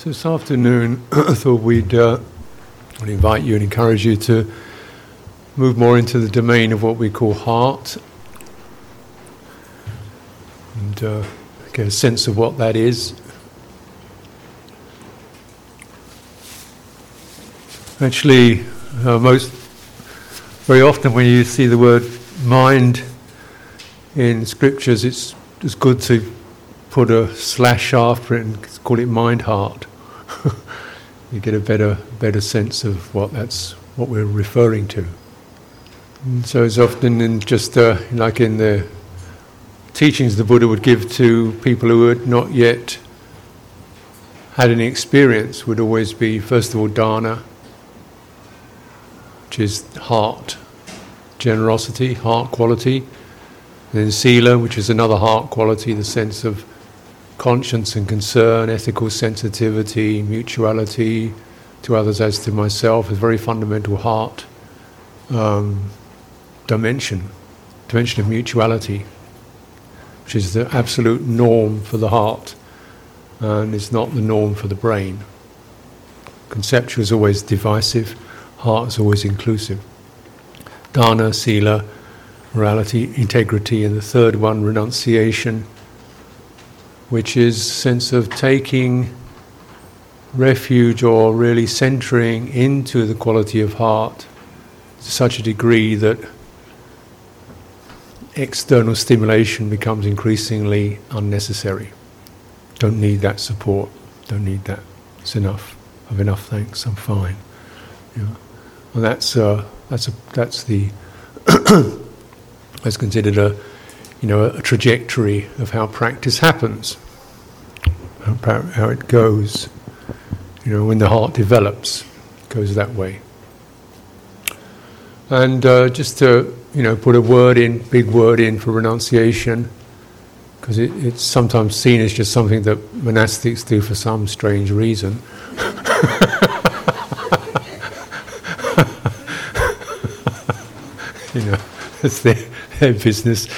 So this afternoon, I thought we'd uh, invite you and encourage you to move more into the domain of what we call heart and uh, get a sense of what that is. Actually, uh, most very often when you see the word mind in scriptures, it's it's good to put a slash after it and call it mind heart. You get a better better sense of what that's what we're referring to. And so it's often in just uh, like in the teachings the Buddha would give to people who had not yet had any experience would always be first of all dana, which is heart, generosity, heart quality. and then sila, which is another heart quality, the sense of conscience and concern, ethical sensitivity, mutuality to others as to myself, is very fundamental heart um, dimension, dimension of mutuality, which is the absolute norm for the heart and is not the norm for the brain. Conceptual is always divisive, heart is always inclusive. Dana, sila, morality, integrity, and the third one, renunciation which is sense of taking refuge or really centering into the quality of heart to such a degree that external stimulation becomes increasingly unnecessary. Don't need that support. Don't need that. It's enough. I've enough. Thanks. I'm fine. Know? And that's uh, that's a, that's the that's considered a you know, a, a trajectory of how practice happens, how, how it goes. You know, when the heart develops, goes that way. And uh, just to, you know, put a word in, big word in for renunciation, because it, it's sometimes seen as just something that monastics do for some strange reason. you know, it's their, their business.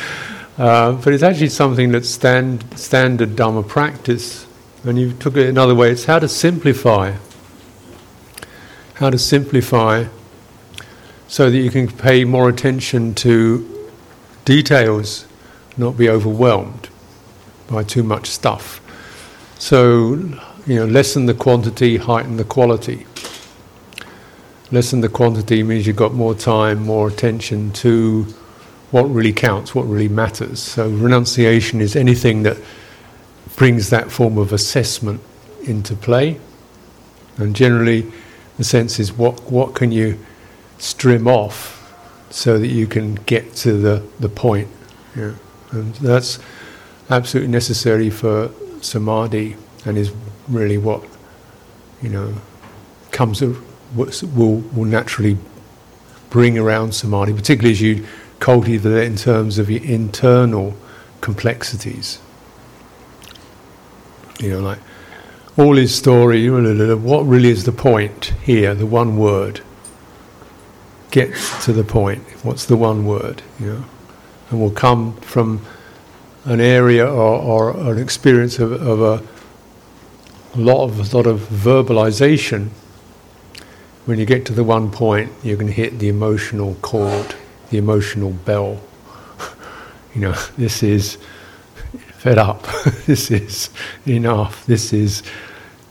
Uh, but it's actually something that's stand, standard Dharma practice. And you took it another way, it's how to simplify. How to simplify so that you can pay more attention to details, not be overwhelmed by too much stuff. So, you know, lessen the quantity, heighten the quality. Lessen the quantity means you've got more time, more attention to what really counts, what really matters. So renunciation is anything that brings that form of assessment into play. And generally, the sense is what, what can you strim off so that you can get to the, the point. Yeah. And that's absolutely necessary for samadhi and is really what, you know, comes, will, will naturally bring around samadhi, particularly as you cultivate it in terms of your internal complexities. You know, like all his story, what really is the point here, the one word? Get to the point. What's the one word? You know? And will come from an area or, or an experience of, of a, lot of a lot of verbalization. When you get to the one point, you can hit the emotional chord the emotional bell. you know, this is fed up, this is enough, this is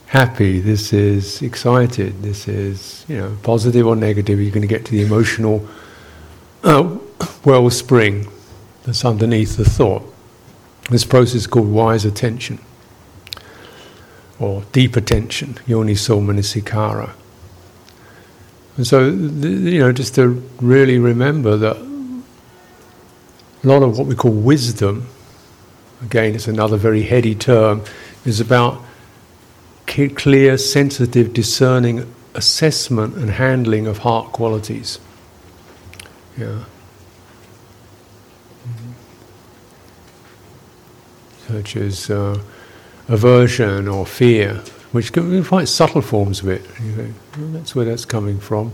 happy, this is excited, this is, you know, positive or negative. You're going to get to the emotional uh, wellspring that's underneath the thought. This process is called wise attention or deep attention, yoniso manasikara. And so, you know, just to really remember that a lot of what we call wisdom, again, it's another very heady term, is about clear, sensitive, discerning assessment and handling of heart qualities. Yeah. Such as uh, aversion or fear, which can be quite subtle forms of it. You think, well, that's where that's coming from.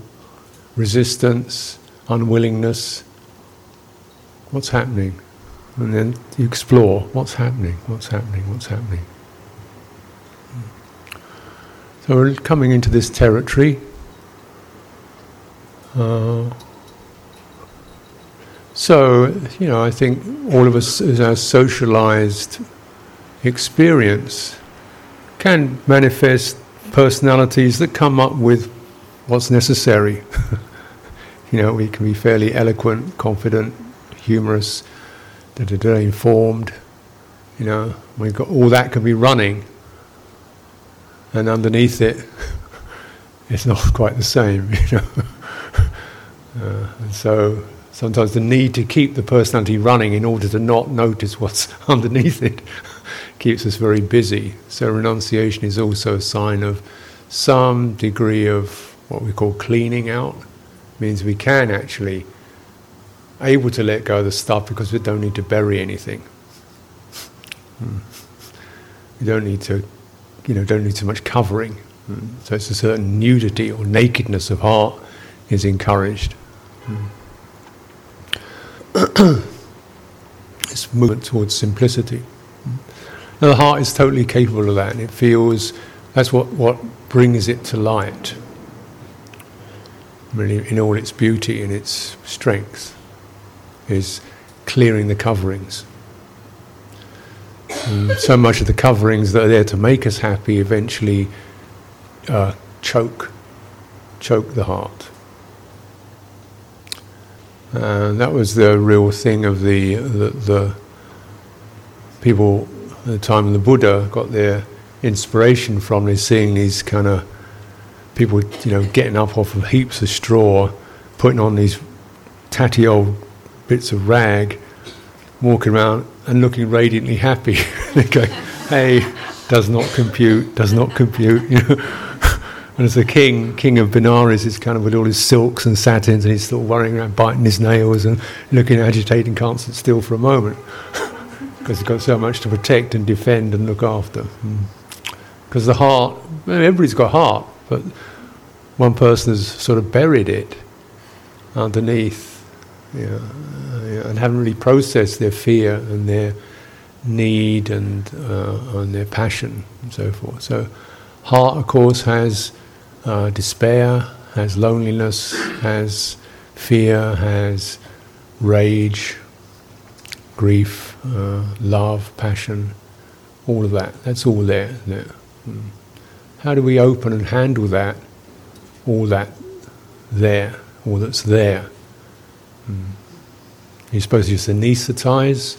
Resistance, unwillingness. What's happening? And then you explore what's happening, what's happening, what's happening. So we're coming into this territory. Uh, so, you know, I think all of us, as our socialized experience, can manifest personalities that come up with what's necessary. you know, we can be fairly eloquent, confident, humorous, informed. You know, we've got all that can be running, and underneath it, it's not quite the same. You know, uh, and so sometimes the need to keep the personality running in order to not notice what's underneath it keeps us very busy. So renunciation is also a sign of some degree of what we call cleaning out. It means we can actually able to let go of the stuff because we don't need to bury anything. Mm. We don't need to, you know, don't need so much covering. Mm. So it's a certain nudity or nakedness of heart is encouraged. Mm. it's movement towards simplicity. The heart is totally capable of that, and it feels that's what, what brings it to light, really, in all its beauty and its strength, is clearing the coverings. And so much of the coverings that are there to make us happy eventually uh, choke, choke the heart. And that was the real thing of the, the, the people at the time of the Buddha got their inspiration from is seeing these kind of people, you know, getting up off of heaps of straw, putting on these tatty old bits of rag, walking around and looking radiantly happy. they go, "Hey, does not compute, does not compute." You know. And as the king, king of Benares, is kind of with all his silks and satins, and he's still worrying around biting his nails and looking agitated and can't sit still for a moment because he's got so much to protect and defend and look after. Because mm. the heart, everybody's got heart, but one person has sort of buried it underneath, you know, and haven't really processed their fear and their need and, uh, and their passion and so forth. So, heart, of course, has uh, despair, has loneliness, has fear, has rage, grief, uh, love, passion, all of that. That's all there. there. Mm. How do we open and handle that? All that there, all that's there. Mm. You're supposed to just anesthetize.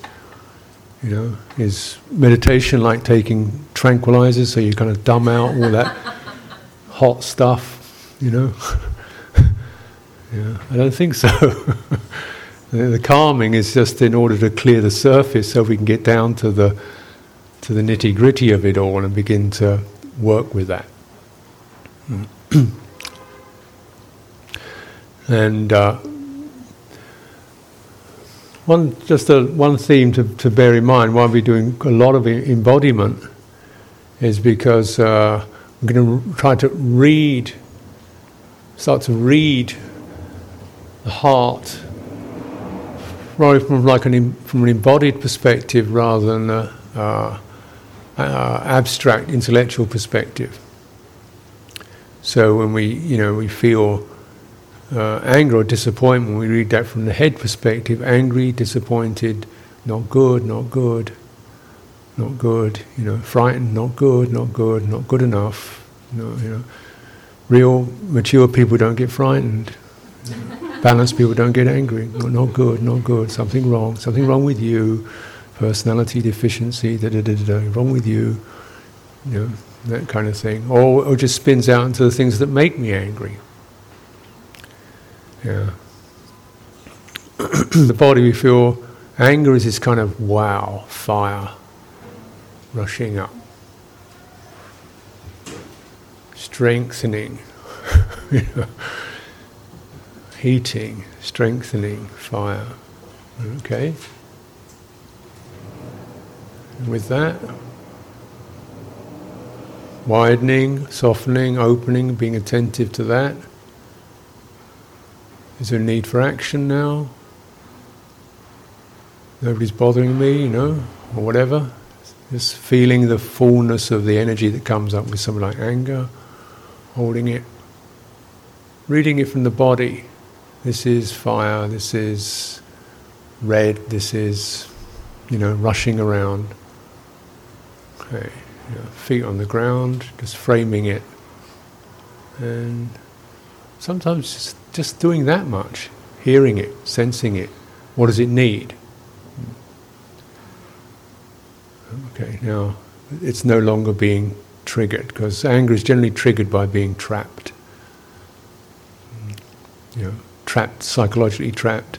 You know, is meditation like taking tranquilizers so you kind of dumb out all that hot stuff, you know? yeah, I don't think so. the calming is just in order to clear the surface so we can get down to the to the nitty gritty of it all and begin to work with that. and uh, one just a, one theme to, to bear in mind while we're doing a lot of embodiment is because uh, we're going to try to read, start to read the heart, from like an from an embodied perspective rather than a, abstract intellectual perspective. So when we, you know, we feel uh, anger or disappointment, we read that from the head perspective: angry, disappointed, not good, not good not good, you know, frightened, not good, not good, not good enough. You know, you know. Real mature people don't get frightened. Balanced people don't get angry. Not, not good, not good, something wrong, something wrong with you, personality deficiency, da da da da, wrong with you, you know, that kind of thing. Or, or just spins out into the things that make me angry. Yeah. the body, we feel anger is this kind of wow, fire rushing up, strengthening, heating, strengthening fire. Okay? And with that, widening, softening, opening, being attentive to that. Is there a need for action now? Nobody's bothering me, you know, or whatever. Just feeling the fullness of the energy that comes up with something like anger. holding it, reading it from the body. This is fire, this is red, this is, you know, rushing around. Okay, you know, feet on the ground, just framing it. And sometimes just, just doing that much, hearing it, sensing it. What does it need? Okay, now it's no longer being triggered because anger is generally triggered by being trapped. Mm, you know, trapped, psychologically trapped,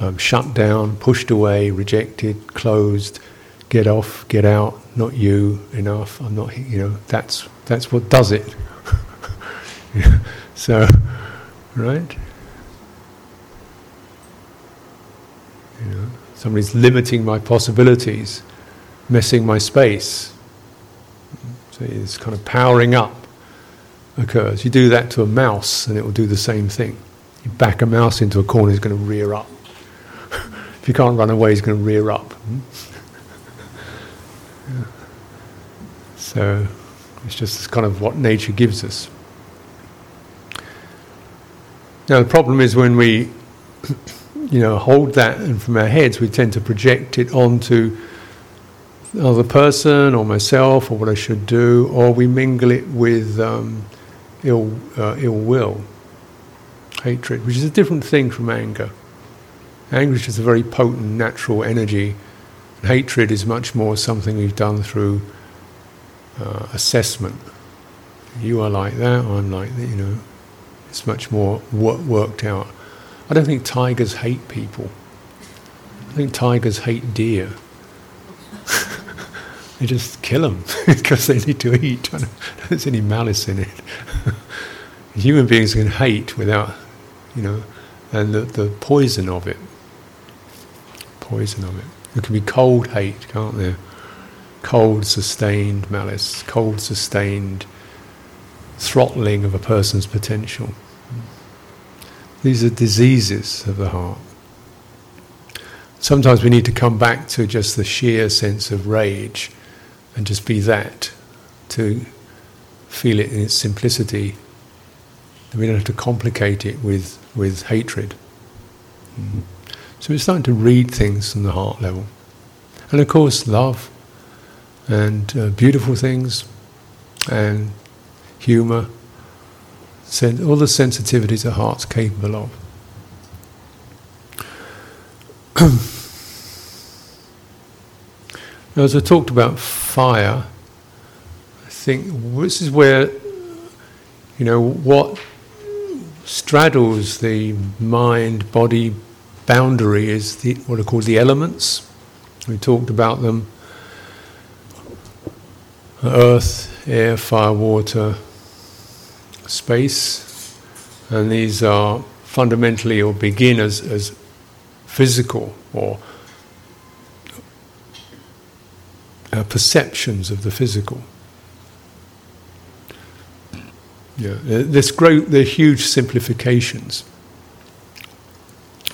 um, shut down, pushed away, rejected, closed, get off, get out, not you, enough, I'm not, you know, that's, that's what does it. so, right? You know, somebody's limiting my possibilities messing my space. So this kind of powering up occurs. You do that to a mouse and it will do the same thing. You back a mouse into a corner, he's going to rear up. if you can't run away, he's going to rear up. So it's just kind of what nature gives us. Now the problem is when we, you know, hold that and from our heads, we tend to project it onto other person or myself or what I should do, or we mingle it with um, ill, uh, ill will, hatred, which is a different thing from anger. Anger is a very potent natural energy. Hatred is much more something we've done through uh, assessment. You are like that, I'm like that, you know. It's much more wor- worked out. I don't think tigers hate people. I think tigers hate deer. they just kill them because they need to eat. There's any malice in it. Human beings can hate without, you know, and the, the poison of it. Poison of it. There can be cold hate, can't there? Cold, sustained malice, cold, sustained throttling of a person's potential. These are diseases of the heart. Sometimes we need to come back to just the sheer sense of rage and just be that, to feel it in its simplicity. We don't have to complicate it with, with hatred. So we're starting to read things from the heart level. And of course, love and uh, beautiful things and humour, sen- all the sensitivities a heart's capable of. now, as I talked about fire, I think this is where, you know, what straddles the mind body boundary is the, what are called the elements. We talked about them earth, air, fire, water, space, and these are fundamentally or begin as, as physical or uh, perceptions of the physical. Yeah, uh, this great, they're huge simplifications.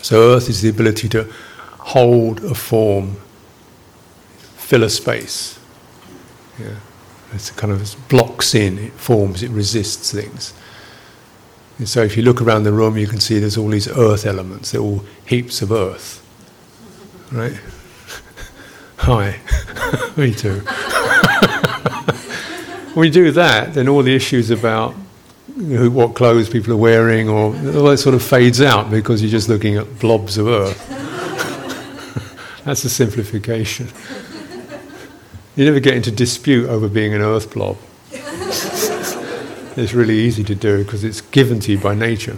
So, earth is the ability to hold a form, fill a space. Yeah, it's kind of blocks in, it forms, it resists things. And so, if you look around the room, you can see there's all these earth elements. They're all heaps of earth, right? Hi. Me too. you do that, then all the issues about what clothes people are wearing or all that sort of fades out because you're just looking at blobs of earth. That's a simplification. You never get into dispute over being an earth blob. it's really easy to do because it's given to you by nature.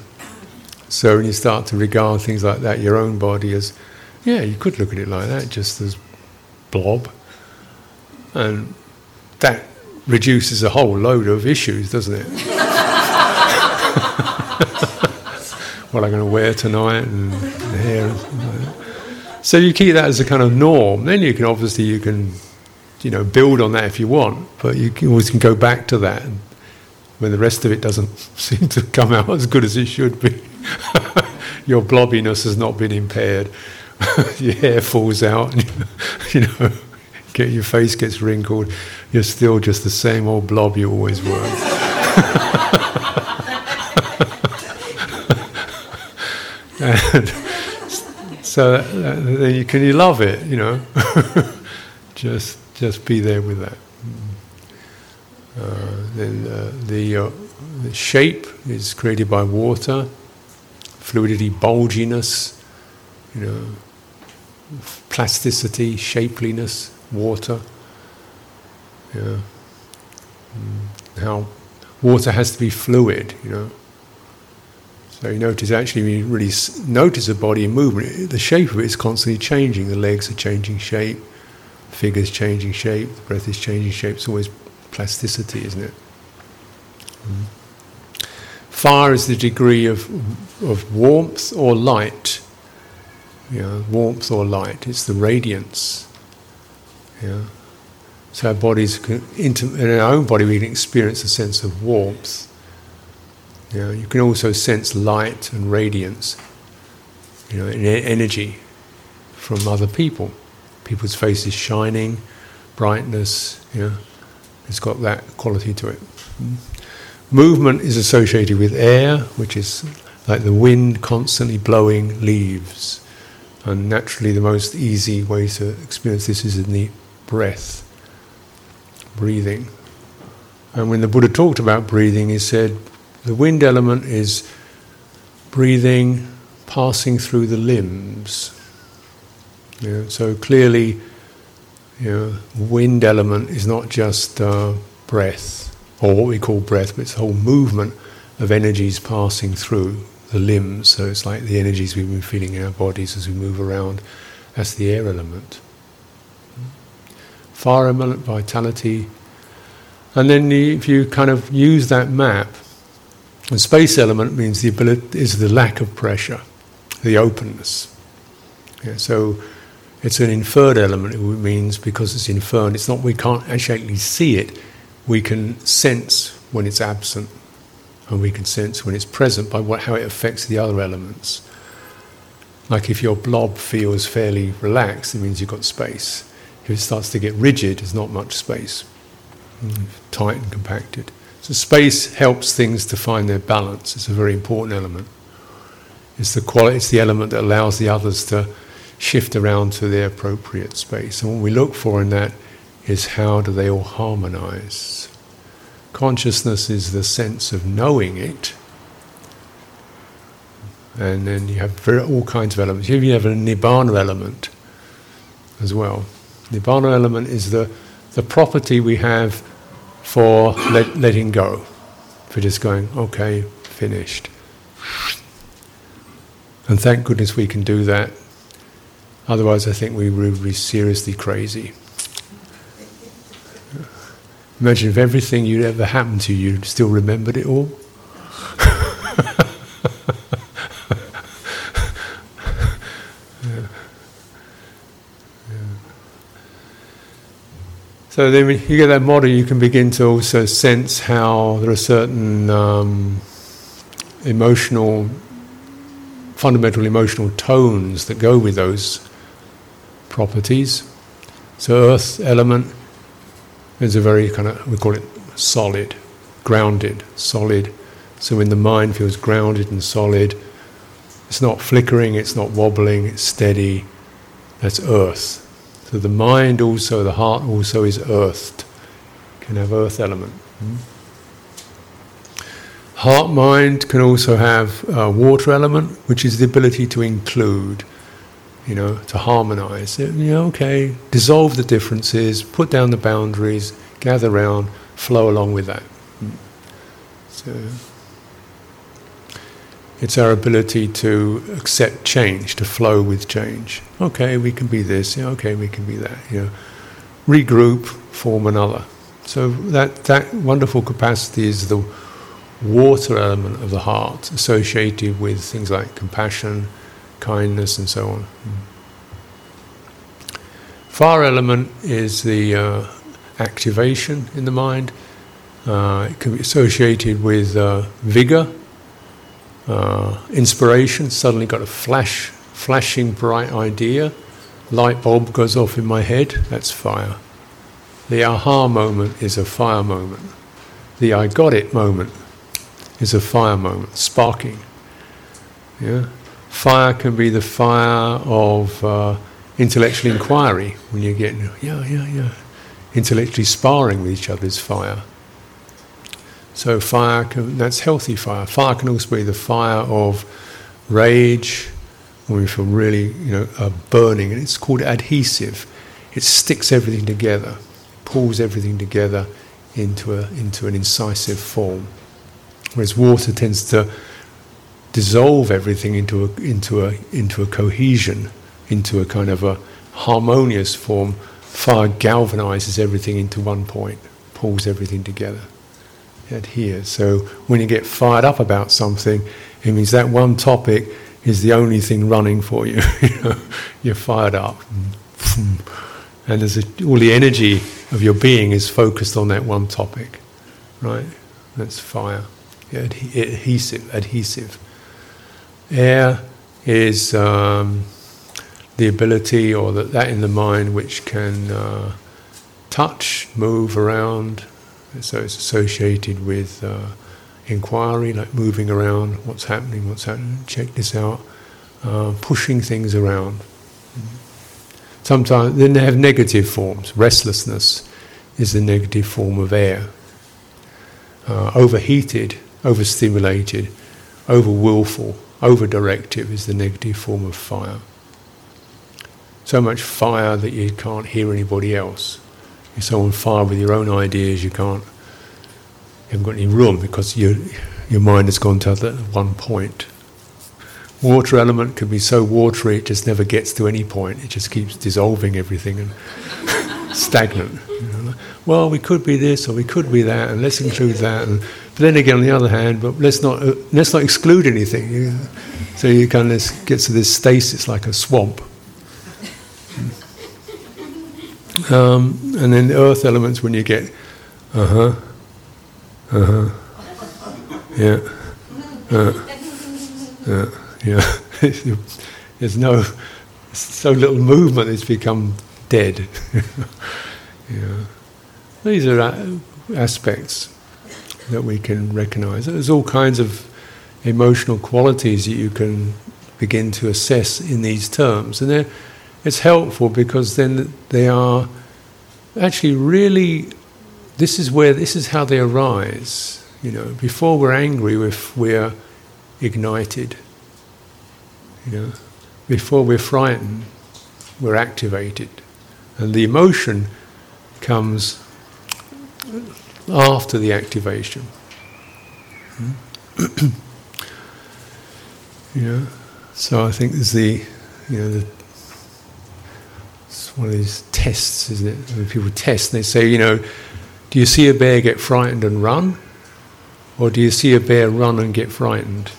So when you start to regard things like that, your own body as, yeah, you could look at it like that, just as blob. And that reduces a whole load of issues, doesn't it? what I'm going to wear tonight and hair. So you keep that as a kind of norm. Then you can obviously you can, you know, build on that if you want, but you can always can go back to that when the rest of it doesn't seem to come out as good as it should be. Your blobbiness has not been impaired. Your hair falls out, you know get your face gets wrinkled, you're still just the same old blob you always were. so uh, you can you love it, you know. just just be there with that. Uh, then uh, the, uh, the shape is created by water, fluidity, bulginess, you know, plasticity, shapeliness, water. Yeah. Mm. How water has to be fluid, you know. So you notice actually when you really notice a body in movement, the shape of it is constantly changing. The legs are changing shape, the figure's changing shape, the breath is changing shape. It's always plasticity, isn't it? Mm. Fire is the degree of, of warmth or light. Yeah, warmth or light. It's the radiance. Yeah. So our bodies, can, in our own body, we can experience a sense of warmth. You, know, you can also sense light and radiance, you know, and energy from other people. People's faces shining, brightness, you know, it's got that quality to it. Movement is associated with air, which is like the wind constantly blowing leaves. And naturally, the most easy way to experience this is in the breath, breathing. And when the Buddha talked about breathing, he said, the wind element is breathing, passing through the limbs. You know, so clearly, you know, wind element is not just uh, breath, or what we call breath, but it's the whole movement of energies passing through the limbs. So it's like the energies we've been feeling in our bodies as we move around. That's the air element. Fire element, vitality. And then the, if you kind of use that map, the space element means the ability is the lack of pressure, the openness. Yeah, so it's an inferred element. It means because it's inferred, it's not we can't actually see it. We can sense when it's absent, and we can sense when it's present by what, how it affects the other elements. Like if your blob feels fairly relaxed, it means you've got space. If it starts to get rigid, there's not much space, mm, tight and compacted. So space helps things to find their balance. It's a very important element. It's the quality, it's the element that allows the others to shift around to their appropriate space. And what we look for in that is how do they all harmonize. Consciousness is the sense of knowing it. And then you have very, all kinds of elements. You have a nibbana element as well. Nibbana element is the, the property we have for let, letting go, for just going, okay, finished. And thank goodness we can do that. Otherwise, I think we would be seriously crazy. Imagine if everything you'd ever happened to you, still remembered it all. So then, when you get that model, you can begin to also sense how there are certain um, emotional, fundamental emotional tones that go with those properties. So, earth element is a very kind of, we call it solid, grounded, solid. So, when the mind feels grounded and solid, it's not flickering, it's not wobbling, it's steady, that's earth. So the mind also, the heart also is earthed, can have earth element. Hmm? Heart mind can also have a water element, which is the ability to include, you know, to harmonize. Know, okay, dissolve the differences, put down the boundaries, gather round, flow along with that. Hmm? So. It's our ability to accept change, to flow with change. Okay, we can be this. Yeah, okay, we can be that. You know, regroup, form another. So that that wonderful capacity is the water element of the heart, associated with things like compassion, kindness, and so on. Fire element is the uh, activation in the mind. Uh, it can be associated with uh, vigor uh, inspiration, suddenly got a flash, flashing bright idea, light bulb goes off in my head, that's fire. The aha moment is a fire moment. the I got it moment is a fire moment, sparking. Yeah? Fire can be the fire of uh, intellectual inquiry when you get, yeah, yeah, yeah, intellectually sparring with each other's fire. So fire, can, that's healthy fire. Fire can also be the fire of rage, when we feel really, you know, uh, burning, and it's called adhesive. It sticks everything together, pulls everything together into a into an incisive form. Whereas water tends to dissolve everything into a into a into a cohesion, into a kind of a harmonious form. Fire galvanizes everything into one point, pulls everything together. Adheres. So when you get fired up about something, it means that one topic is the only thing running for you. you are fired up. And there's a, all the energy of your being is focused on that one topic, right? That's fire. Adhesive, adhesive. Air is um, the ability or the, that in the mind which can uh, touch, move around. So it's associated with uh, inquiry, like moving around, what's happening, what's happening, check this out, uh, pushing things around. Sometimes then they have negative forms. Restlessness is the negative form of air. Uh, overheated, overstimulated, over willful, over directive is the negative form of fire. So much fire that you can't hear anybody else. You're so on fire with your own ideas, you can't you haven't got any room because your your mind has gone to that one point. Water element can be so watery it just never gets to any point. It just keeps dissolving everything and stagnant. You know? Well, we could be this or we could be that, and let's include that. And, but then again, on the other hand, but let's not uh, let's not exclude anything. You know? So you kind of get to this stasis like a swamp. Um, and then the earth elements when you get, uh huh, uh huh. Yeah. Uh, uh, yeah. There's no, so little movement, it's become dead. yeah. These are aspects that we can recognize. There's all kinds of emotional qualities that you can begin to assess in these terms. And it's helpful because then they are actually really this is where this is how they arise. You know, before we're angry, we're, we're ignited. You know, before we're frightened, we're activated, and the emotion comes after the activation. Hmm? you know, so I think there's the, you know, the, it's one of these tests, isn't it? When people test, and they say, you know, do you see a bear get frightened and run? Or do you see a bear run and get frightened?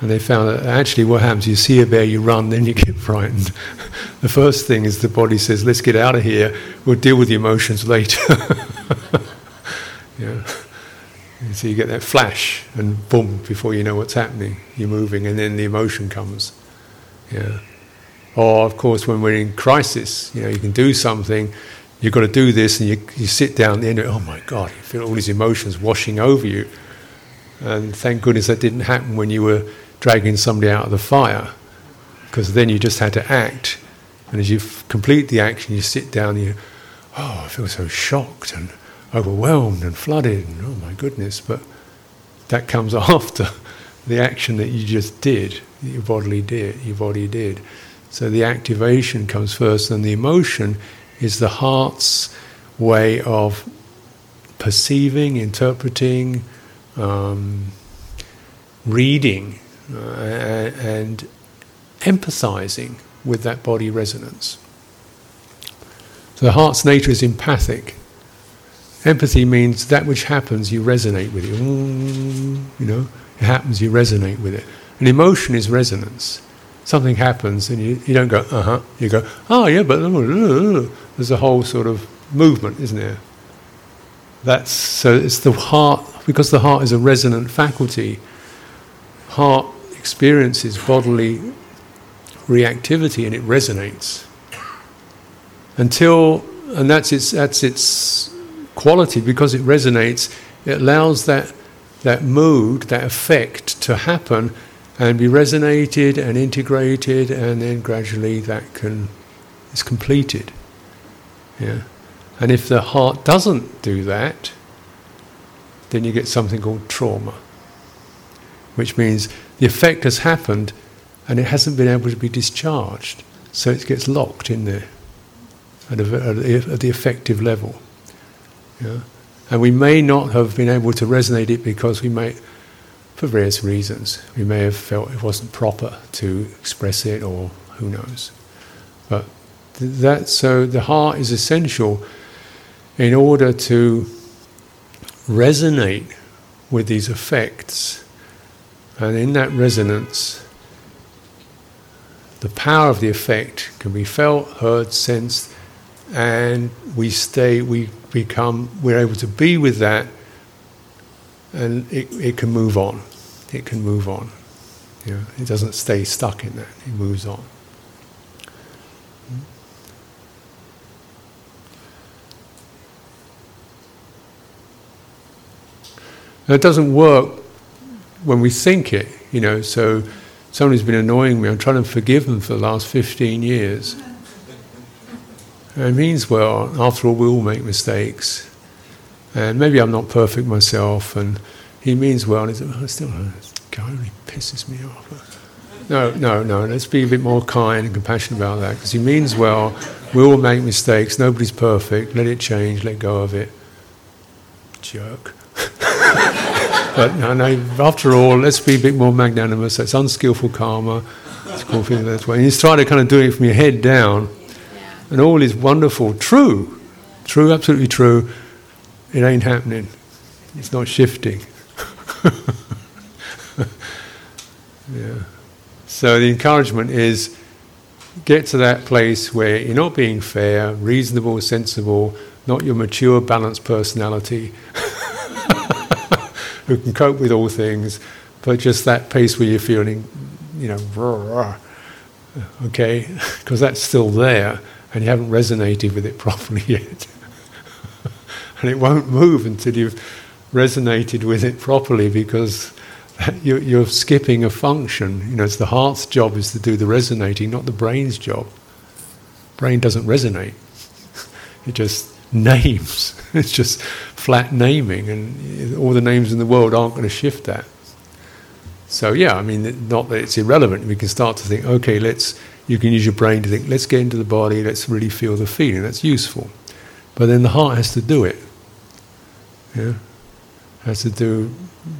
And they found that actually what happens, you see a bear, you run, then you get frightened. the first thing is the body says, let's get out of here, we'll deal with the emotions later. yeah. And so you get that flash, and boom, before you know what's happening, you're moving, and then the emotion comes. Yeah. Or, of course, when we're in crisis, you know, you can do something, you've got to do this, and you, you sit down at the end of it, oh my God, you feel all these emotions washing over you. And thank goodness that didn't happen when you were dragging somebody out of the fire, because then you just had to act. And as you complete the action, you sit down and you, oh, I feel so shocked and overwhelmed and flooded, and oh my goodness. But that comes after the action that you just did, that your bodily did, your body did. So the activation comes first, and the emotion is the heart's way of perceiving, interpreting, um, reading, uh, and empathizing with that body resonance. So the heart's nature is empathic. Empathy means that which happens, you resonate with it. You know, it happens, you resonate with it. And emotion is resonance something happens and you, you don't go, uh huh. You go, oh yeah, but there's a whole sort of movement, isn't there? That's so it's the heart because the heart is a resonant faculty. Heart experiences bodily reactivity and it resonates until and that's its that's its quality because it resonates It allows that, that mood, that effect to happen and be resonated and integrated, and then gradually that can is completed. Yeah. And if the heart doesn't do that, then you get something called trauma, which means the effect has happened and it hasn't been able to be discharged, so it gets locked in there at, a, at the effective level. Yeah? And we may not have been able to resonate it because we may, for various reasons, we may have felt it wasn't proper to express it, or who knows. But that so the heart is essential in order to resonate with these effects, and in that resonance, the power of the effect can be felt, heard, sensed, and we stay, we become, we're able to be with that, and it, it can move on. It can move on. You know, it doesn't stay stuck in that, it moves on. Now, it doesn't work when we think it, you know, so somebody's been annoying me, I'm trying to forgive them for the last 15 years. It means well, after all, we all make mistakes. And maybe I'm not perfect myself, and he means well, and he's, oh, still, this guy really pisses me off. No, no, no, let's be a bit more kind and compassionate about that, because he means well, we all make mistakes, nobody's perfect, let it change, let go of it. Jerk. but no, no, after all, let's be a bit more magnanimous. That's unskillful karma. It's called feeling that way. And he's trying to kind of do it from your head down. And all is wonderful, true, true, absolutely true. It ain't happening. It's not shifting. yeah. So the encouragement is get to that place where you're not being fair, reasonable, sensible, not your mature, balanced personality. who can cope with all things, but just that pace where you're feeling, you know, rah, rah, okay, because that's still there and you haven't resonated with it properly yet. and it won't move until you've resonated with it properly because you're, skipping a function. You know, it's the heart's job is to do the resonating, not the brain's job. Brain doesn't resonate. It just names. It's just flat naming, and all the names in the world aren't going to shift that. So yeah, I mean, not that it's irrelevant. We can start to think, okay, let's. You can use your brain to think, let's get into the body, let's really feel the feeling. That's useful, but then the heart has to do it. Yeah, has to do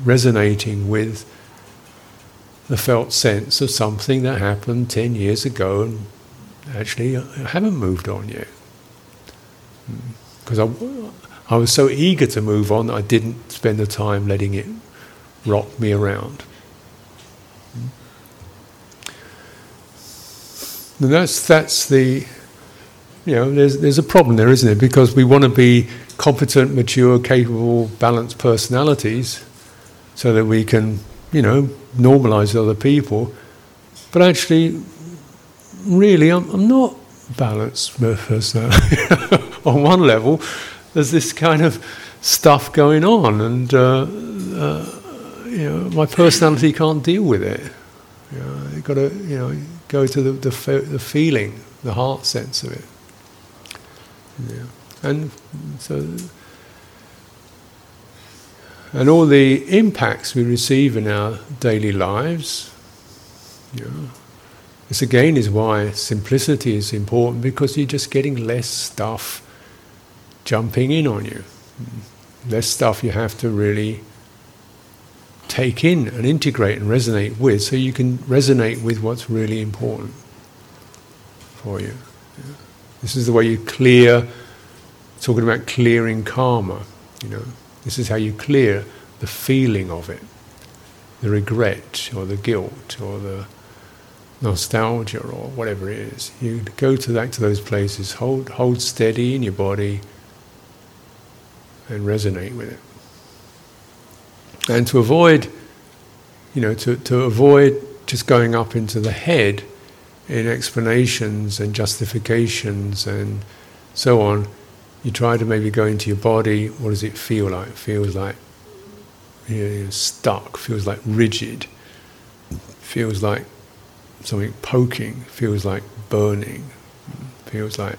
resonating with the felt sense of something that happened ten years ago and actually I haven't moved on yet. Because I, I was so eager to move on that I didn't spend the time letting it rock me around. And that's that's the you know there's there's a problem there, isn't it? Because we want to be competent, mature, capable, balanced personalities, so that we can you know normalize other people. But actually, really, I'm, I'm not balanced personality. on one level, there's this kind of stuff going on, and uh, uh, you know, my personality can't deal with it. You know, you've got to, you know, go to the, the, the feeling, the heart sense of it. Yeah. And so, and all the impacts we receive in our daily lives, know, this again is why simplicity is important because you're just getting less stuff jumping in on you. Less stuff you have to really take in and integrate and resonate with so you can resonate with what's really important for you. This is the way you clear, talking about clearing karma, you know. This is how you clear the feeling of it, the regret or the guilt or the nostalgia or whatever it is. You go to that to those places, hold hold steady in your body, and resonate with it. And to avoid, you know, to, to avoid just going up into the head in explanations and justifications and so on, you try to maybe go into your body. What does it feel like? It feels like you know, stuck, feels like rigid, feels like something poking, feels like burning, feels like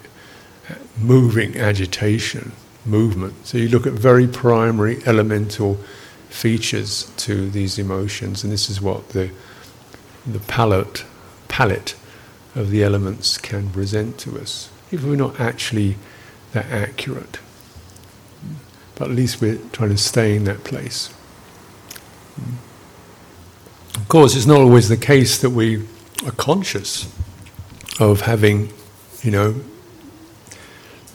moving agitation, movement. So you look at very primary elemental features to these emotions, and this is what the the palette palette of the elements can present to us, if we're not actually that accurate. But at least we're trying to stay in that place. Of course, it's not always the case that we are conscious of having, you know,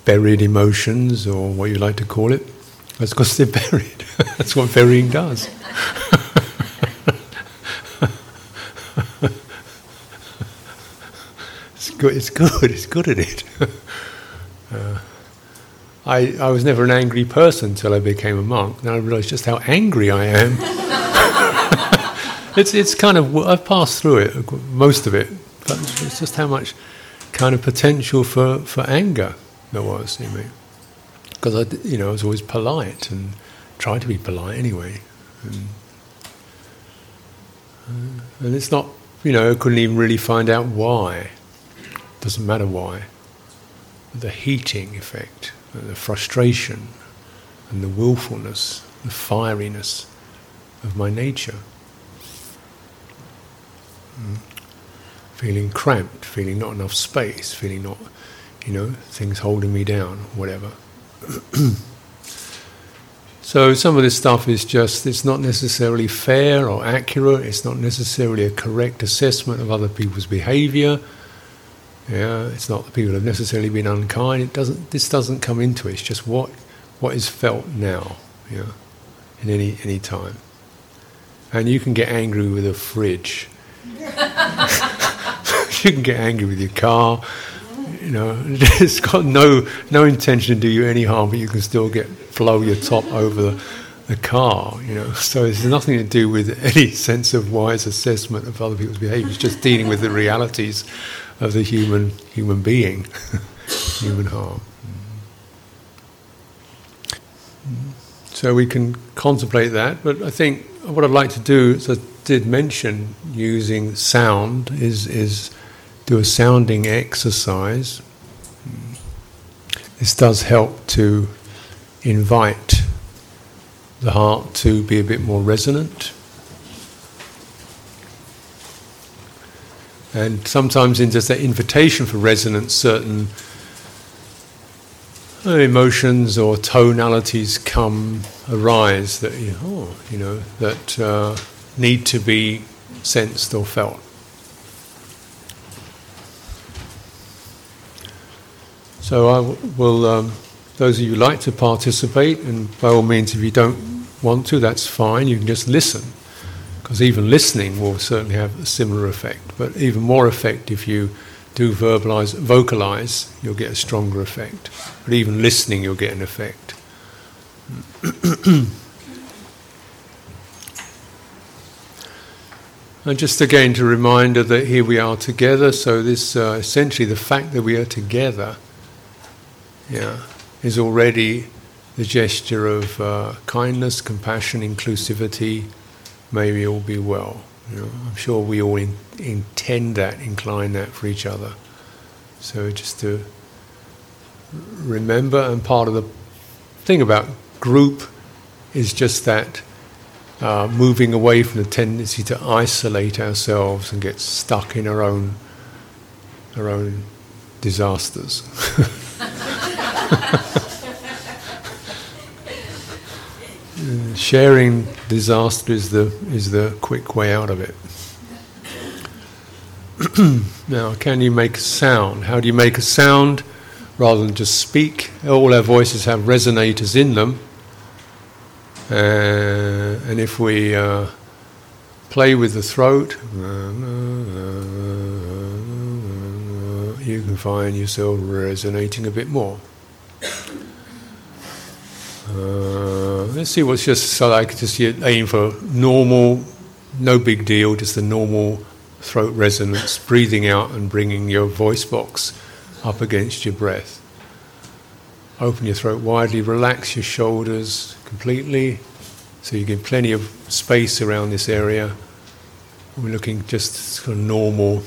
buried emotions or what you like to call it. That's because they're buried. That's what burying does. It's good. It's good. It's good at it. Uh, I, I was never an angry person until I became a monk. Now I realised just how angry I am. it's it's kind of I've passed through it most of it, but it's just how much kind of potential for, for anger there was in me because I you know I was always polite and tried to be polite anyway, and, uh, and it's not you know I couldn't even really find out why. Doesn't matter why. The heating effect, the frustration, and the willfulness, the fieriness of my nature. Mm. Feeling cramped, feeling not enough space, feeling not, you know, things holding me down, whatever. so some of this stuff is just, it's not necessarily fair or accurate, it's not necessarily a correct assessment of other people's behavior. Yeah, it's not that people have necessarily been unkind. It doesn't. This doesn't come into it. It's just what what is felt now. Yeah, in any any time. And you can get angry with a fridge. you can get angry with your car. You know, it's got no no intention to do you any harm, but you can still get flow your top over the, the car. You know, so it's nothing to do with any sense of wise assessment of other people's behaviour. It's just dealing with the realities of the human human being, human heart. So we can contemplate that, but I think what I'd like to do, as I did mention, using sound is is do a sounding exercise. This does help to invite the heart to be a bit more resonant And sometimes in just that invitation for resonance, certain emotions or tonalities come, arise that, you know, oh, you know that uh, need to be sensed or felt. So I will, um, those of you like to participate, and by all means, if you don't want to, that's fine, you can just listen because even listening will certainly have a similar effect. But even more effect if you do verbalize, vocalize, you'll get a stronger effect. But even listening, you'll get an effect. and just again to reminder that here we are together. So this uh, essentially the fact that we are together, yeah, is already the gesture of uh, kindness, compassion, inclusivity may we all be well. You know, I'm sure we all in, intend that, incline that for each other. So just to remember, and part of the thing about group is just that uh, moving away from the tendency to isolate ourselves and get stuck in our own our own disasters. sharing disaster is the is the quick way out of it. now, can you make a sound? How do you make a sound rather than just speak? All our voices have resonators in them, uh, and if we uh, play with the throat, you can find yourself resonating a bit more. Uh, let's see what's just so I could just aim for normal, no big deal, just the normal throat resonance, breathing out and bringing your voice box up against your breath. Open your throat widely, relax your shoulders completely, So you give plenty of space around this area. We're looking just sort of normal.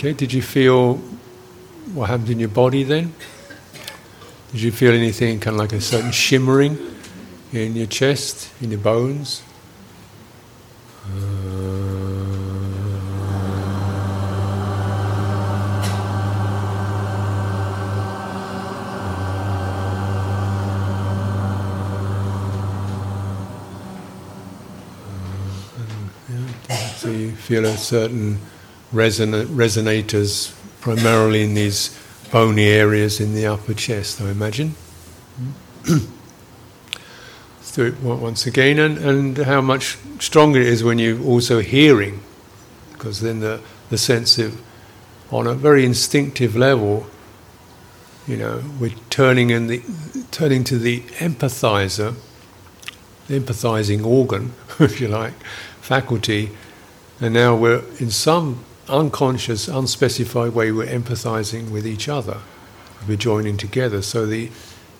Okay, did you feel what happened in your body then? Did you feel anything kind of like a certain shimmering in your chest, in your bones? Uh, so you feel a certain resonators primarily in these bony areas in the upper chest, I imagine. Mm-hmm. Let's do it once again, and, and how much stronger it is when you're also hearing, because then the, the sense of, on a very instinctive level, you know, we're turning in the turning to the empathizer, the empathizing organ, if you like, faculty, and now we're in some unconscious, unspecified way, we're empathizing with each other. We're joining together. So the,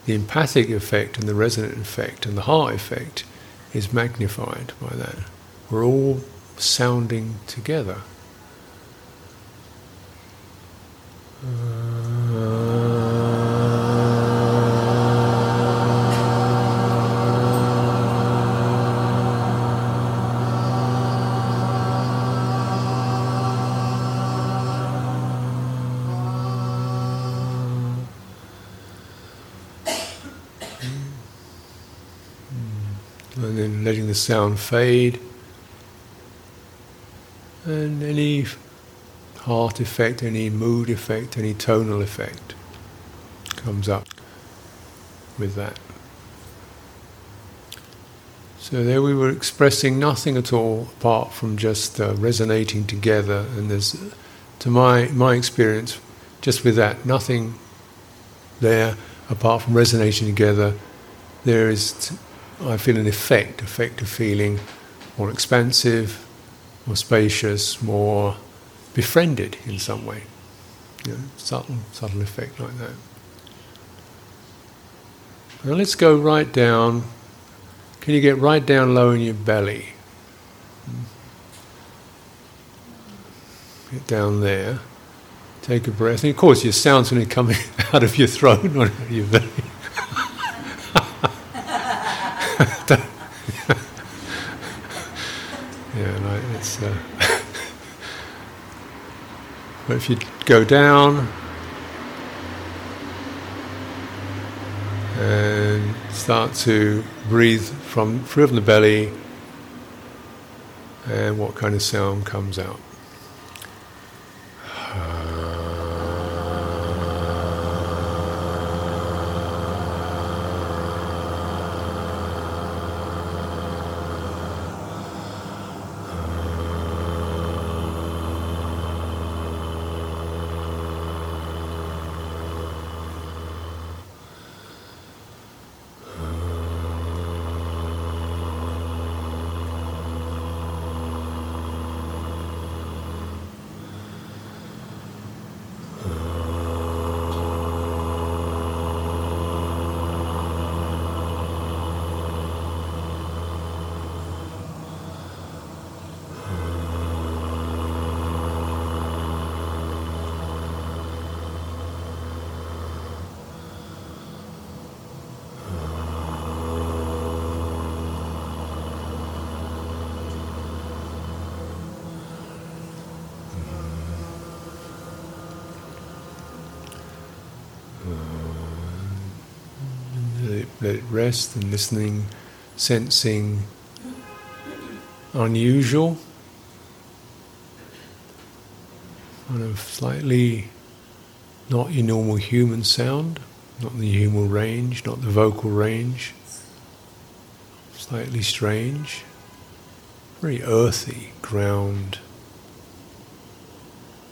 the empathic effect and the resonant effect and the heart effect is magnified by that. We're all sounding together. Uh, the sound fade. And any heart effect, any mood effect, any tonal effect comes up with that. So there we were expressing nothing at all apart from just uh, resonating together, and there's, to my my experience, just with that, nothing there apart from resonating together. There is I feel an effect, effect of feeling more expansive, more spacious, more befriended in some way. You know, subtle, subtle effect like that. Now let's go right down. Can you get right down low in your belly? Get down there. Take a breath. And of course, your sound's going to come out of your throat, not out of your belly. yeah, like it's. Uh, but if you go down and start to breathe from from the belly, and what kind of sound comes out? let it rest and listening, sensing unusual, kind of slightly not your normal human sound, not the human range, not the vocal range, slightly strange, very earthy, ground,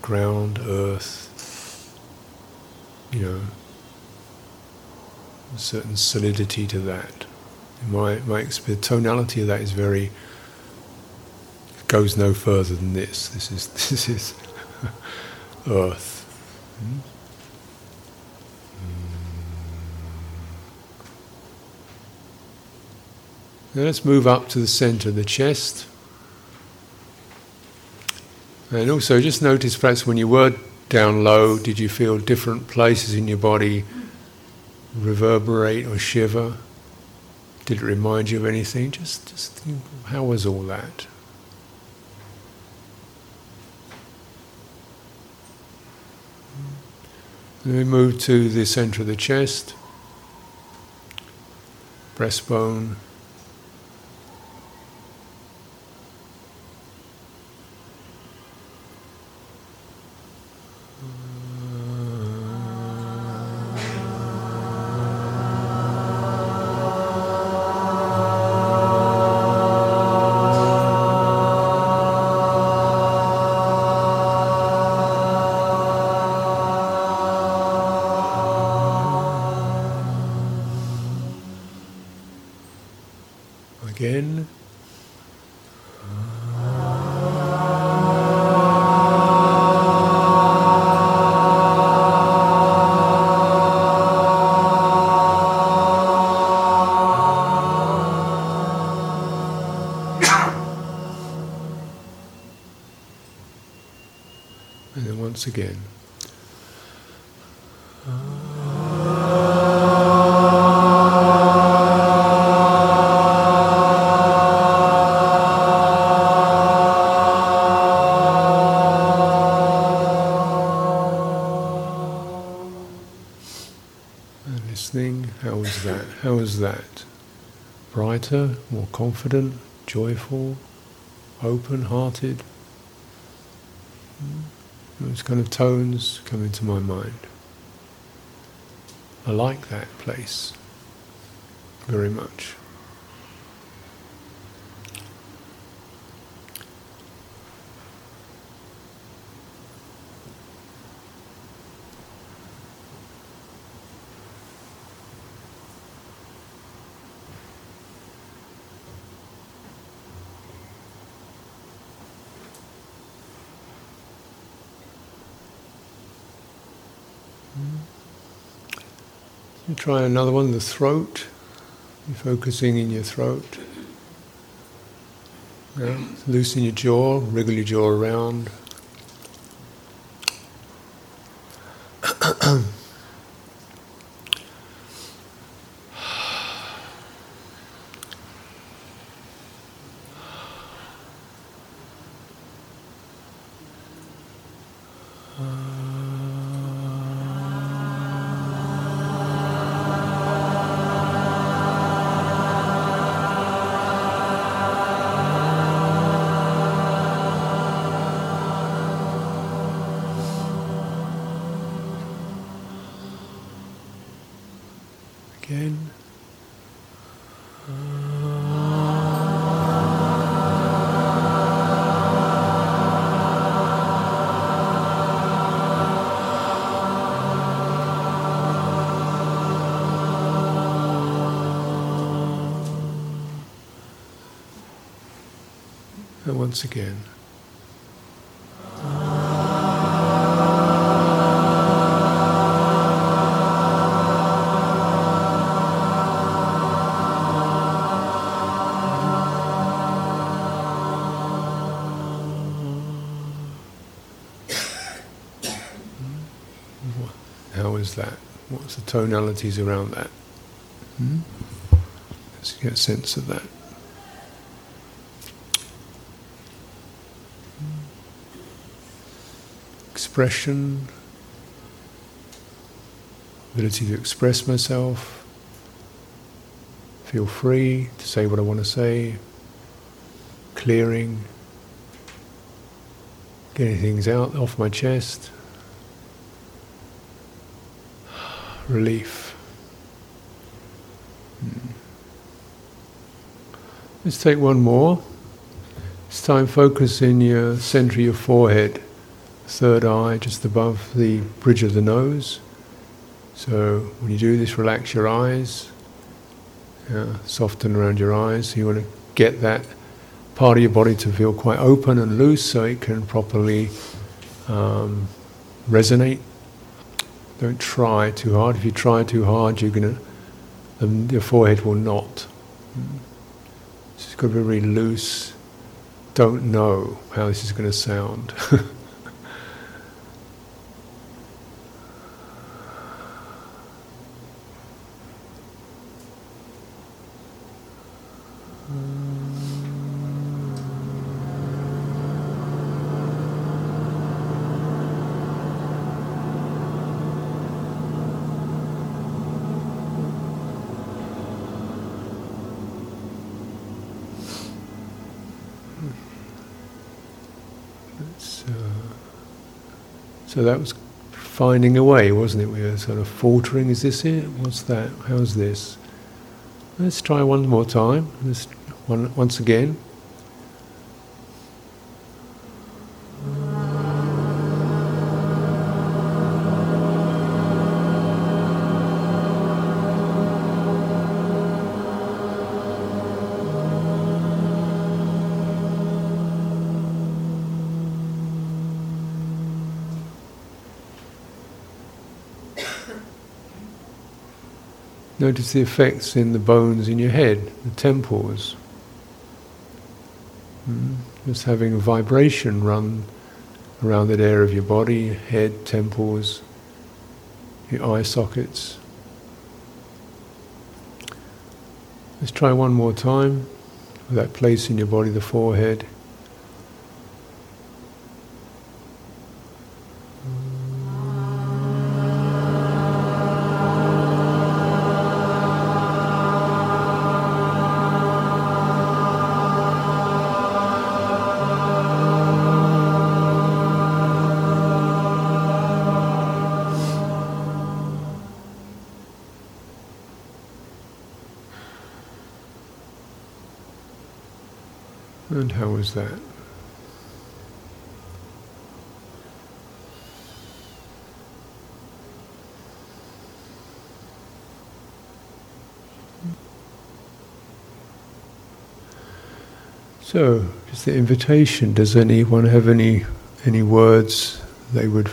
ground, earth, you know certain solidity to that. My, my the tonality of that is very goes no further than this. This is this is earth. Hmm? Now let's move up to the center of the chest. And also just notice perhaps when you were down low, did you feel different places in your body reverberate or shiver? Did it remind you of anything? Just, just think, how was all that? Then we move to the center of the chest, breastbone. Confident, joyful, open hearted? Hmm? Those kind of tones come into my mind. I like that place very much. Try another one, the throat. You're focusing in your throat. Yeah. Loosen your jaw, wriggle your jaw around. Again. How is that? What's the tonalities around that? Hmm? Let's get a sense of that. Expression, ability to express myself, feel free to say what I want to say, clearing, getting things out off my chest. relief. Hmm. Let's take one more. This time focus in your center of your forehead, third eye just above the bridge of the nose. So when you do this, relax your eyes Yeah, soften around your eyes. You want to get that part of your body to feel quite open and loose so it can properly um, resonate. Don't try too hard. If you try too hard, you're gonna um, your forehead will knot. It's got to be really loose. Don't know how this is going to sound. So, so that was finding a way, wasn't it? We were sort of faltering. Is this it? What's that? How's this? Let's try one more time. Let's one, once again. Notice the effects in the bones in your head, the temples. Mm. Just having a vibration run around that area of your body, head, temples, your eye sockets. Let's try one more time. That place in your body, the forehead. The invitation. Does anyone have any any words they would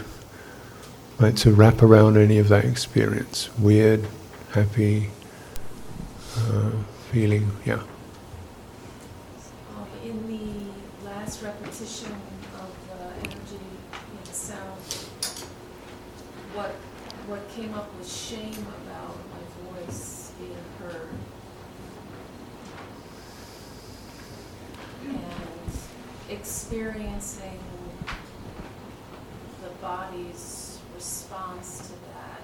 like to wrap around any of that experience? Weird, happy, uh, feeling, yeah. Um, in the last repetition of the energy in the sound, what what came up was shame about my voice being heard. And experiencing the body's response to that.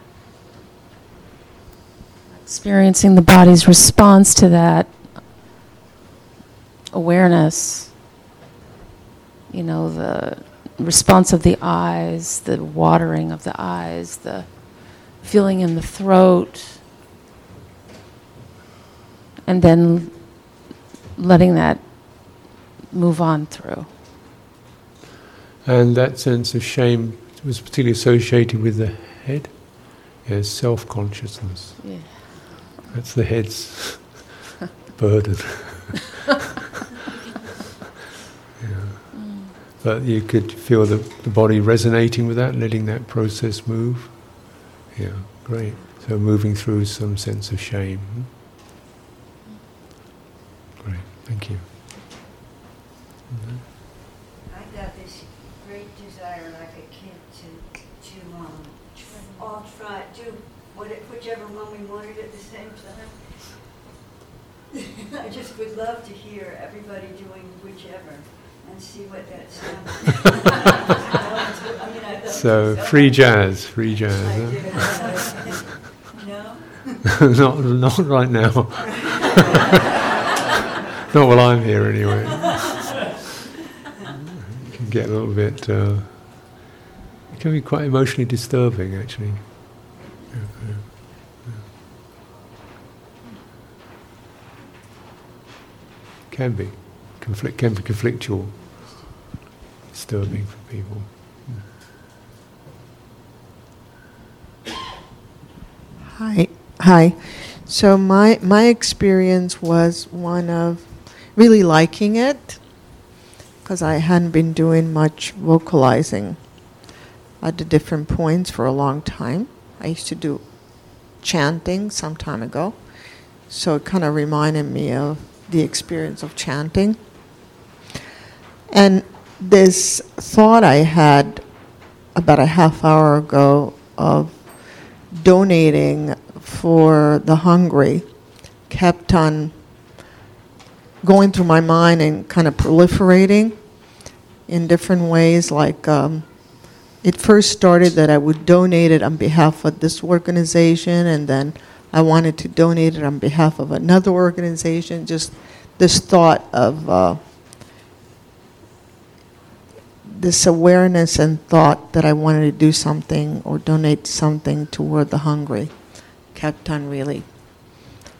Experiencing the body's response to that awareness, you know, the response of the eyes, the watering of the eyes, the feeling in the throat, and then letting that move on through. And that sense of shame was particularly associated with the head. Yes, self consciousness. Yeah. That's the head's burden. yeah. But you could feel the, the body resonating with that, letting that process move. Yeah, great. So moving through some sense of shame. Great, thank you. Mhm. I got this great desire like a kid to, to, um, all try, do what, whichever one we wanted at the same time. I just would love to hear everybody doing whichever and see what that sounds like. I mean, I'd love to So so free jazz, free jazz. Huh? not, not right now. not while I'm here, anyway. It can get a little bit. Uh, it can be quite emotionally disturbing, actually. Can be, conflict can be conflictual, disturbing for people. Hi. So my my experience was one of really liking it because I hadn't been doing much vocalizing at the different points for a long time. I used to do chanting some time ago, so it kind of reminded me of the experience of chanting. And this thought I had about a half hour ago of donating for the hungry kept on going through my mind and kind of proliferating in different ways. Like um, it first started that I would donate it on behalf of this organization, and then I wanted to donate it on behalf of another organization. Just this thought of uh, this awareness and thought that I wanted to do something or donate something toward the hungry kept on really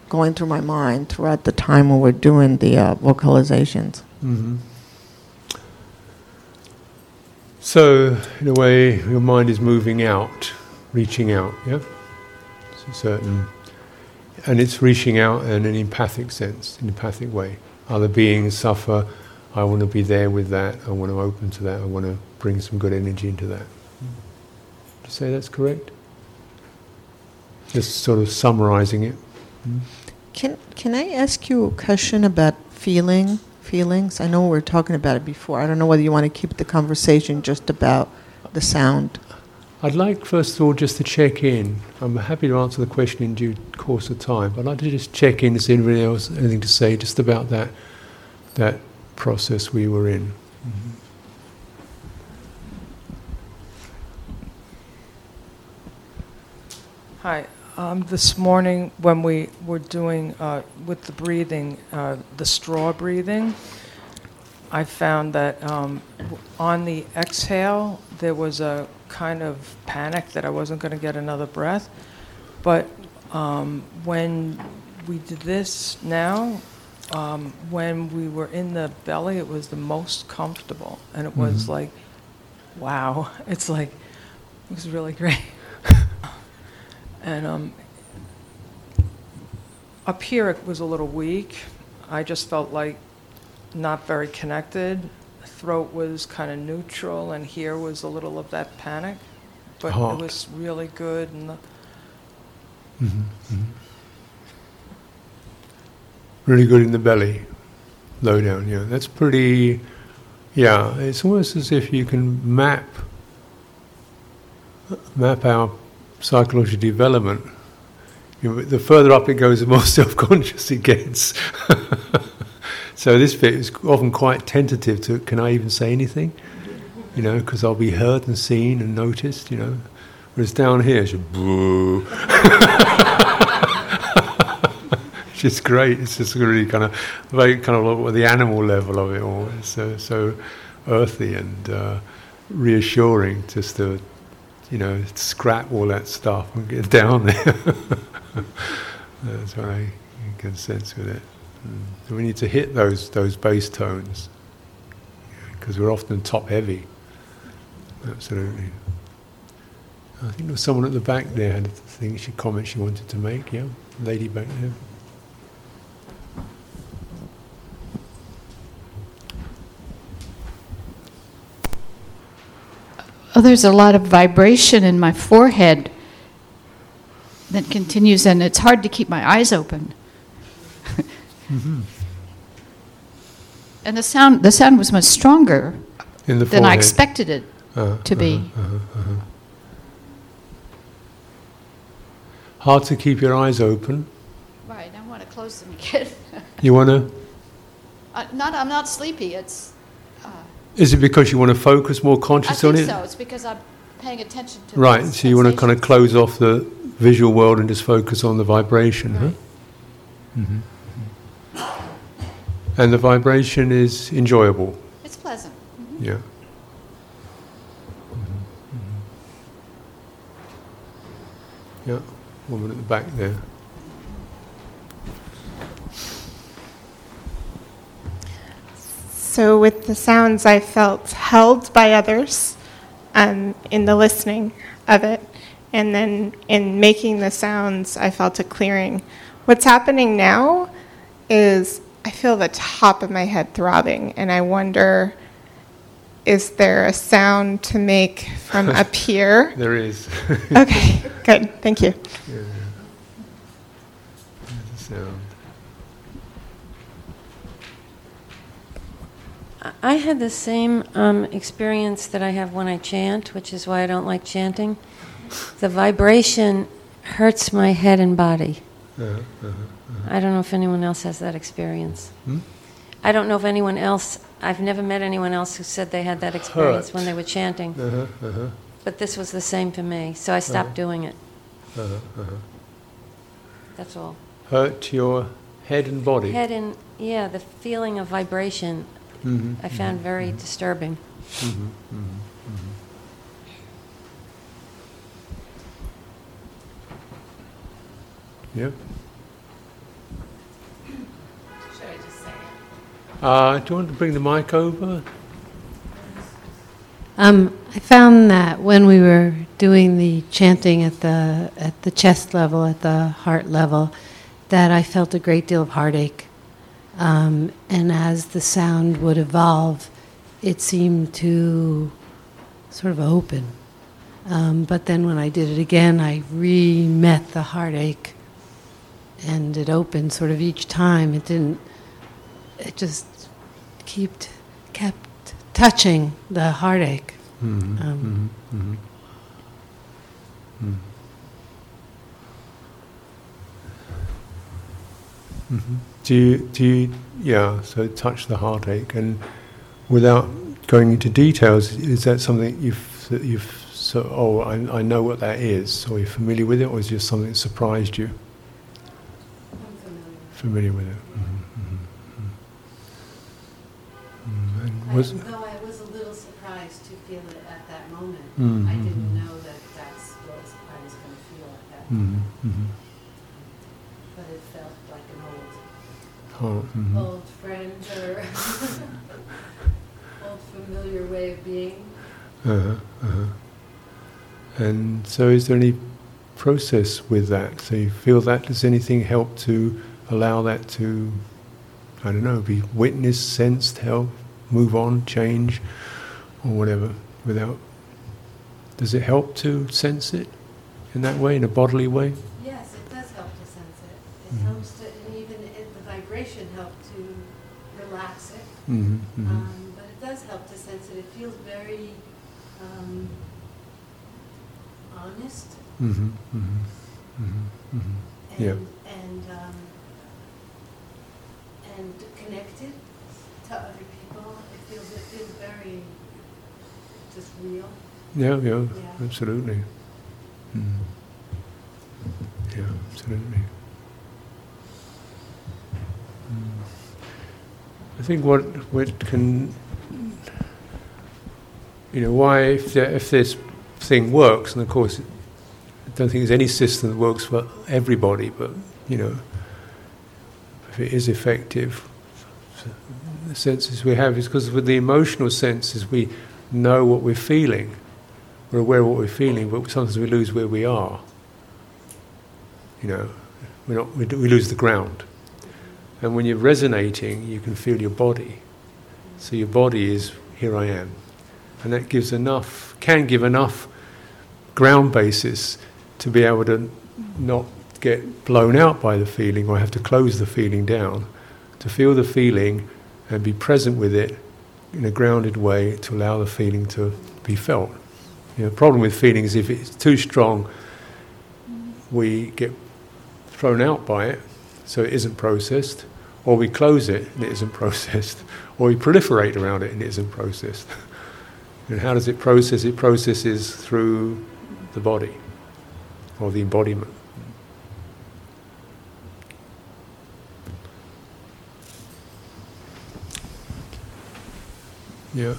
going through my mind throughout the time when we're doing the uh, vocalizations. hmm So, in a way, your mind is moving out, reaching out, yeah? It's certain. And it's reaching out in an empathic sense, in an empathic way. Other beings suffer, I want to be there with that, I want to open to that, I want to bring some good energy into that. You say that's correct? Just sort of summarizing it. Can can I ask you a question about feeling feelings? I know we were talking about it before. I don't know whether you want to keep the conversation just about the sound. I'd like, first of all, just to check in. I'm happy to answer the question in due course of time, but I'd like to just check in to see anybody else anything to say just about that that process we were in. Hi. Um, this morning, when we were doing uh, with the breathing, uh, the straw breathing, I found that um, on the exhale, there was a kind of panic that I wasn't going to get another breath. But um, when we did this now, um, when we were in the belly, it was the most comfortable. And it was Mhm. like, wow. It's like, it was really great. And um, up here, it was a little weak. I just felt like not very connected. Throat was kind of neutral, and here was a little of that panic. But it was really good. And the, Mhm, mhm. Really good in the belly, low down. Yeah, that's pretty. Yeah, it's almost as if you can map map our psychological development. You know, the further up it goes, the more self-conscious it gets. so this bit is often quite tentative. To can I even say anything? You know, because I'll be heard and seen and noticed. You know, whereas down here, it's just boo. It's great. It's just really kind of very kind of like the animal level of it all. It's so, so earthy and uh, reassuring just to, you know, scrap all that stuff and get down there. That's what I can sense with it. Mm. We need to hit those those bass tones because we're often top heavy. Absolutely. I think there was someone at the back there had a thing she comment she wanted to make. Yeah, lady back there. Oh, there's a lot of vibration in my forehead that continues, and it's hard to keep my eyes open. And the sound, the sound was much stronger than I expected it Uh, to be. uh-huh, uh-huh, uh-huh. Hard to keep your eyes open. Right, I want to close them again. You want to? Uh, Not, I'm not sleepy, it's, uh, Is it because you want to focus more I conscious on think it? so, it's because I'm paying attention to the Right. So you want to kind of close off the visual world and just focus on the vibration, huh? Right. hmm And the vibration is enjoyable. It's pleasant. Mhm. Yeah. Yeah, woman at the back there. So, with the sounds, I felt held by others um, in the listening of it. And then in making the sounds, I felt a clearing What's happening now is I feel the top of my head throbbing, and I wonder is there a sound to make from up here? There is. Okay, good. Thank you. There's a sound. I had the same um, experience that I have when I chant, which is why I don't like chanting. The vibration hurts my head and body. Uh-huh, uh-huh. I don't know if anyone else has that experience. Hmm? I don't know if anyone else, I've never met anyone else who said they had that experience Hurt. when they were chanting, Uh-huh, uh-huh, but this was the same for me, so I stopped doing it. uh-huh, uh-huh. That's all. Hurt your head and body. Head and, yeah, the feeling of vibration Mhm, I found very disturbing. mhm, mhm, mhm. Yep. Should I just say it? Uh, do you want to bring the mic over? Um, I found that when we were doing the chanting at the at the chest level, at the heart level, that I felt a great deal of heartache. Um, and as the sound would evolve, it seemed to sort of open. Um, but then when I did it again, I re-met the heartache, and it opened sort of each time. It didn't. It just kept kept touching the heartache. Mhm, Um, mhm, mhm. Mhm. Do you, do you, yeah, so touch the heartache, and without going into details, is that something you've, that you've, so, oh, I, I know what that is, or you're familiar with it, or is it just something that surprised you? Familiar with it. Mhm, mhm, mhm. Mm, and was, though I was a little surprised to feel it at that moment, Mhm, I didn't know that that's what I was, going to feel at that Mhm, moment. Oh, mhm. old friend or old familiar way of being. Uh-huh, uh-huh. And so, is there any process with that? So, you feel that does anything help to allow that to, I don't know, be witnessed, sensed, help, move on, change, or whatever? Without, does it help to sense it in that way, in a bodily way? Yes, it does help to sense it. It Mhm. helps to, and even it, the vibration helped to relax it. Mm-hmm, mm-hmm. Um, but it does help to sense it. It feels very um, honest mm-hmm, mm-hmm, mm-hmm, mm-hmm. and Yeah. and um, and connected to other people. It feels it feels very just real. Yeah, yeah, Yeah. absolutely. Mm. Yeah, absolutely. I think what what can you know why if there, if this thing works, and of course I don't think there's any system that works for everybody, but you know if it is effective, the senses we have is because with the emotional senses we know what we're feeling. We're aware of what we're feeling, but sometimes we lose where we are. You know, we're not, we, we lose the ground. And when you're resonating, you can feel your body. So your body is, here I am. And that gives enough, can give enough ground basis to be able to not get blown out by the feeling or have to close the feeling down, to feel the feeling and be present with it in a grounded way to allow the feeling to be felt. You know, the problem with feeling is if it's too strong, we get thrown out by it, so it isn't processed, or we close it and it isn't processed, or we proliferate around it and it isn't processed. and how does it process? It processes through the body, or the embodiment. Yeah,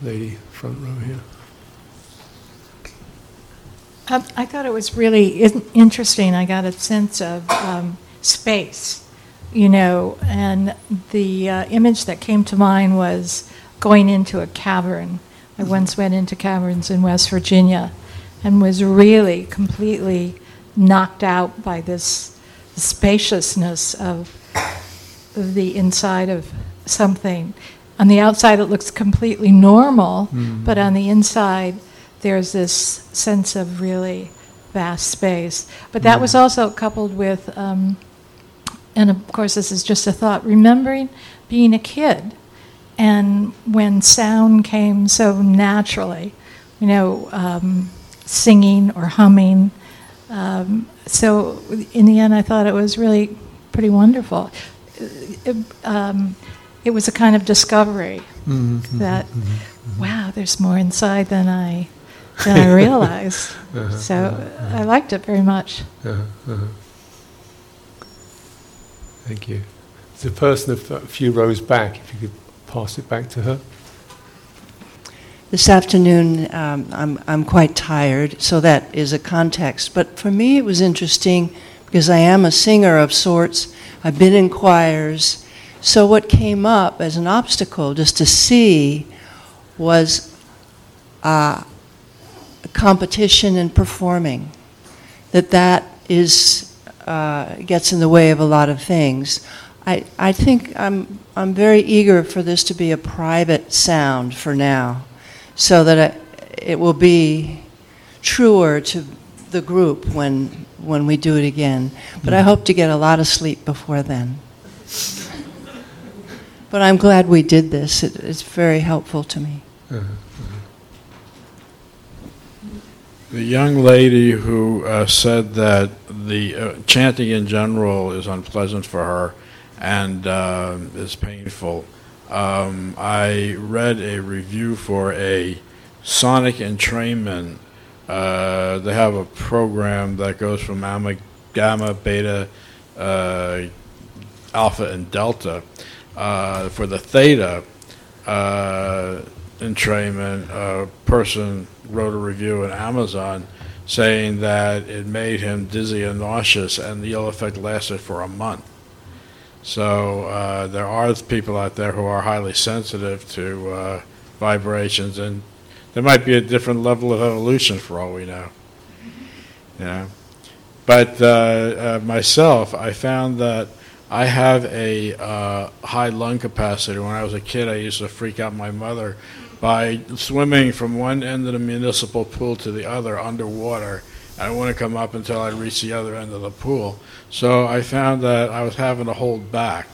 lady front row here. Um, I thought it was really in- interesting. I got a sense of um, space, you know, and the uh, image that came to mind was going into a cavern. I once went into caverns in West Virginia and was really completely knocked out by this spaciousness of the inside of something. On the outside, it looks completely normal, but on the inside, there's this sense of really vast space. But that was also coupled with, um, and of course, this is just a thought, remembering being a kid and when sound came so naturally, you know, um, singing or humming. Um, so in the end, I thought it was really pretty wonderful. It, um, it was a kind of discovery that, wow, there's more inside than I than I realized. so I liked it very much. Uh-huh, uh-huh. Thank you. The person a few rows back, if you could pass it back to her. This afternoon, um, I'm, I'm quite tired, so that is a context. But for me, it was interesting because I am a singer of sorts. I've been in choirs. So, what came up as an obstacle just to see was uh, a competition in performing. That that is, uh, gets in the way of a lot of things. I, I think I'm, I'm very eager for this to be a private sound for now so that it, it will be truer to the group when, when we do it again. But I hope to get a lot of sleep before then. But I'm glad we did this. It, it's very helpful to me. The young lady who uh, said that the uh, chanting in general is unpleasant for her and uh, is painful. Um, I read a review for a sonic entrainment. Uh, they have a program that goes from gamma, gamma beta, uh, alpha, and delta. Uh, for the theta uh, entrainment, a person wrote a review on Amazon saying that it made him dizzy and nauseous, and the ill effect lasted for a month. So uh, there are people out there who are highly sensitive to uh, vibrations, and there might be a different level of evolution for all we know. Yeah. But uh, uh, myself, I found that I have a uh, high lung capacity. When I was a kid, I used to freak out my mother by swimming from one end of the municipal pool to the other underwater. I wouldn't come up until I reached the other end of the pool. So I found that I was having to hold back.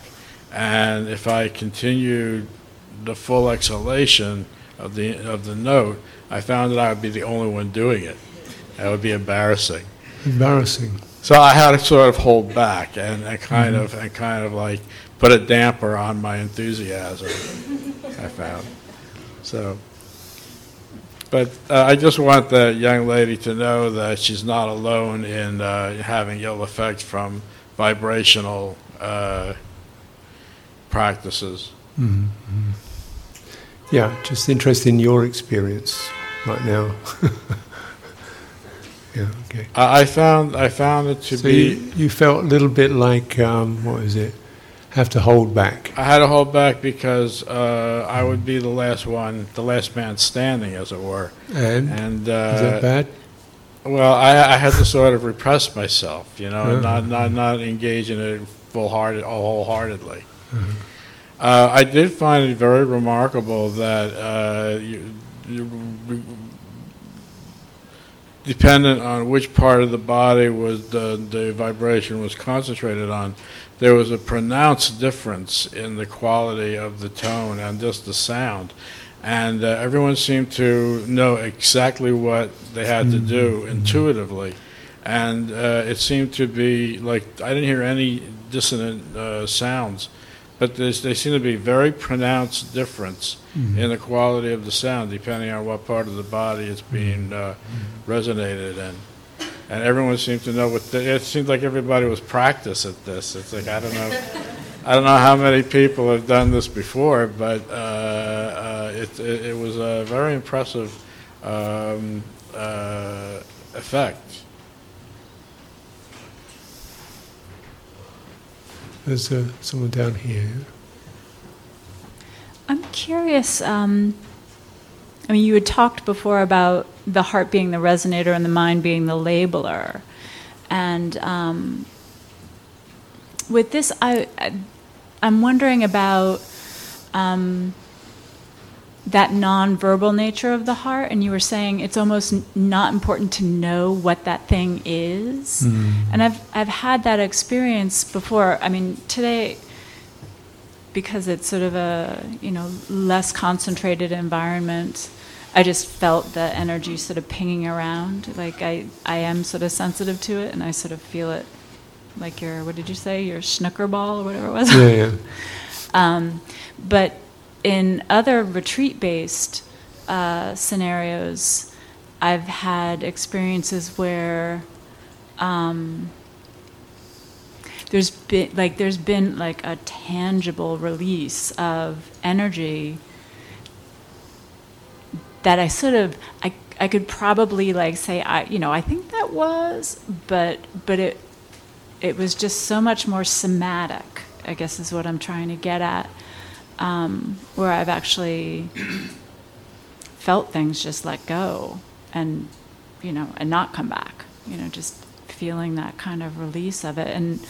And if I continued the full exhalation of the, of the note, I found that I would be the only one doing it. That would be embarrassing. Embarrassing. So I had to sort of hold back and, and kind mm-hmm. of and kind of like put a damper on my enthusiasm. I found. So, but uh, I just want the young lady to know that she's not alone in uh, having ill effects from vibrational uh, practices. Mhm, mhm. Yeah, just interested in your experience right now. yeah, okay. I, I found I found it to so be. you, you felt a little bit like um, what is it? Have to hold back. I had to hold back because uh, I would be the last one, the last man standing, as it were. And, And uh, is that bad? Well, I, I had to sort of repress myself, you know, and Uh-huh. not, not, not engage in it full hearted, wholeheartedly. Uh-huh. Uh, I did find it very remarkable that uh, you, you, dependent on which part of the body was the, the vibration was concentrated on, there was a pronounced difference in the quality of the tone and just the sound. And uh, everyone seemed to know exactly what they had to do intuitively. And uh, it seemed to be like I didn't hear any dissonant uh, sounds, but there's, they seem to be very pronounced difference Mhm. in the quality of the sound depending on what part of the body it's being uh, resonated in. And everyone seemed to know what the, it seemed like everybody was practiced at this. It's like I don't know, I don't know how many people have done this before, but uh, uh, it, it it was a very impressive um, uh, effect. There's uh, someone down here. I'm curious. Um, I mean, you had talked before about the heart being the resonator and the mind being the labeler, and um, with this, I, I I'm wondering about um, that nonverbal nature of the heart, and you were saying it's almost n- not important to know what that thing is. Mm. And I've I've had that experience before. I mean, today because it's sort of a you know less concentrated environment. I just felt the energy sort of pinging around. Like I, I am sort of sensitive to it, and I sort of feel it, like your what did you say, your snooker ball or whatever it was. Yeah, yeah. um, but in other retreat-based uh, scenarios, I've had experiences where um, there's been like there's been like a tangible release of energy that I sort of I I could probably like say I you know I think that was but but it it was just so much more somatic I guess is what I'm trying to get at um, where I've actually felt things just let go and you know and not come back you know just feeling that kind of release of it. And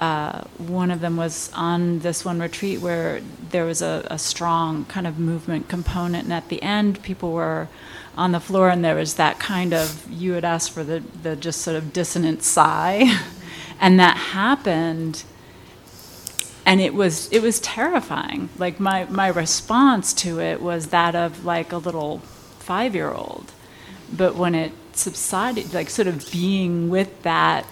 uh, one of them was on this one retreat where there was a, a, strong kind of movement component, and at the end, people were on the floor, and there was that kind of you had asked for the the just sort of dissonant sigh, and that happened, and it was it was terrifying. Like my my response to it was that of like a little five year old, but when it subsided, like sort of being with that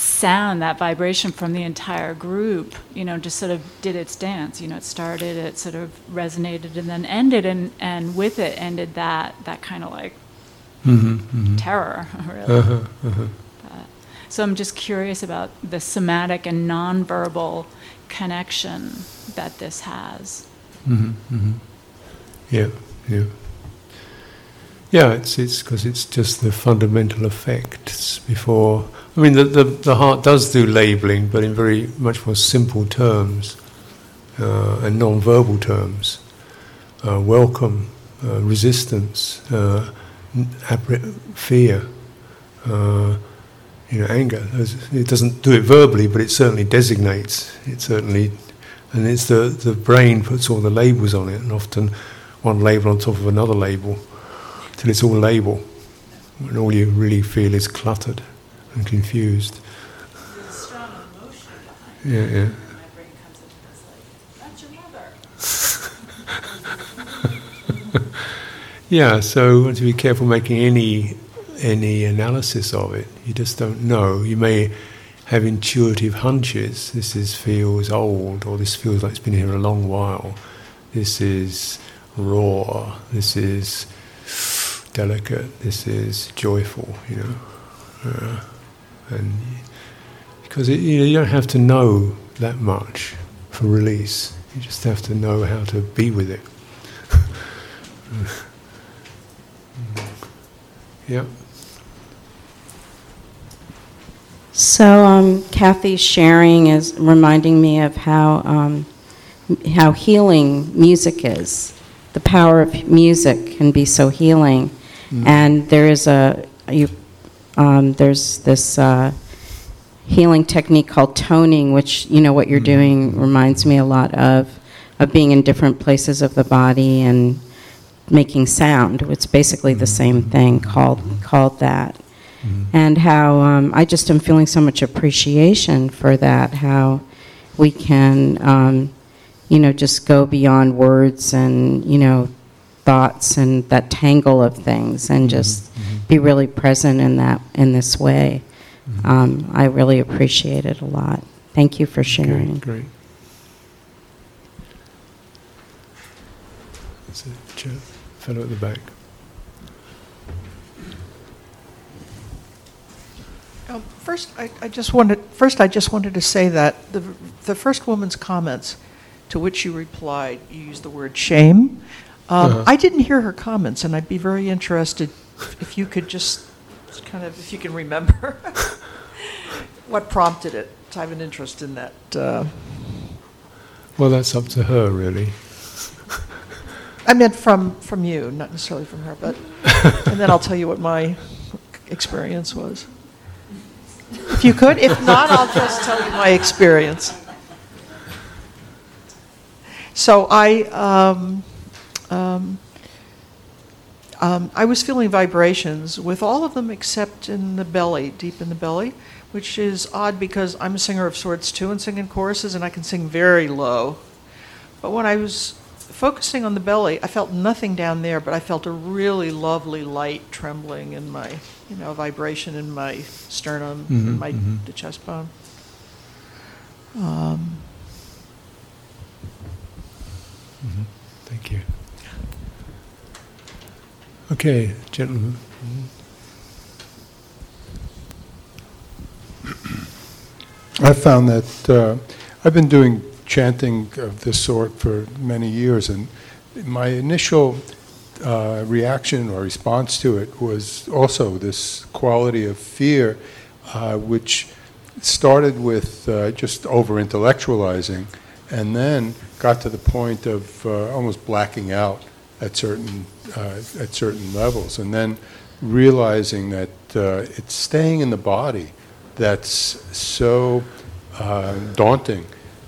sound, that vibration from the entire group, you know, just sort of did its dance. You know, it started, it sort of resonated, and then ended, and, and with it ended that that kind of like mm-hmm, mm-hmm. terror, really. Uh-huh, uh-huh. But, so I'm just curious about the somatic and nonverbal connection that this has. Mm-hmm, mm-hmm. yeah, yeah. Yeah, it's it's because it's just the fundamental effects before. I mean, the, the, the heart does do labeling, but in very much more simple terms uh, and non-verbal terms. Uh, welcome, uh, resistance, uh, fear, uh, you know, anger. It doesn't do it verbally, but it certainly designates. It certainly, and it's the the brain puts all the labels on it, and often one label on top of another label till it's all label, and all you really feel is cluttered and confused. Yeah, yeah. My brain comes into this, like, that's your mother. Yeah, so to be careful making any any analysis of it. You just don't know. You may have intuitive hunches. This is feels old, or this feels like it's been here a long while. This is raw. This is delicate, this is joyful, you know. Uh, and because it, you, know, you don't have to know that much for release, you just have to know how to be with it. yeah. So um, Kathy's sharing is reminding me of how um, how healing music is. The power of music can be so healing. Mm. And there is a you, um, there's this uh, healing technique called toning, which you know what you're mm. doing reminds me a lot of of being in different places of the body and making sound. It's basically the same thing called called that. Mm. And how um, I just am feeling so much appreciation for that. How we can, um, you know, just go beyond words and you know thoughts and that tangle of things and mm-hmm, just mm-hmm. be really present in that in this way. Mm-hmm. Um, I really appreciate it a lot. Thank you for sharing. Okay, great. That's it, chair. Fellow at the back. Um, first, I, I, just wanted first I just wanted to say that the the first woman's comments to which you replied, you used the word shame. Um, uh-huh. I didn't hear her comments, and I'd be very interested if you could just kind of, if you can remember what prompted it. I have an interest in that. Uh, well, that's up to her, really. I meant from, from you, not necessarily from her, but and then I'll tell you what my experience was. if you could. If not, I'll just tell you my experience. So I, um, um, um, I was feeling vibrations with all of them except in the belly, deep in the belly, which is odd because I'm a singer of sorts too and sing in choruses, and I can sing very low. But when I was focusing on the belly, I felt nothing down there, but I felt a really lovely light trembling in my, you know, vibration in my sternum, Mhm, my mhm. the chest bone. Um, Mhm. Thank you. Okay, gentlemen. I found that uh, I've been doing chanting of this sort for many years, and my initial uh, reaction or response to it was also this quality of fear, uh, which started with uh, just over intellectualizing and then got to the point of uh, almost blacking out at certain, uh, at certain levels, and then realizing that uh, it's staying in the body that's so uh, daunting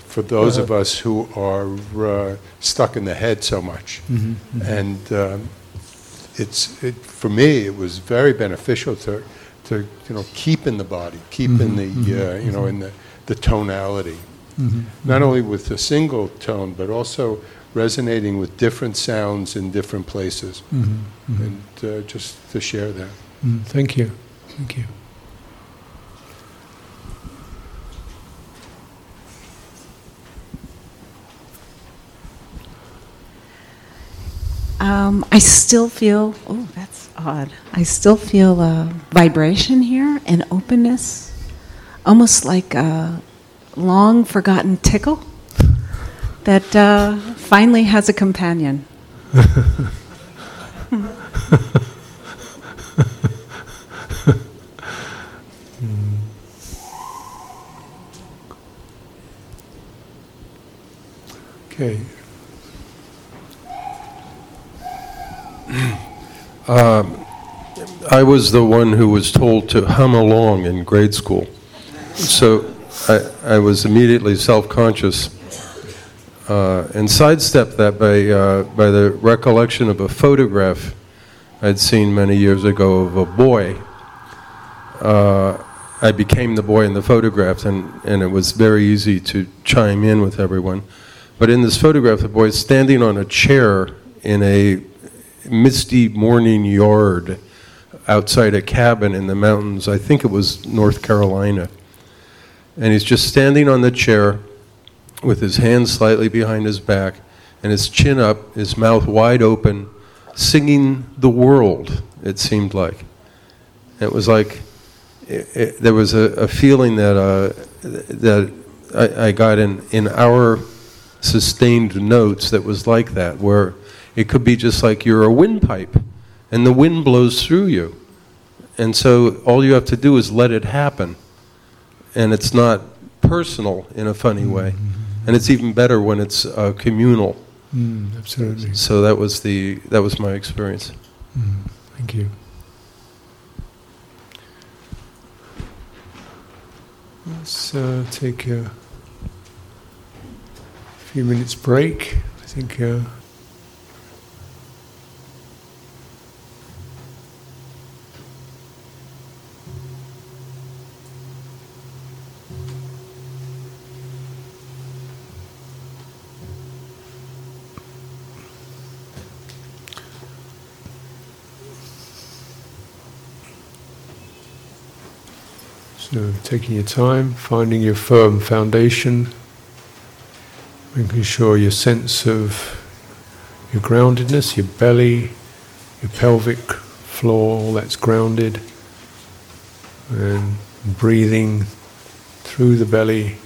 for those of us who are uh, stuck in the head so much. Mhm, mhm. And um, it's it, for me, it was very beneficial to to you know keep in the body, keep in Mhm, the mhm, uh, you know in the the tonality, Mhm, not only with the single tone, but also resonating with different sounds in different places, Mhm, mhm. and uh, just to share that. Mm, thank you. Thank you. Um, I still feel, oh, that's odd. I still feel a vibration here and openness, almost like a long forgotten tickle that uh, finally has a companion. Okay. Um, I was the one who was told to hum along in grade school. So I, I was immediately self conscious uh, and sidestepped that by, uh, by the recollection of a photograph I'd seen many years ago of a boy. Uh, I became the boy in the photograph, and, and it was very easy to chime in with everyone. But in this photograph, the boy is standing on a chair in a misty morning yard outside a cabin in the mountains. I think it was North Carolina. And he's just standing on the chair with his hands slightly behind his back and his chin up, his mouth wide open, singing the world, it seemed like. It was like it, it, there was a, a feeling that, uh, that I, I got in, in our sustained notes that was like that, where it could be just like you're a windpipe and the wind blows through you. And so all you have to do is let it happen. And it's not personal in a funny way. And it's even better when it's uh, communal. Mm, absolutely. So that was the that was my experience. Mm, thank you. Let's uh, take a few minutes break. I think. Uh, So, taking your time, finding your firm foundation, making sure your sense of your groundedness, your belly, your pelvic floor, all that's grounded, and breathing through the belly,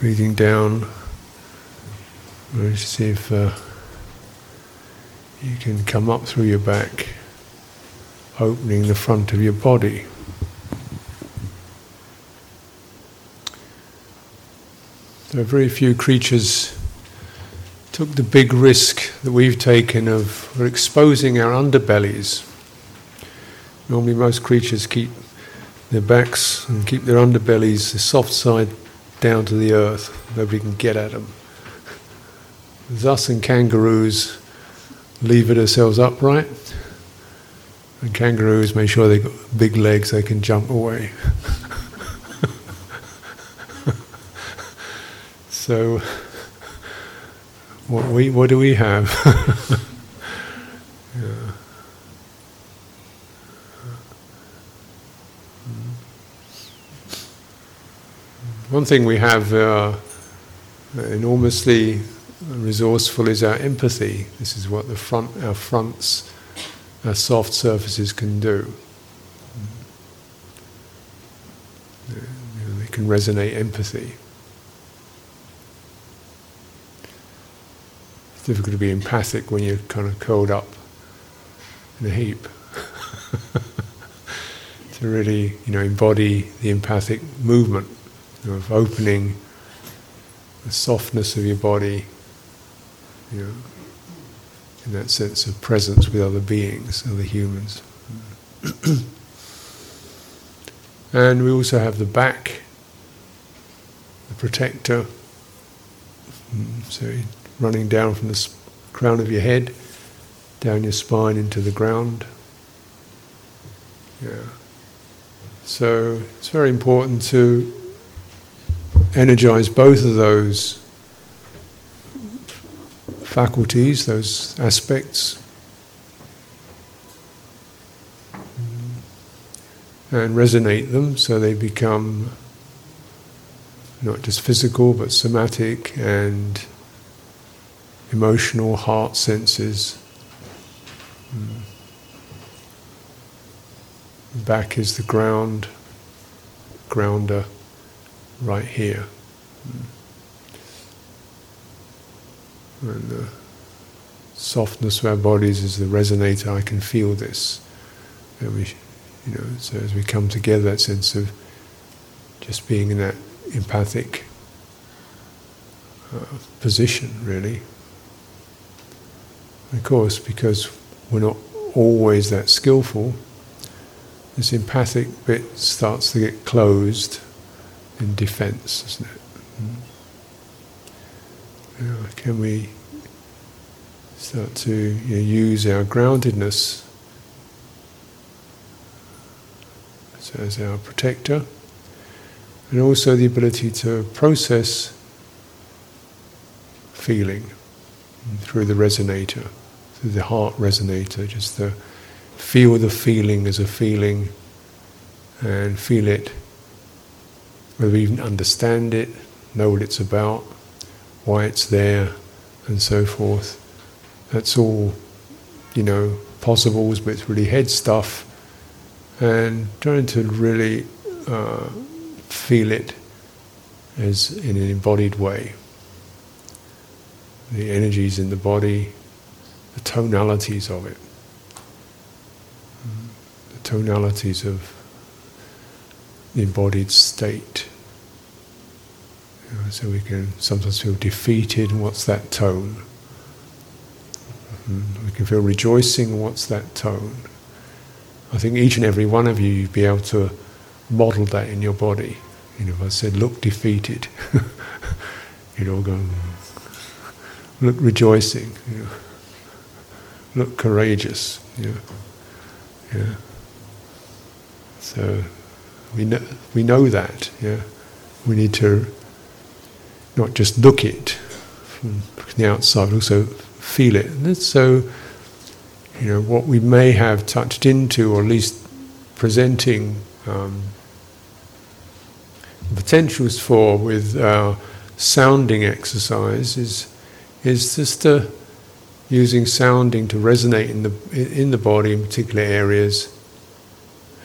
breathing down. Let's see if uh, you can come up through your back, opening the front of your body. There are very few creatures took the big risk that we've taken of exposing our underbellies. Normally, most creatures keep their backs and keep their underbellies, the soft side, down to the earth. Nobody can get at them. There's us and kangaroos lever themselves upright. And kangaroos make sure they've got big legs, they can jump away. so, what, we, what do we have? yeah. One thing we have uh, enormously resourceful is our empathy. This is what the front, our fronts, our soft surfaces can do. You know, they can resonate empathy. It's difficult to be empathic when you're kind of curled up in a heap. to really, you know, embody the empathic movement of opening the softness of your body, you know, in that sense of presence with other beings, other humans. and we also have the back, the protector, mm, so running down from the crown of your head, down your spine into the ground. Yeah. So it's very important to energize both of those faculties, those aspects, mm-hmm. and resonate them so they become not just physical but somatic and emotional heart senses. Back is the ground, grounder right here. And the softness of our bodies is the resonator. I can feel this. And we, you know, so as we come together, that sense of just being in that empathic uh, position, really. Of course, because we're not always that skillful, this empathic bit starts to get closed in defense, isn't it? Mm. can we start to you know, use our groundedness as our protector, and also the ability to process feeling through the resonator, through the heart resonator, just to feel the feeling as a feeling and feel it whether we even understand it, know what it's about, why it's there, and so forth. That's all, you know, possibles, but it's really head stuff. And trying to really uh, feel it as in an embodied way. The energies in the body, the tonalities of it, the tonalities of the embodied state. Know, so we can sometimes feel defeated, what's that tone? Mm-hmm. We can feel rejoicing, what's that tone? I think each and every one of you, you'd be able to model that in your body. You know, if I said, look defeated, you'd all go, look rejoicing, you know, look courageous. Know, yeah. So we know, we know that. Yeah, we need to not just look it from the outside, but also feel it. And so, you know, what we may have touched into, or at least presenting um, potentials for with our sounding exercise is is just uh, using sounding to resonate in the in the body in particular areas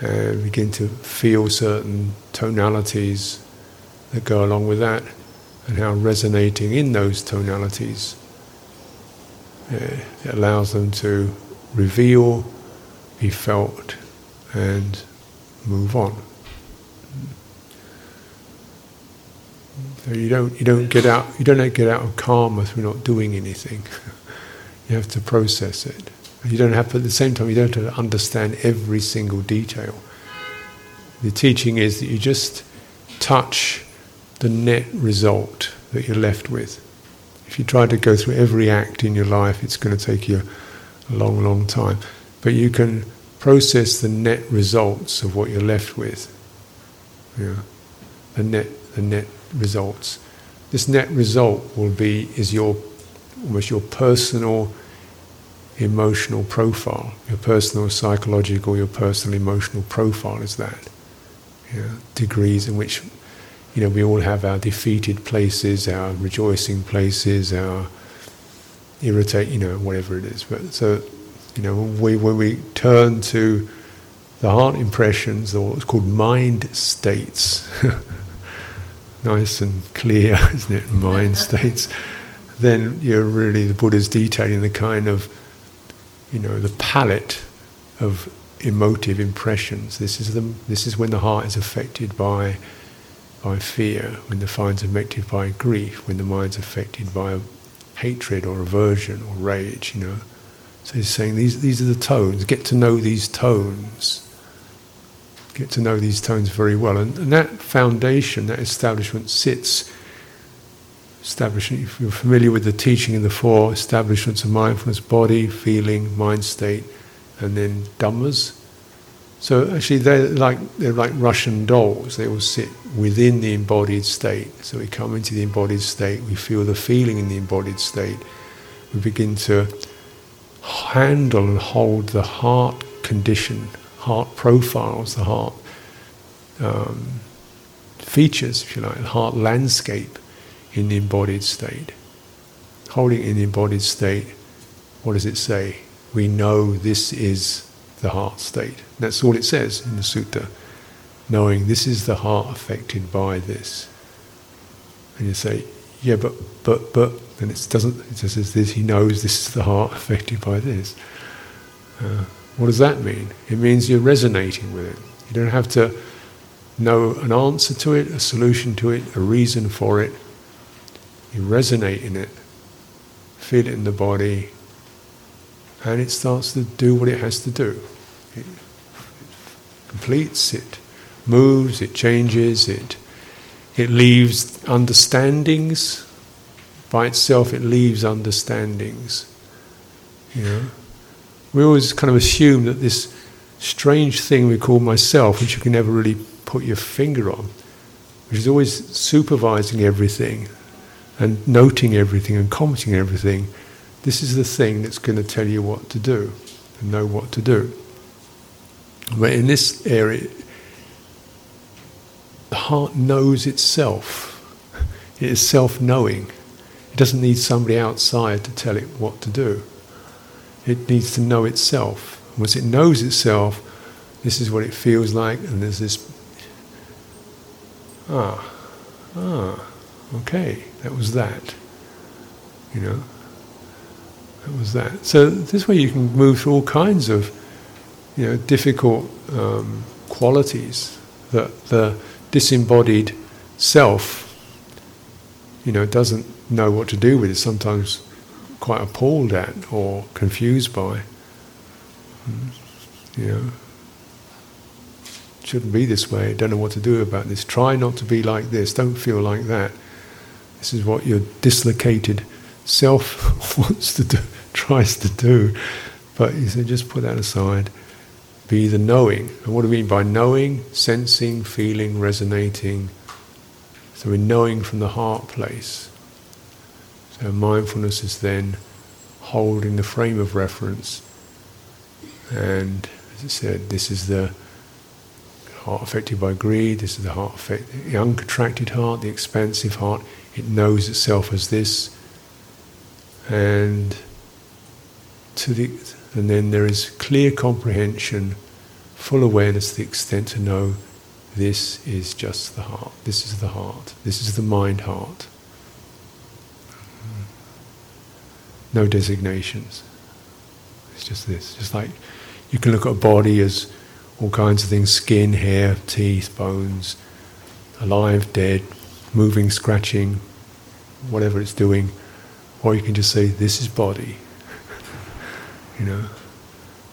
uh, begin to feel certain tonalities that go along with that, and how resonating in those tonalities uh, it allows them to reveal, be felt, and move on. So you don't you don't get out you don't get out of karma through not doing anything. you have to process it. You don't have, to, at the same time, you don't have to understand every single detail. the teaching is that you just touch the net result that you're left with. If you try to go through every act in your life, it's going to take you a long, long time. But you can process the net results of what you're left with. Yeah. The net, the net results. This net result will be is your almost your personal emotional profile, your personal psychological, your personal emotional profile is that. Yeah. Degrees in which you know we all have our defeated places, our rejoicing places, our irritate, you know, whatever it is. But so you know, when we, when we turn to the heart impressions, or what's called mind states, nice and clear, isn't it? Mind states. Then you're really the Buddha's detailing the kind of, you know, the palette of emotive impressions. This is the this is when the heart is affected by by fear, when the mind's affected by grief, when the mind's affected by hatred or aversion or rage. You know. So he's saying these, these are the tones. Get to know these tones. Get to know these tones very well. And, and that foundation, that establishment sits, establishment, if you're familiar with the teaching in the four establishments of mindfulness, body, feeling, mind state, and then dhammas. So actually they're like, they're like Russian dolls. They all sit within the embodied state. So we come into the embodied state, we feel the feeling in the embodied state. We begin to handle and hold the heart condition, heart profiles, the heart um, features, if you like, the heart landscape in the embodied state. Holding in the embodied state, what does it say? We know this is the heart state. That's all it says in the sutta. Knowing this is the heart affected by this. And you say, yeah, but, but, but, and it doesn't, it just says this, he knows this is the heart affected by this. Uh, what does that mean? It means you're resonating with it. You don't have to know an answer to it, a solution to it, a reason for it. You resonate in it, feel it in the body, and it starts to do what it has to do. It completes, it moves, it changes, it it leaves understandings. By itself, it leaves understandings. You know, we always kind of assume that this strange thing we call myself, which you can never really put your finger on, which is always supervising everything and noting everything and commenting everything, this is the thing that's going to tell you what to do and know what to do. But in this area, the heart knows itself. It is self knowing. It doesn't need somebody outside to tell it what to do. It needs to know itself. Once it knows itself, this is what it feels like, and there's this. Ah, ah, okay, that was that. You know, that was that. So this way you can move through all kinds of, you know, difficult um, qualities that the disembodied self, you know, doesn't know what to do with it, sometimes quite appalled at or confused by. Mm, you know, shouldn't be this way, don't know what to do about this. Try not to be like this, don't feel like that. This is what your dislocated self wants to do, tries to do. But you said just put that aside be the knowing. And what do we mean by knowing? Sensing, feeling, resonating. So we're knowing from the heart place. So mindfulness is then holding the frame of reference. And as I said, this is the heart affected by greed, this is the heart affected, the uncontracted heart, the expansive heart. It knows itself as this. And to the and then there is clear comprehension, full awareness to the extent to know this is just the heart, this is the heart, this is the mind heart. No designations. It's just this. Just like you can look at a body as all kinds of things skin, hair, teeth, bones, alive, dead, moving, scratching, whatever it's doing. Or you can just say, This is body, you know,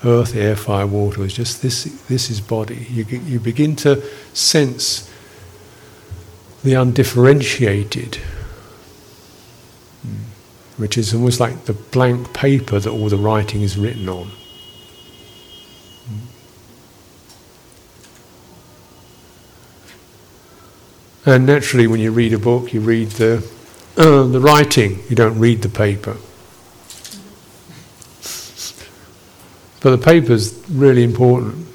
earth, air, fire, water is just this. This is body. You you begin to sense the undifferentiated, hmm, which is almost like the blank paper that all the writing is written on. And naturally, when you read a book, you read the, uh, the writing, you don't read the paper. But the paper's really important.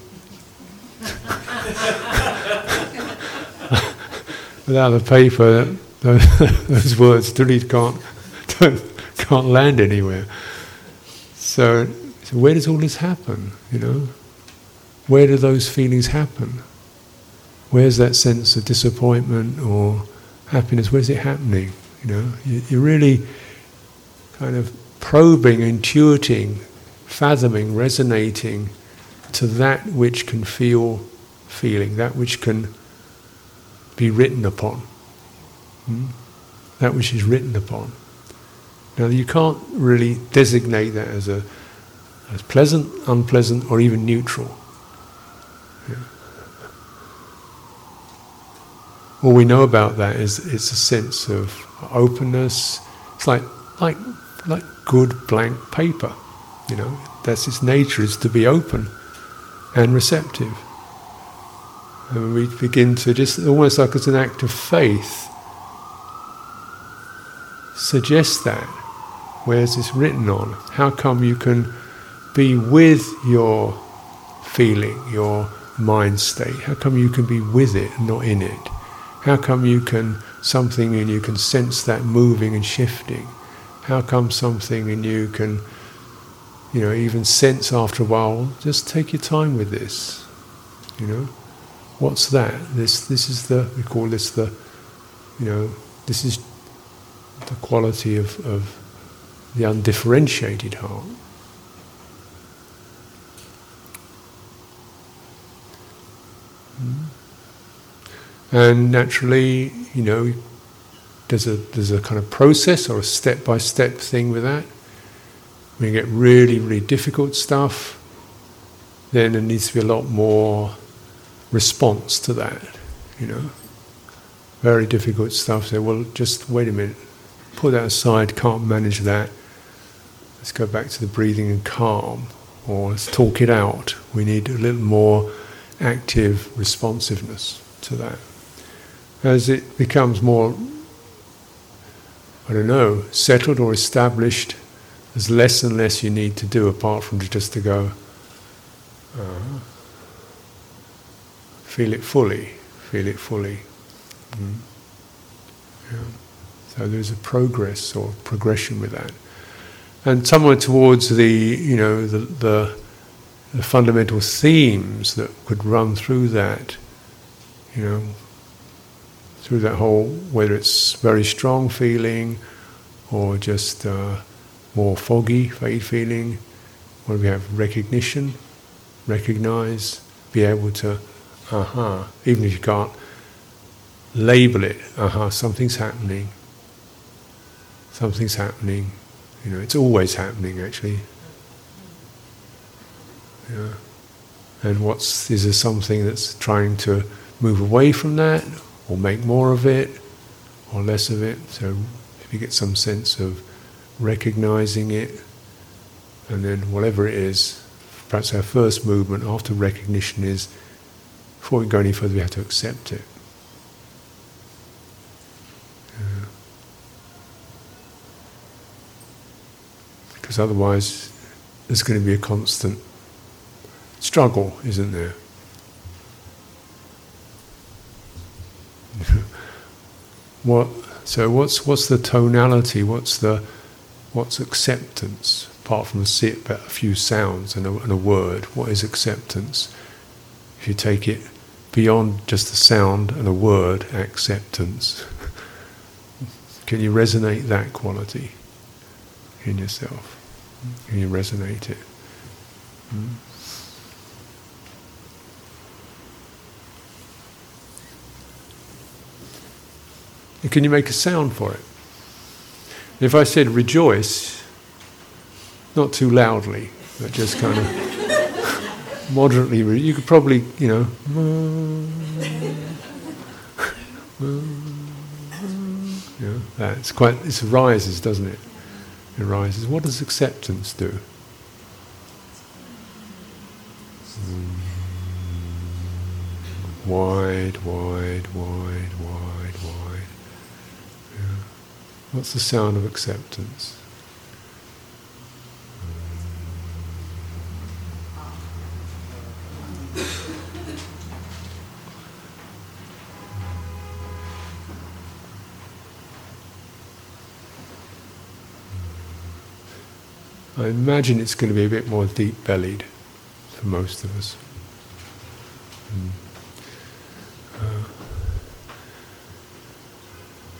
Without the paper, those words really can't, can't land anywhere. So, so, where does all this happen? You know, where do those feelings happen? Where's that sense of disappointment or happiness? Where's it happening? You know, you're really kind of probing, intuiting, fathoming, resonating to that which can feel feeling, that which can be written upon. Hmm? That which is written upon. Now you can't really designate that as a as pleasant, unpleasant, or even neutral. Yeah. all we know about that is it's a sense of openness. It's like like like good blank paper, you know. That's its nature is to be open and receptive. And we begin to just almost like as an act of faith suggest that. Where's this written on? How come you can be with your feeling, your mind state? How come you can be with it, and not in it? How come you can something and you can sense that moving and shifting? How come something and you can, you know, even sense after a while? Just take your time with this. You know, what's that? This this is the we call this the, you know, this is the quality of, of the undifferentiated heart. Mm. And naturally, you know, there's a there's a kind of process or a step by step thing with that. When you get really, really difficult stuff, then there needs to be a lot more response to that, you know. Very difficult stuff. Say, well, just wait a minute, put that aside, can't manage that. Let's go back to the breathing and calm, or let's talk it out. We need a little more active responsiveness to that as it becomes more, I don't know, settled or established, there's less and less you need to do apart from just to go, uh, feel it fully, feel it fully. Mm. Yeah. So there's a progress or progression with that. And somewhere towards the, you know, the, the, the fundamental themes that could run through that, you know, through that whole, whether it's very strong feeling or just uh, more foggy, vague feeling, where we have recognition, recognize, be able to, aha, uh-huh, even if you can't label it, aha, uh-huh, something's happening, something's happening, you know, it's always happening actually. Yeah. And what's, is there something that's trying to move away from that or make more of it or less of it. So if you get some sense of recognizing it, and then whatever it is, perhaps our first movement after recognition is before we go any further, we have to accept it. Because otherwise, there's going to be a constant struggle, isn't there? what? So what's what's the tonality? What's the what's acceptance? Apart from a, a few sounds and a, and a word, what is acceptance? If you take it beyond just the sound and a word, acceptance. Can you resonate that quality in yourself? Can you resonate it? Mm. And can you make a sound for it? If I said rejoice, not too loudly, but just kind of. moderately, re- you could probably, you know, you know, that's quite, it rises, doesn't it? It rises. What does acceptance do? Wide, wide, wide, wide. What's the sound of acceptance? I imagine it's going to be a bit more deep bellied for most of us. Mm.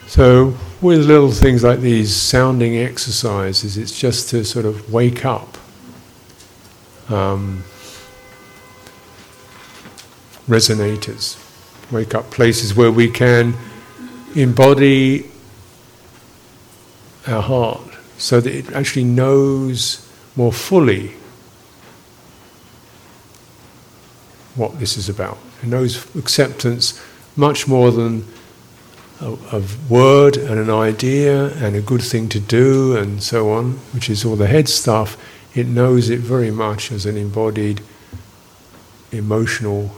So, with little things like these sounding exercises, it's just to sort of wake up. Um, resonators, wake up places where we can embody our heart so that it actually knows more fully what this is about. It knows acceptance much more than a, a, word and an idea and a good thing to do and so on, which is all the head stuff. It knows it very much as an embodied emotional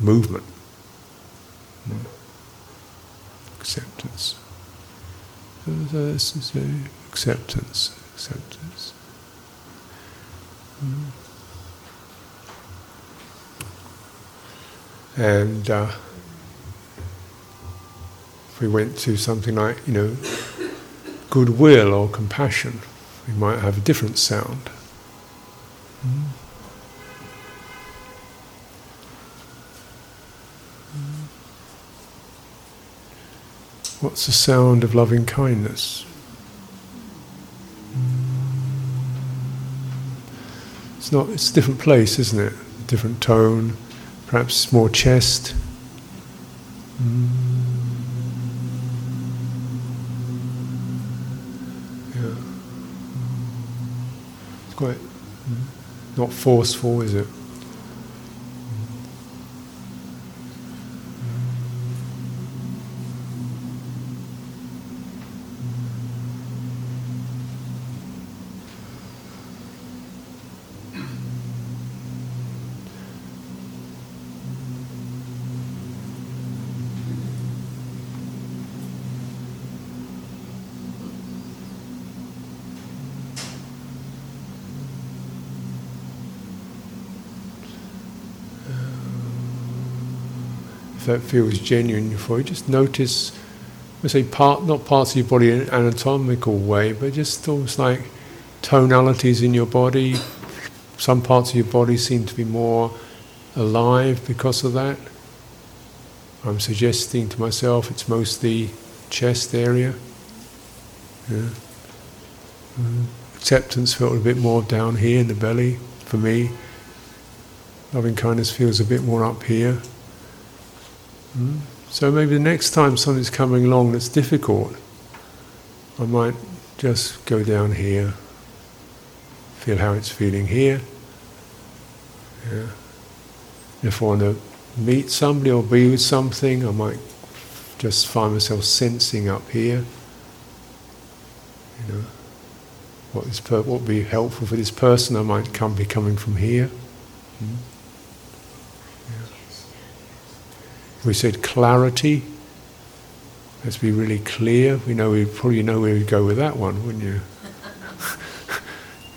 movement. Acceptance. Acceptance, acceptance. And uh, if we went to something like, you know, goodwill or compassion, we might have a different sound. Mm. What's the sound of loving kindness? It's not. It's a different place, isn't it? Different tone, perhaps more chest. Mm. Quite not forceful, is it? That feels genuine for you, just notice, I say part, not parts of your body in an anatomical way, but just almost like tonalities in your body. Some parts of your body seem to be more alive because of that. I'm suggesting to myself it's mostly chest area. Yeah. Mm. Acceptance felt a bit more down here in the belly for me. Loving kindness feels a bit more up here. Mm. So maybe the next time something's coming along that's difficult, I might just go down here, feel how it's feeling here. Yeah. If I want to meet somebody or be with something, I might just find myself sensing up here. You know, what is per- what would be helpful for this person? I might come be coming from here. Mm. We said clarity. Let's be really clear. We know we probably know where we go with that one, wouldn't you?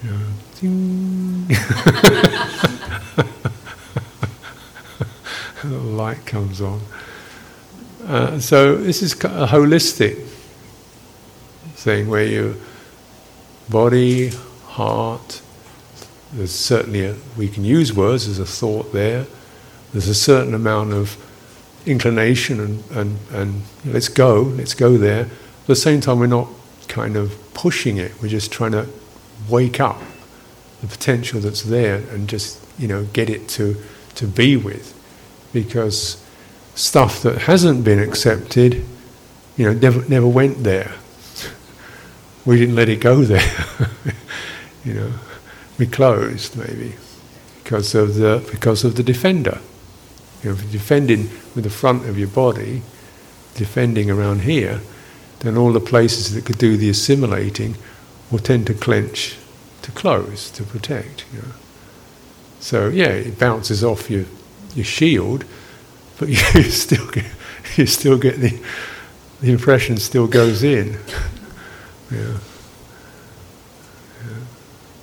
you the light comes on. Uh, so this is a holistic thing where your body, heart. There's certainly a, we can use words. There's a thought there. There's a certain amount of inclination and, and, and let's go, let's go there. At the same time, we're not kind of pushing it, we're just trying to wake up the potential that's there and just, you know, get it to, to be with. Because stuff that hasn't been accepted, you know, never, never went there. we didn't let it go there. you know, we closed maybe. because of the because of the defender. You know, if you're defending with the front of your body, defending around here, then all the places that could do the assimilating will tend to clench, to close, to protect. You know. So yeah, it bounces off your your shield, but you still get you still get the the impression still goes in. yeah. yeah.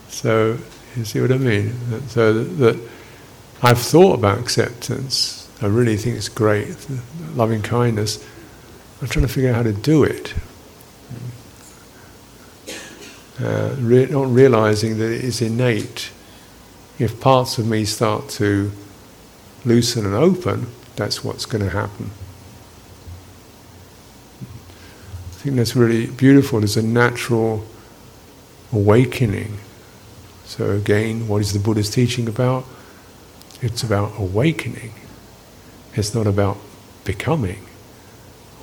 So you see what I mean? So that, that I've thought about acceptance. I really think it's great, loving kindness. I'm trying to figure out how to do it. Uh, re- not realizing that it is innate. If parts of me start to loosen and open, that's what's going to happen. I think that's really beautiful. There's a natural awakening. So, again, what is the Buddha's teaching about? It's about awakening. It's not about becoming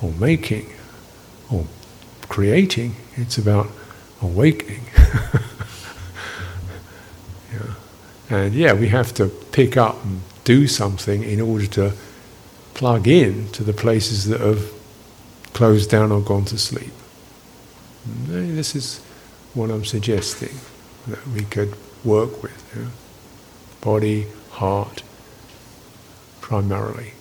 or making or creating. It's about awakening. yeah. And yeah, we have to pick up and do something in order to plug in to the places that have closed down or gone to sleep. And this is what I'm suggesting that we could work with. Yeah? Body, heart, primarily.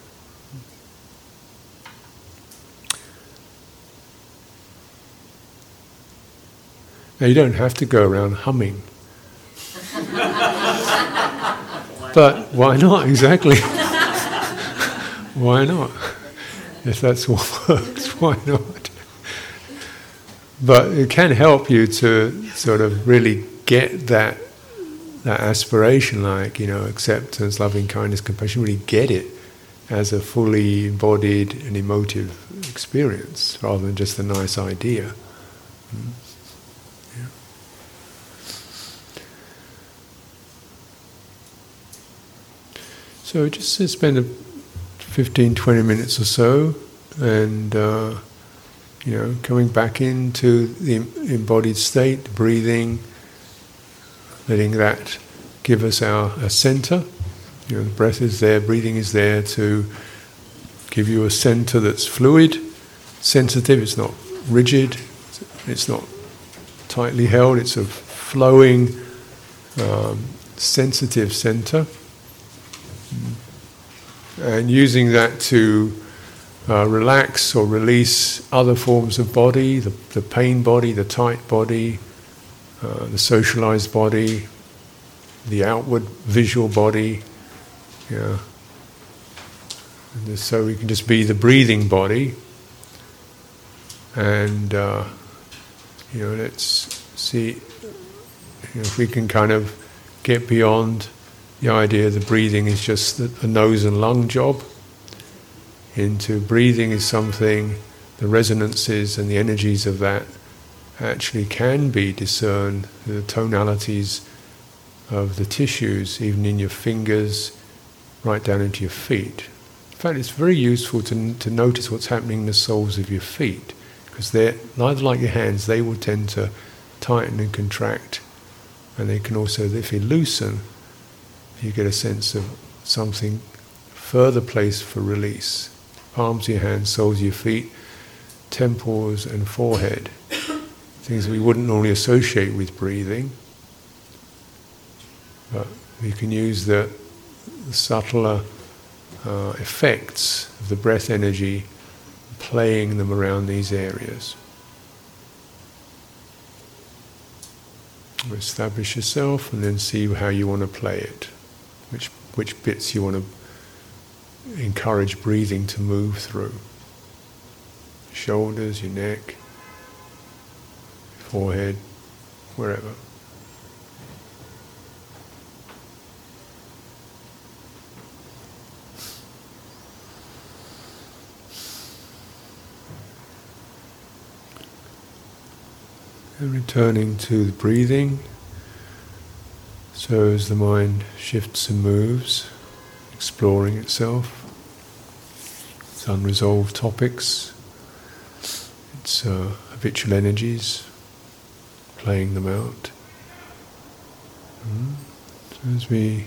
Now you don't have to go around humming. but why not exactly? why not? If that's what works, why not? But it can help you to sort of really get that that aspiration, like you know, acceptance, loving kindness, compassion, really get it as a fully embodied and emotive experience, rather than just a nice idea. Mm. So just spend a 15, 20 minutes or so, and uh, you know, coming back into the embodied state, breathing letting that give us our a center. You know, the breath is there, breathing is there to give you a center that's fluid, sensitive. It's not rigid. It's not tightly held. It's a flowing, um, sensitive center, and using that to uh, relax or release other forms of body, the, the pain body, the tight body, the socialized body, the outward visual body. Yeah. And so we can just be the breathing body. And, uh, you know, let's see you know, if we can kind of get beyond the idea that breathing is just a nose and lung job into breathing is something, the resonances and the energies of that actually can be discerned, the tonalities of the tissues, even in your fingers, right down into your feet. In fact, it's very useful to, to notice what's happening in the soles of your feet, because they're neither like your hands, they will tend to tighten and contract, and they can also, if they loosen, you get a sense of something further place for release. Palms of your hands, soles of your feet, temples and forehead things we wouldn't normally associate with breathing. But we can use the, the subtler uh, effects of the breath energy, playing them around these areas. Establish yourself and then see how you want to play it, which, which bits you want to encourage breathing to move through. Shoulders, your neck forehead, wherever. And returning to the breathing, so as the mind shifts and moves, exploring itself, its unresolved topics, its uh, habitual energies playing them out. Mm. So as we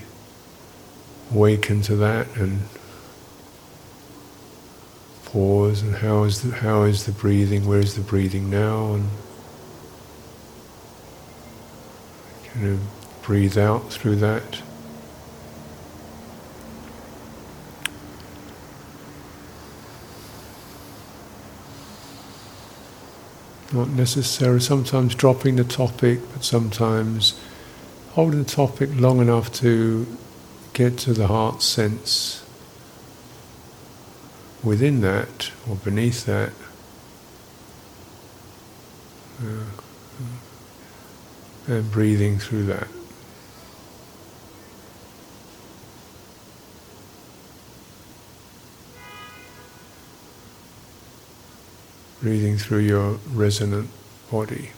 awaken to that and pause and how is the, how is the breathing, where is the breathing now and kind of breathe out through that. Not necessarily, sometimes dropping the topic, but sometimes holding the topic long enough to get to the heart sense within that or beneath that. Uh, and breathing through that. Breathing through your resonant body.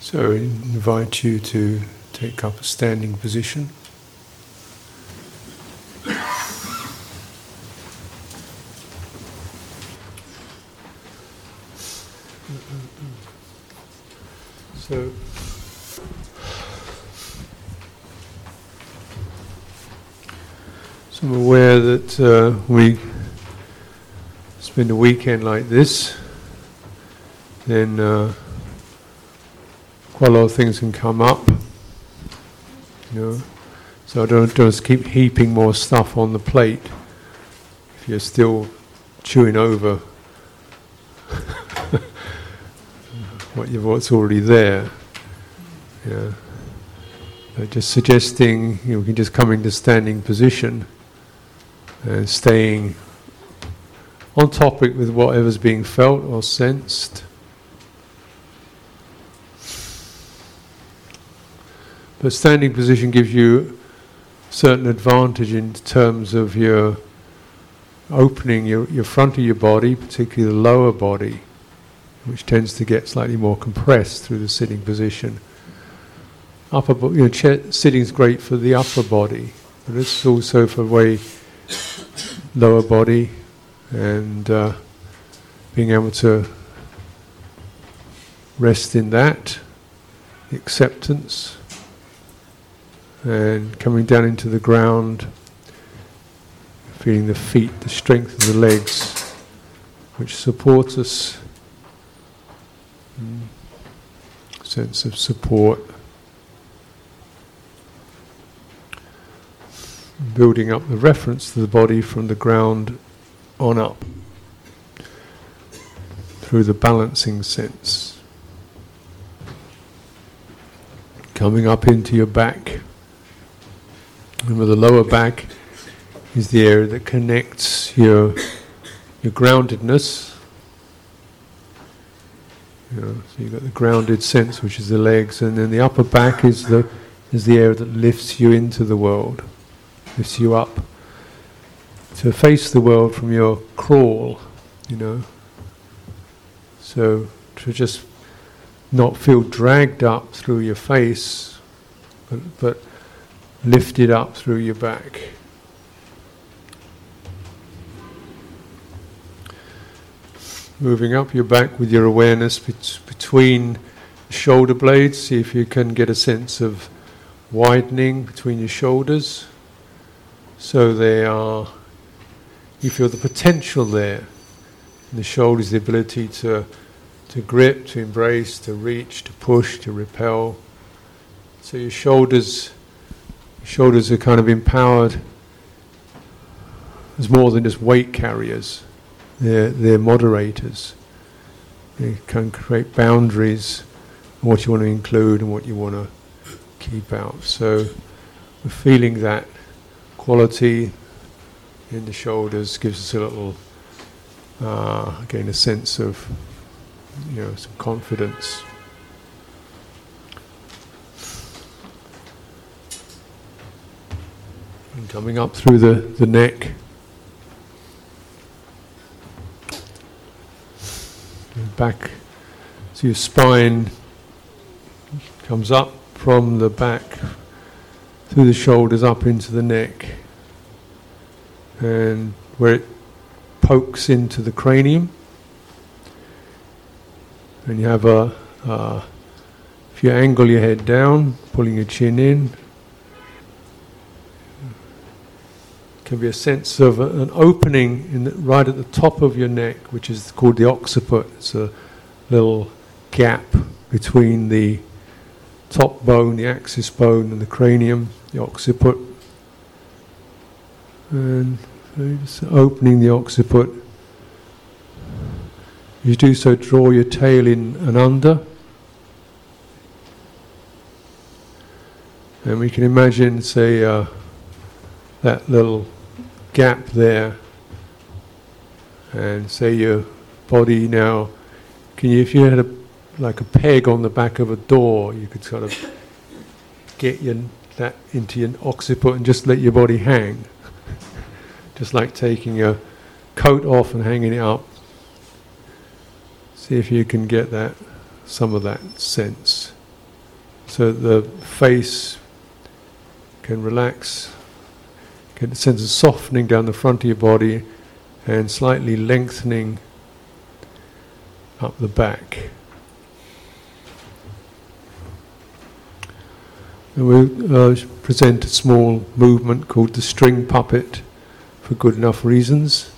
So I invite you to take up a standing position. So So I'm aware that uh, we spend a weekend like this, then uh, quite a lot of things can come up. You know, so I don't just keep heaping more stuff on the plate. If you're still chewing over what you what's already there. Just suggesting you know, we can just come into standing position and staying on topic with whatever's being felt or sensed. But standing position gives you certain advantage in terms of your opening your, your front of your body, particularly the lower body, which tends to get slightly more compressed through the sitting position. Upper, bo- you know, chair, sitting is great for the upper body, but it's also for way lower body and uh, being able to rest in that, acceptance, and coming down into the ground, feeling the feet, the strength of the legs, which supports us, mm. sense of support. Building up the reference to the body from the ground on up through the balancing sense. Coming up into your back. Remember, the lower back is the area that connects your, your groundedness. You know, so you've got the grounded sense, which is the legs, and then the upper back is the, is the area that lifts you into the world lifts you up to face the world from your crawl, you know. So to just not feel dragged up through your face, but, but lifted up through your back. Moving up your back with your awareness bet- between shoulder blades, see if you can get a sense of widening between your shoulders. So they are, you feel the potential there. In the shoulders, the ability to, to grip, to embrace, to reach, to push, to repel. So your shoulders, your shoulders are kind of empowered as more than just weight carriers. They're, they're moderators. They can create boundaries, what you want to include and what you want to keep out. So we're feeling that quality in the shoulders gives us a little, uh, again, a sense of, you know, some confidence. And coming up through the, the neck. Back, so your spine comes up from the back through the shoulders up into the neck, and where it pokes into the cranium. And you have a, uh, if you angle your head down, pulling your chin in, can be a sense of a, an opening in the, right at the top of your neck, which is called the occiput. It's a little gap between the top bone, the axis bone, and the cranium, the occiput. And opening the occiput. You do so, draw your tail in and under. And we can imagine, say, uh, that little gap there. And say your body now, can you, if you had a like a peg on the back of a door, you could sort of get your, that into your occiput and just let your body hang. just like taking your coat off and hanging it up. See if you can get that, some of that sense. So the face can relax, get a sense of softening down the front of your body and slightly lengthening up the back. We'll uh, present a small movement called the string puppet for good enough reasons.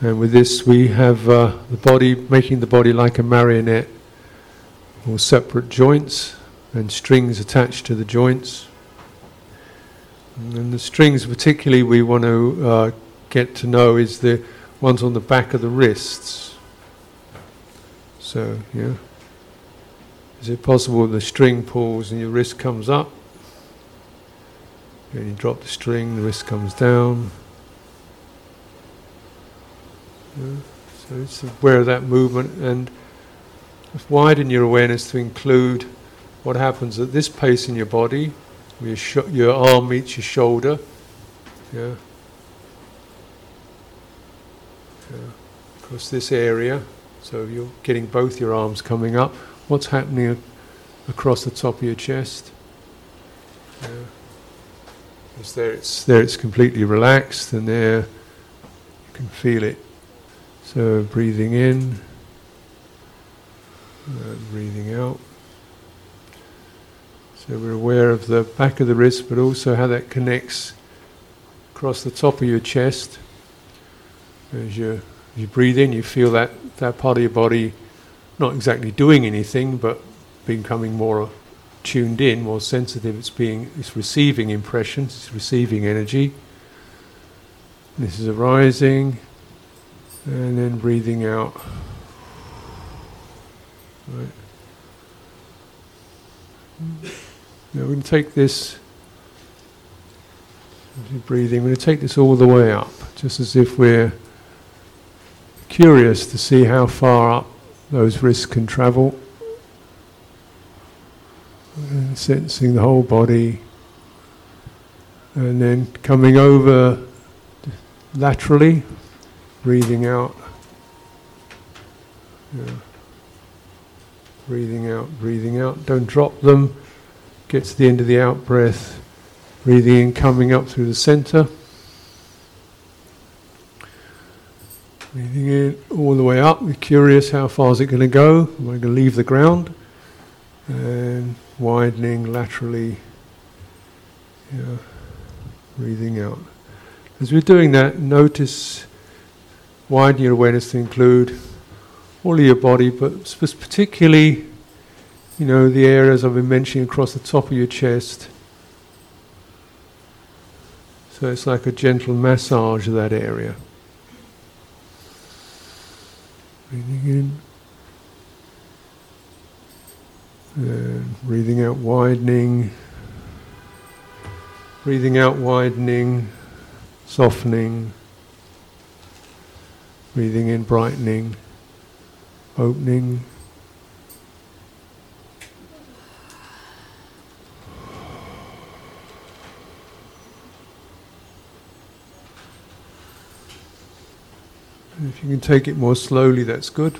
And with this, we have uh, the body, making the body like a marionette, or separate joints, and strings attached to the joints. And the strings, particularly, we want to uh, get to know is the ones on the back of the wrists. So, yeah. Is it possible the string pulls and your wrist comes up? And you drop the string, the wrist comes down. Yeah. So it's aware of that movement and widen your awareness to include what happens at this pace in your body. Your, sh- your arm meets your shoulder. Yeah. yeah. Across this area. So you're getting both your arms coming up what's happening across the top of your chest. Yeah. There it's, there it's completely relaxed, and there you can feel it. So breathing in, breathing out. So we're aware of the back of the wrist, but also how that connects across the top of your chest. As you, as you breathe in, you feel that, that part of your body not exactly doing anything, but becoming more tuned in, more sensitive. It's being, it's receiving impressions, it's receiving energy. This is arising, and then breathing out. Right. Now we're going to take this. Breathing. We're going to take this all the way up, just as if we're curious to see how far up those wrists can travel. Uh, and sensing the whole body. And then coming over laterally, breathing out. Yeah. Breathing out, breathing out. Don't drop them. Get to the end of the out breath. Breathing in, coming up through the center. Breathing in all the way up. We're curious how far is it going to go. Am I going to leave the ground? And widening laterally. Yeah. Breathing out. As we're doing that, notice widen your awareness to include all of your body, but particularly, you know, the areas I've been mentioning across the top of your chest. So it's like a gentle massage of that area. Breathing in. And breathing out, widening. Breathing out, widening, softening. Breathing in, brightening, opening. If you can take it more slowly, that's good.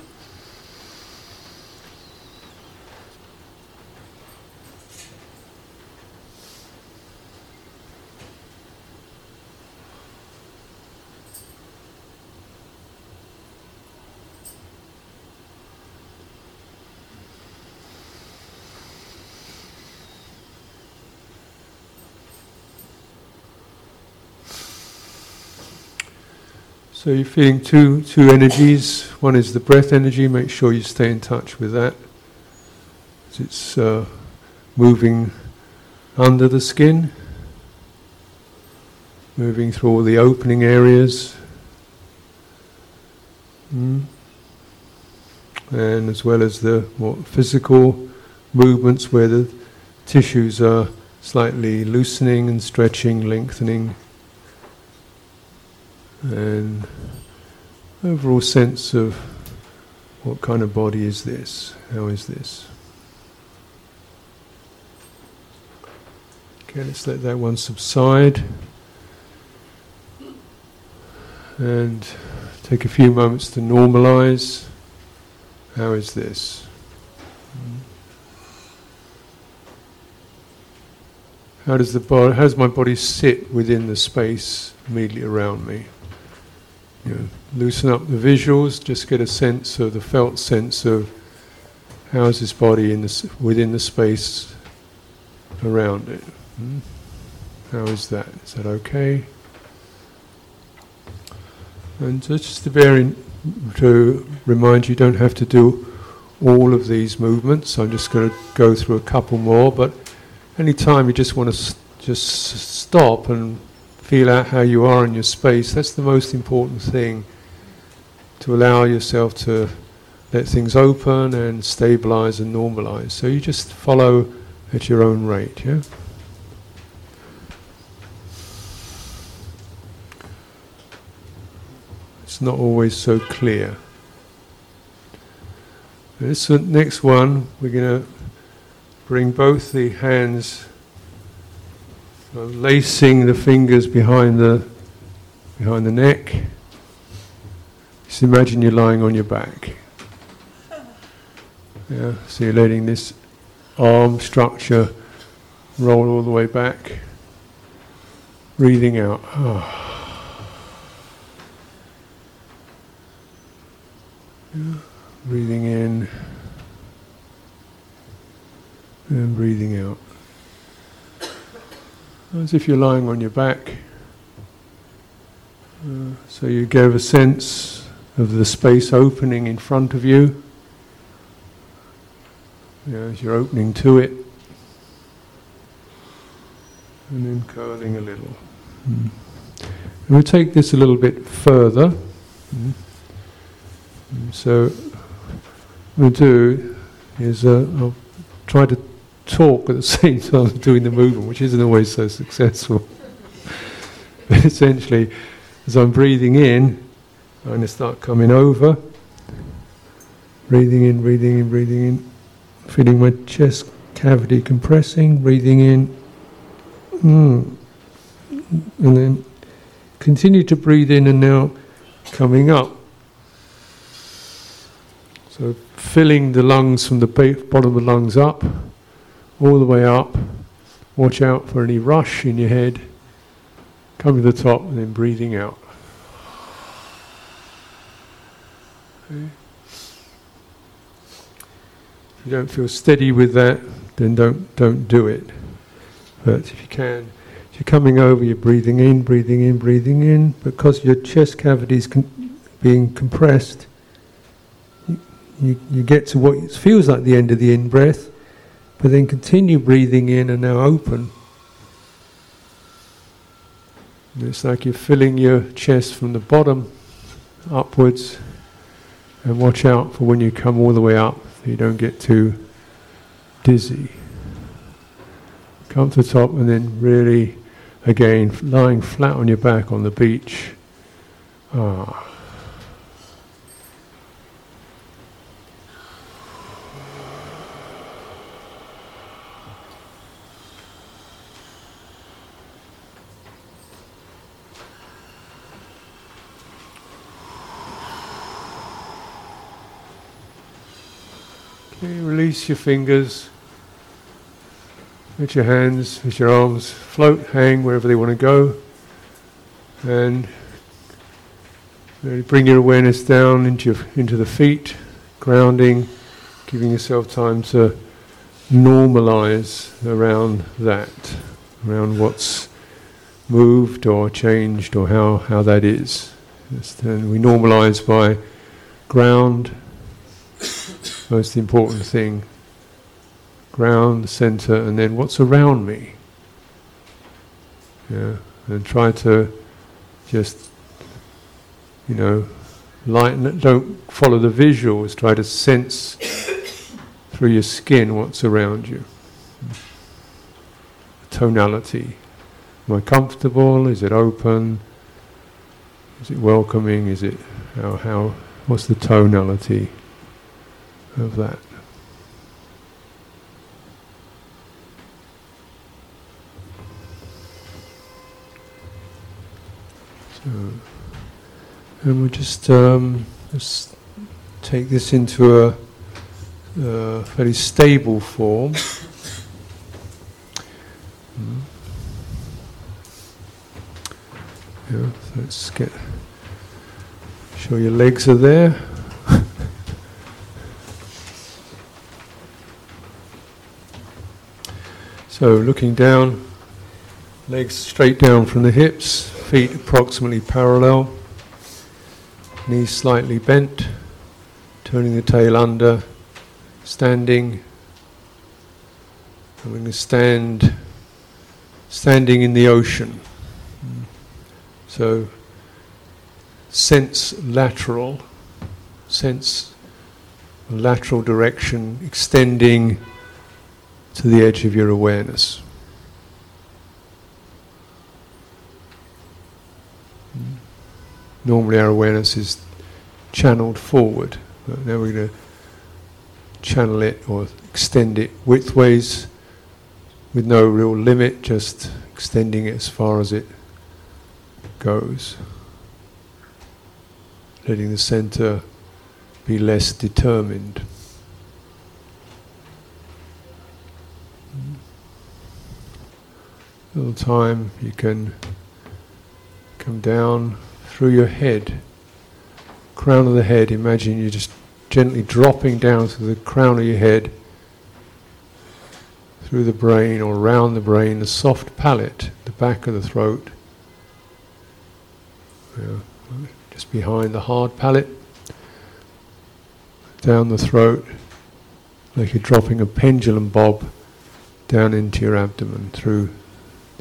So you're feeling two, two energies. One is the breath energy, make sure you stay in touch with that. It's uh, moving under the skin, moving through all the opening areas. Mm. And as well as the more physical movements where the tissues are slightly loosening and stretching, lengthening, and overall sense of what kind of body is this? How is this? Okay, let's let that one subside. And take a few moments to normalize. How is this? How does the how does my body sit within the space immediately around me? You know, loosen up the visuals, just get a sense of the felt sense of how is this body in within the space around it. Hmm? How is that? Is that okay? And just to bear in, to remind you, you don't have to do all of these movements. I'm just going to go through a couple more, but any time you just want to s- just stop and feel out how you are in your space, that's the most important thing. To allow yourself to let things open and stabilize and normalize. So you just follow at your own rate, yeah? It's not always so clear. This next one, we're going to bring both the hands, lacing the fingers behind the behind the neck. Just imagine you're lying on your back. Yeah, so you're letting this arm structure roll all the way back. Breathing out. Yeah, Breathing in and breathing out. As if you're lying on your back. Uh, so you give a sense of the space opening in front of you. As you're opening to it. And then curling a little. Mm. We'll take this a little bit further. Mm, So, what we'll do is uh, I'll try to talk at the same time as doing the movement, which isn't always so successful. but essentially, as I'm breathing in, I'm going to start coming over. Breathing in, breathing in, breathing in. Feeling my chest cavity compressing, breathing in. Mm. And then continue to breathe in and now coming up. So filling the lungs from the bottom of the lungs up, all the way up. Watch out for any rush in your head. Coming to the top and then breathing out. Okay. If you don't feel steady with that, then don't don't do it. But if you can, if you're coming over, you're breathing in, breathing in, breathing in. Because your chest cavity is con- being compressed, you, you, you get to what feels like the end of the in breath, but then continue breathing in and now open. And it's like you're filling your chest from the bottom upwards, and watch out for when you come all the way up, so you don't get too dizzy. Come to the top and then really, again, lying flat on your back on the beach. Ah. Okay, release your fingers. Let your hands, let your arms float, hang wherever they want to go. And bring your awareness down into, your, into the feet, grounding, giving yourself time to normalize around that, around what's moved or changed or how, how that is. Then uh, we normalize by ground, most important thing, ground, center, and then what's around me. Yeah, and try to just, you know, lighten. Don't follow the visuals. Try to sense through your skin what's around you. Tonality. Am I comfortable? Is it open? Is it welcoming? Is it how, how what's the tonality of that? So, and we'll just um, just take this into a, a very stable form. Mm. Yeah, let's get sure your legs are there. So looking down, legs straight down from the hips, feet approximately parallel, knees slightly bent, turning the tail under, standing. I'm going to stand, standing in the ocean. So, sense lateral, sense lateral direction extending to the edge of your awareness. Normally, our awareness is channeled forward, but now we're going to channel it or extend it widthways with no real limit, just extending it as far as it goes. Letting the center be less determined. Little time you can come down through your head, crown of the head. Imagine you're just gently dropping down through the crown of your head, through the brain or around the brain, the soft palate, the back of the throat. Just behind the hard palate, down the throat, like you're dropping a pendulum bob down into your abdomen, through,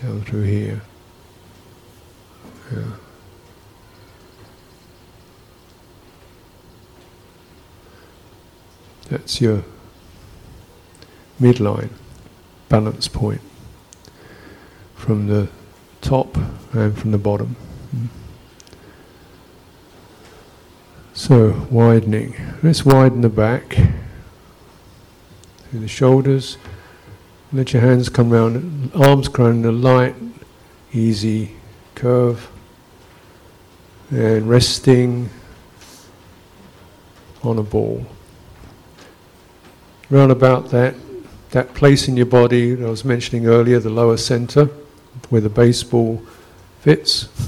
down through here. Yeah. That's your midline, balance point, from the top and from the bottom. So, widening. Let's widen the back through the shoulders. Let your hands come round, arms come in a light, easy curve. And resting on a ball. Round about that, that place in your body that I was mentioning earlier, the lower center, where the baseball fits.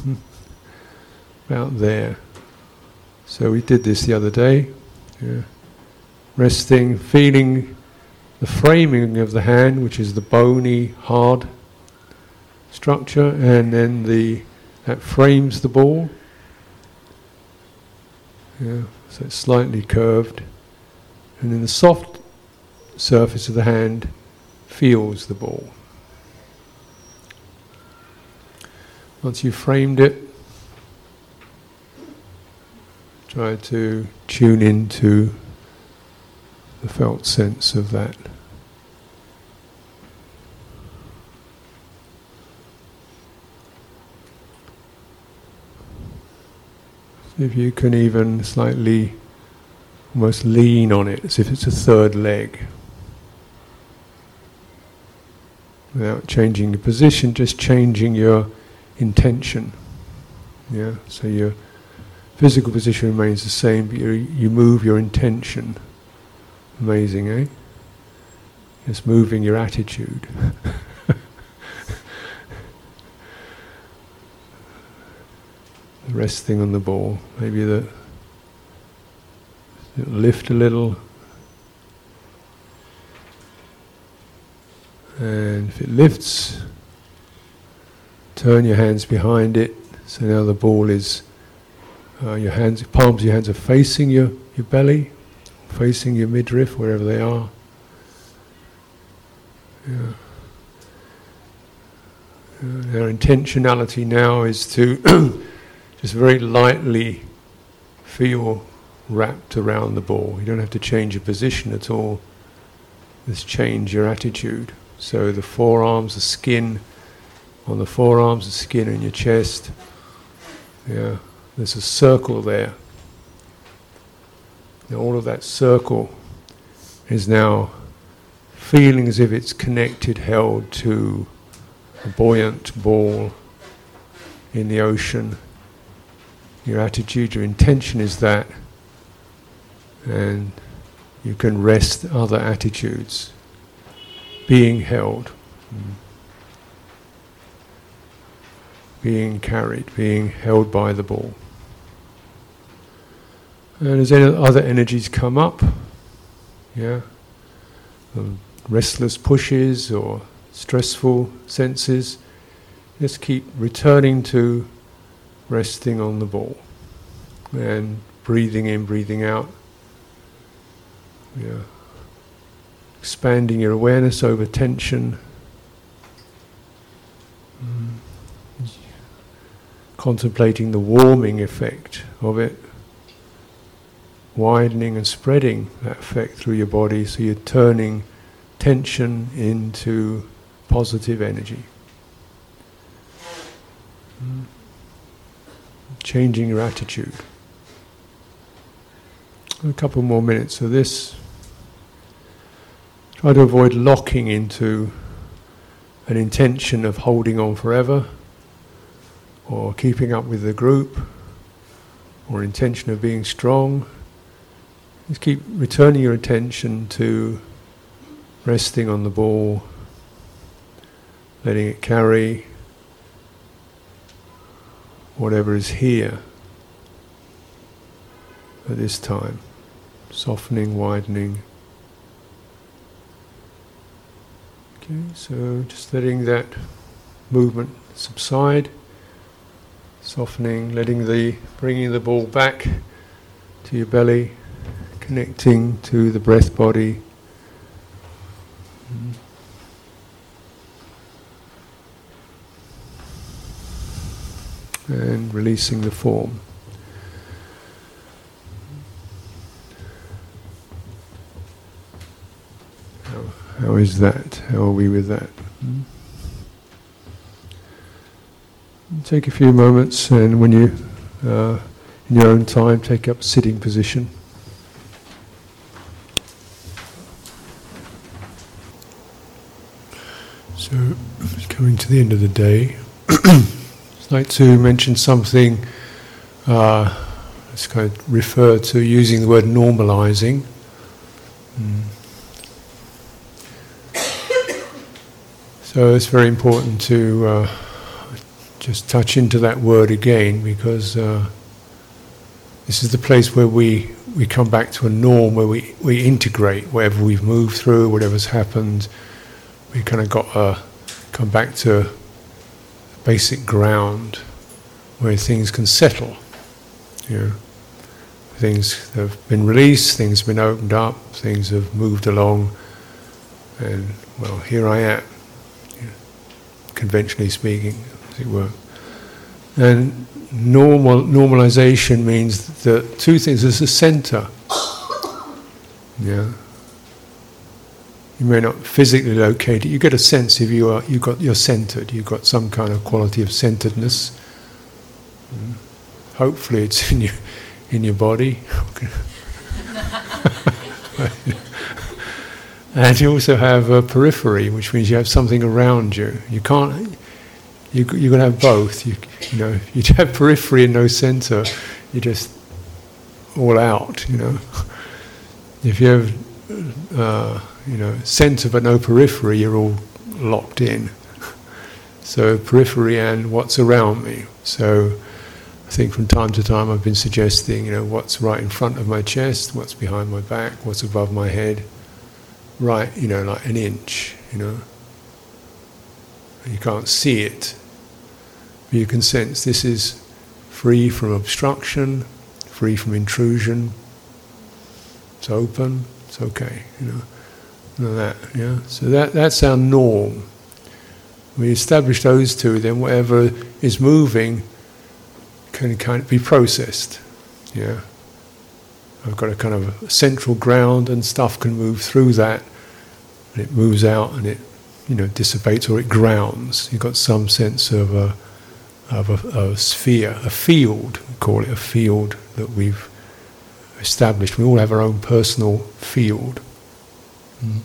about there. So we did this the other day. Yeah. Resting, feeling the framing of the hand, which is the bony, hard structure, and then the that frames the ball. Yeah, so it's slightly curved, and then the soft surface of the hand feels the ball. Once you've framed it, Try to tune into the felt sense of that. If you can even slightly almost lean on it as if it's a third leg. Without changing your position, just changing your intention. Yeah, so you're physical position remains the same, but you, you move your intention. Amazing, eh? Just moving your attitude. Resting on the ball. Maybe the lift a little. And if it lifts, turn your hands behind it. So now the ball is uh, your hands, palms your hands are facing your, your belly, facing your midriff, wherever they are. Yeah. Our intentionality now is to just very lightly feel wrapped around the ball. You don't have to change your position at all. Just change your attitude. So the forearms, the skin on the forearms, the skin in your chest. Yeah, there's a circle there. All of that circle is now feeling as if it's connected, held to a buoyant ball in the ocean. Your attitude, your intention is that, and you can rest other attitudes. Being held, being carried, being held by the ball. And as any other energies come up, yeah, um, restless pushes or stressful senses, just keep returning to resting on the ball and breathing in, breathing out. Yeah. Expanding your awareness over tension. Mm. Contemplating the warming effect of it. Widening and spreading that effect through your body so you're turning tension into positive energy. Mm. Changing your attitude. A couple more minutes of this. Try to avoid locking into an intention of holding on forever, or keeping up with the group, or intention of being strong. Just keep returning your attention to resting on the ball, letting it carry whatever is here at this time, softening, widening. Okay, so just letting that movement subside, softening, letting the bringing the ball back to your belly, connecting to the breath body. And releasing the form. How, how is that? How are we with that? Hmm? Take a few moments, and when you, uh, in your own time, take up sitting position. So, coming to the end of the day, I'd like to mention something. Uh, let's kind of refer to using the word normalizing. Mm. So it's very important to uh, just touch into that word again because uh, this is the place where we, we come back to a norm where we, we integrate whatever we've moved through, whatever's happened. We kind of got to come back to basic ground where things can settle. You know, things have been released, things have been opened up, things have moved along, and well, here I am conventionally speaking, as it were. And normal normalization means that two things. There's a center. Yeah. You may not physically locate it. You get a sense if you are you got you're centered. You've got some kind of quality of centeredness. Mm. Hopefully, it's in your in your body. And you also have a periphery, which means you have something around you. You can't. You going to have both. You you know you have periphery and no center. You're just all out. You know. If you have uh, you know center but no periphery, you're all locked in. So periphery and what's around me. So I think from time to time I've been suggesting you know what's right in front of my chest, what's behind my back, what's above my head right, you know, like an inch, you know. You can't see it, but you can sense this is free from obstruction, free from intrusion. It's open, it's okay, you know. Of that, yeah. So that, that's our norm. We establish those two, then whatever is moving can kind of be processed. Yeah. I've got a kind of central ground and stuff can move through that and it moves out and it you know dissipates or it grounds. You've got some sense of a of a, a sphere, a field, we call it a field that we've established. We all have our own personal field. Mm.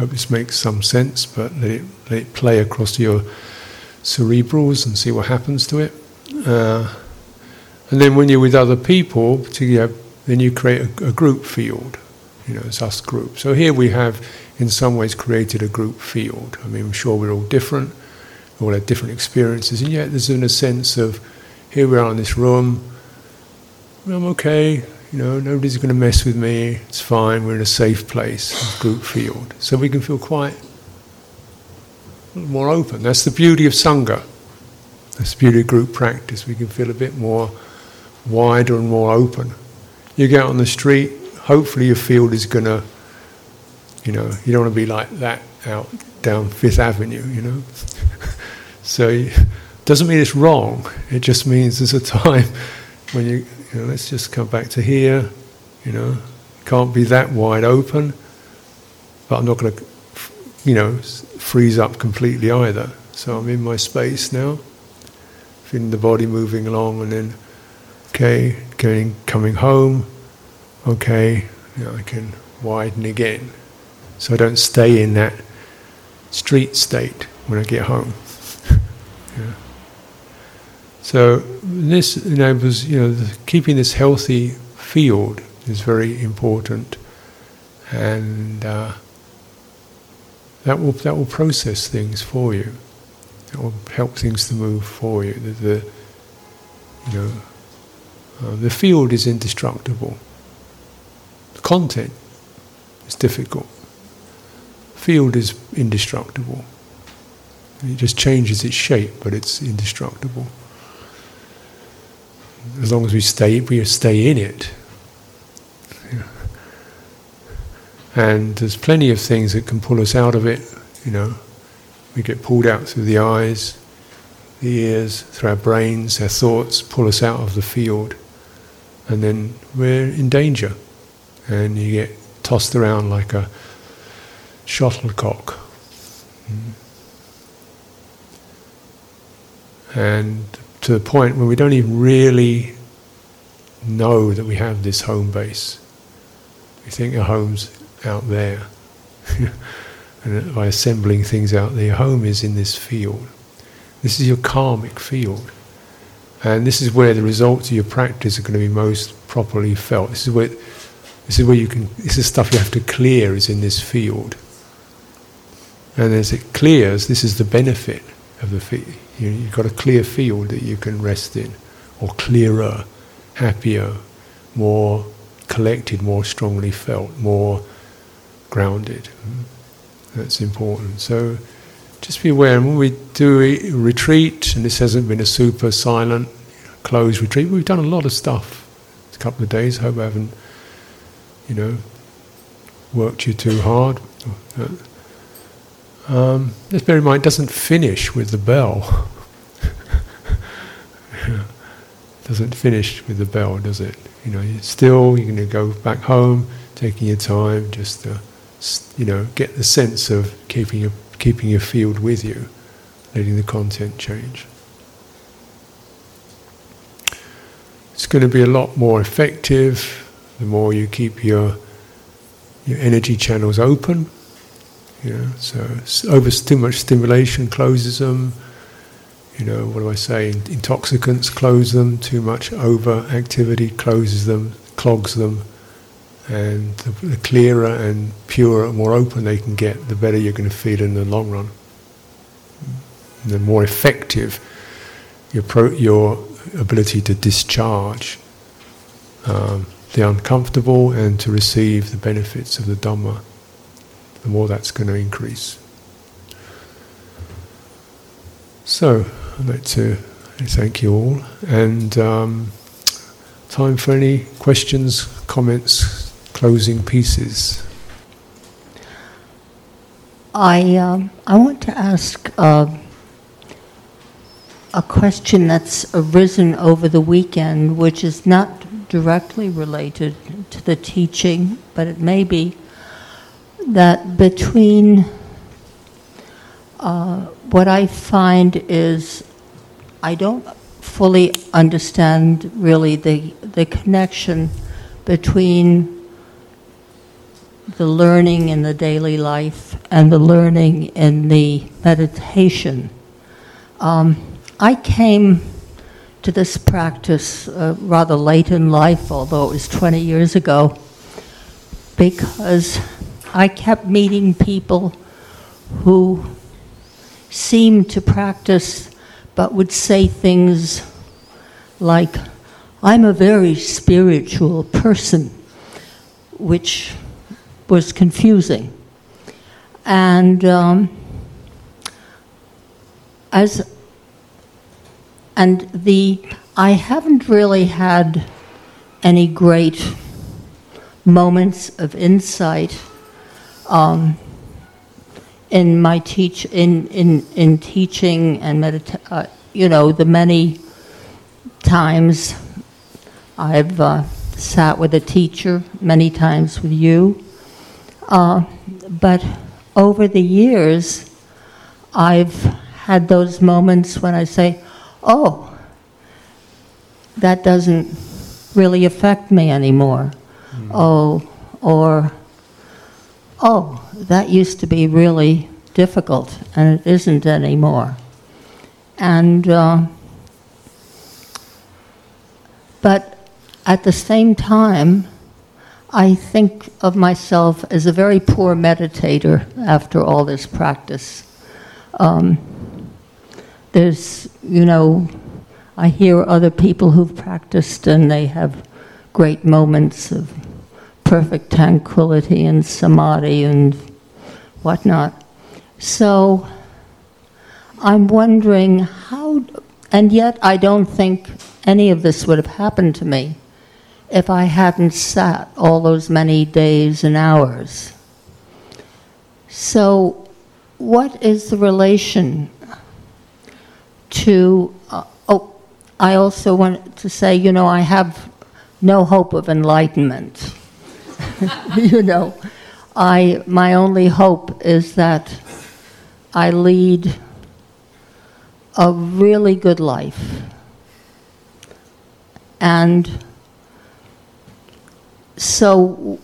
Hope this makes some sense, but let it, let it play across your cerebrals and see what happens to it. Uh, and then when you're with other people, particularly, then you create a, a group field. You know, it's us group. So here we have, in some ways, created a group field. I mean, I'm sure we're all different, we all have different experiences, and yet there's in a sense of here we are in this room. I'm okay. You know, nobody's going to mess with me. It's fine. We're in a safe place, group field. So we can feel quite more open. That's the beauty of Sangha. That's the beauty of group practice. We can feel a bit more wider and more open. You get out on the street, hopefully your field is going to, you know, you don't want to be like that out down Fifth Avenue, you know. so it doesn't mean it's wrong. It just means there's a time when you, you know, let's just come back to here, you know, can't be that wide open, but I'm not going to, you know, freeze up completely either. So I'm in my space now, feeling the body moving along, and then, okay, going, coming home, okay, you know, I can widen again. So I don't stay in that street state when I get home. yeah. So this enables, you know, the, keeping this healthy field is very important, and uh, that will that will process things for you. It will help things to move for you. The, the you know, uh, the field is indestructible. The content is difficult. Field is indestructible. It just changes its shape, but it's indestructible. As long as we stay, we stay in it. And there's plenty of things that can pull us out of it. You know, we get pulled out through the eyes, the ears, through our brains, our thoughts pull us out of the field, and then we're in danger, and you get tossed around like a shuttlecock. Mm. And to the point where we don't even really know that we have this home base. We think our home's out there. and by assembling things out there, your home is in this field. This is your karmic field. And this is where the results of your practice are going to be most properly felt. This is where this is where you can this is stuff you have to clear is in this field. And as it clears, this is the benefit of the field. You, you've got a clear field that you can rest in, or clearer, happier, more collected, more strongly felt, more grounded. Mm-hmm. That's important. So just be aware. When we do a retreat, and this hasn't been a super silent, closed retreat, we've done a lot of stuff. It's a couple of days. Hope I haven't, you know, worked you too hard. Um, let's bear in mind, it doesn't finish with the bell. doesn't finish with the bell, does it? You know, you're still you're going to go back home, taking your time, just to, you know, get the sense of keeping your keeping your field with you, letting the content change. It's going to be a lot more effective the more you keep your your energy channels open. You know, so over too much stimulation closes them you know, what do I say? Intoxicants close them, too much overactivity closes them, clogs them. And the, the clearer and purer and more open they can get, the better you're going to feel in the long run. And the more effective your, pro, your ability to discharge um, the uncomfortable and to receive the benefits of the Dhamma, the more that's going to increase. So, I'd like to thank you all. And um, time for any questions, comments, closing pieces. I, um, I want to ask uh, a question that's arisen over the weekend, which is not directly related to the teaching, but it may be that between uh, what I find is I don't fully understand really the, the connection between the learning in the daily life and the learning in the meditation. Um, I came to this practice uh, rather late in life, although it was 20 years ago, because I kept meeting people who seemed to practice but would say things like, I'm a very spiritual person, which was confusing. And um, as and the I haven't really had any great moments of insight um, in my teach in in in teaching and medita- uh, you know the many times I've uh, sat with a teacher many times with you uh, but over the years, I've had those moments when I say, oh, that doesn't really affect me anymore. Mm. Oh, or, oh, that used to be really difficult and it isn't anymore. And, uh, but at the same time, I think of myself as a very poor meditator after all this practice. Um, there's, you know, I hear other people who've practiced and they have great moments of perfect tranquility and samadhi and whatnot. So I'm wondering how, and yet I don't think any of this would have happened to me if I hadn't sat all those many days and hours. So, what is the relation to? Uh, oh, I also want to say, you know, I have no hope of enlightenment. you know, I my only hope is that I lead a really good life and so,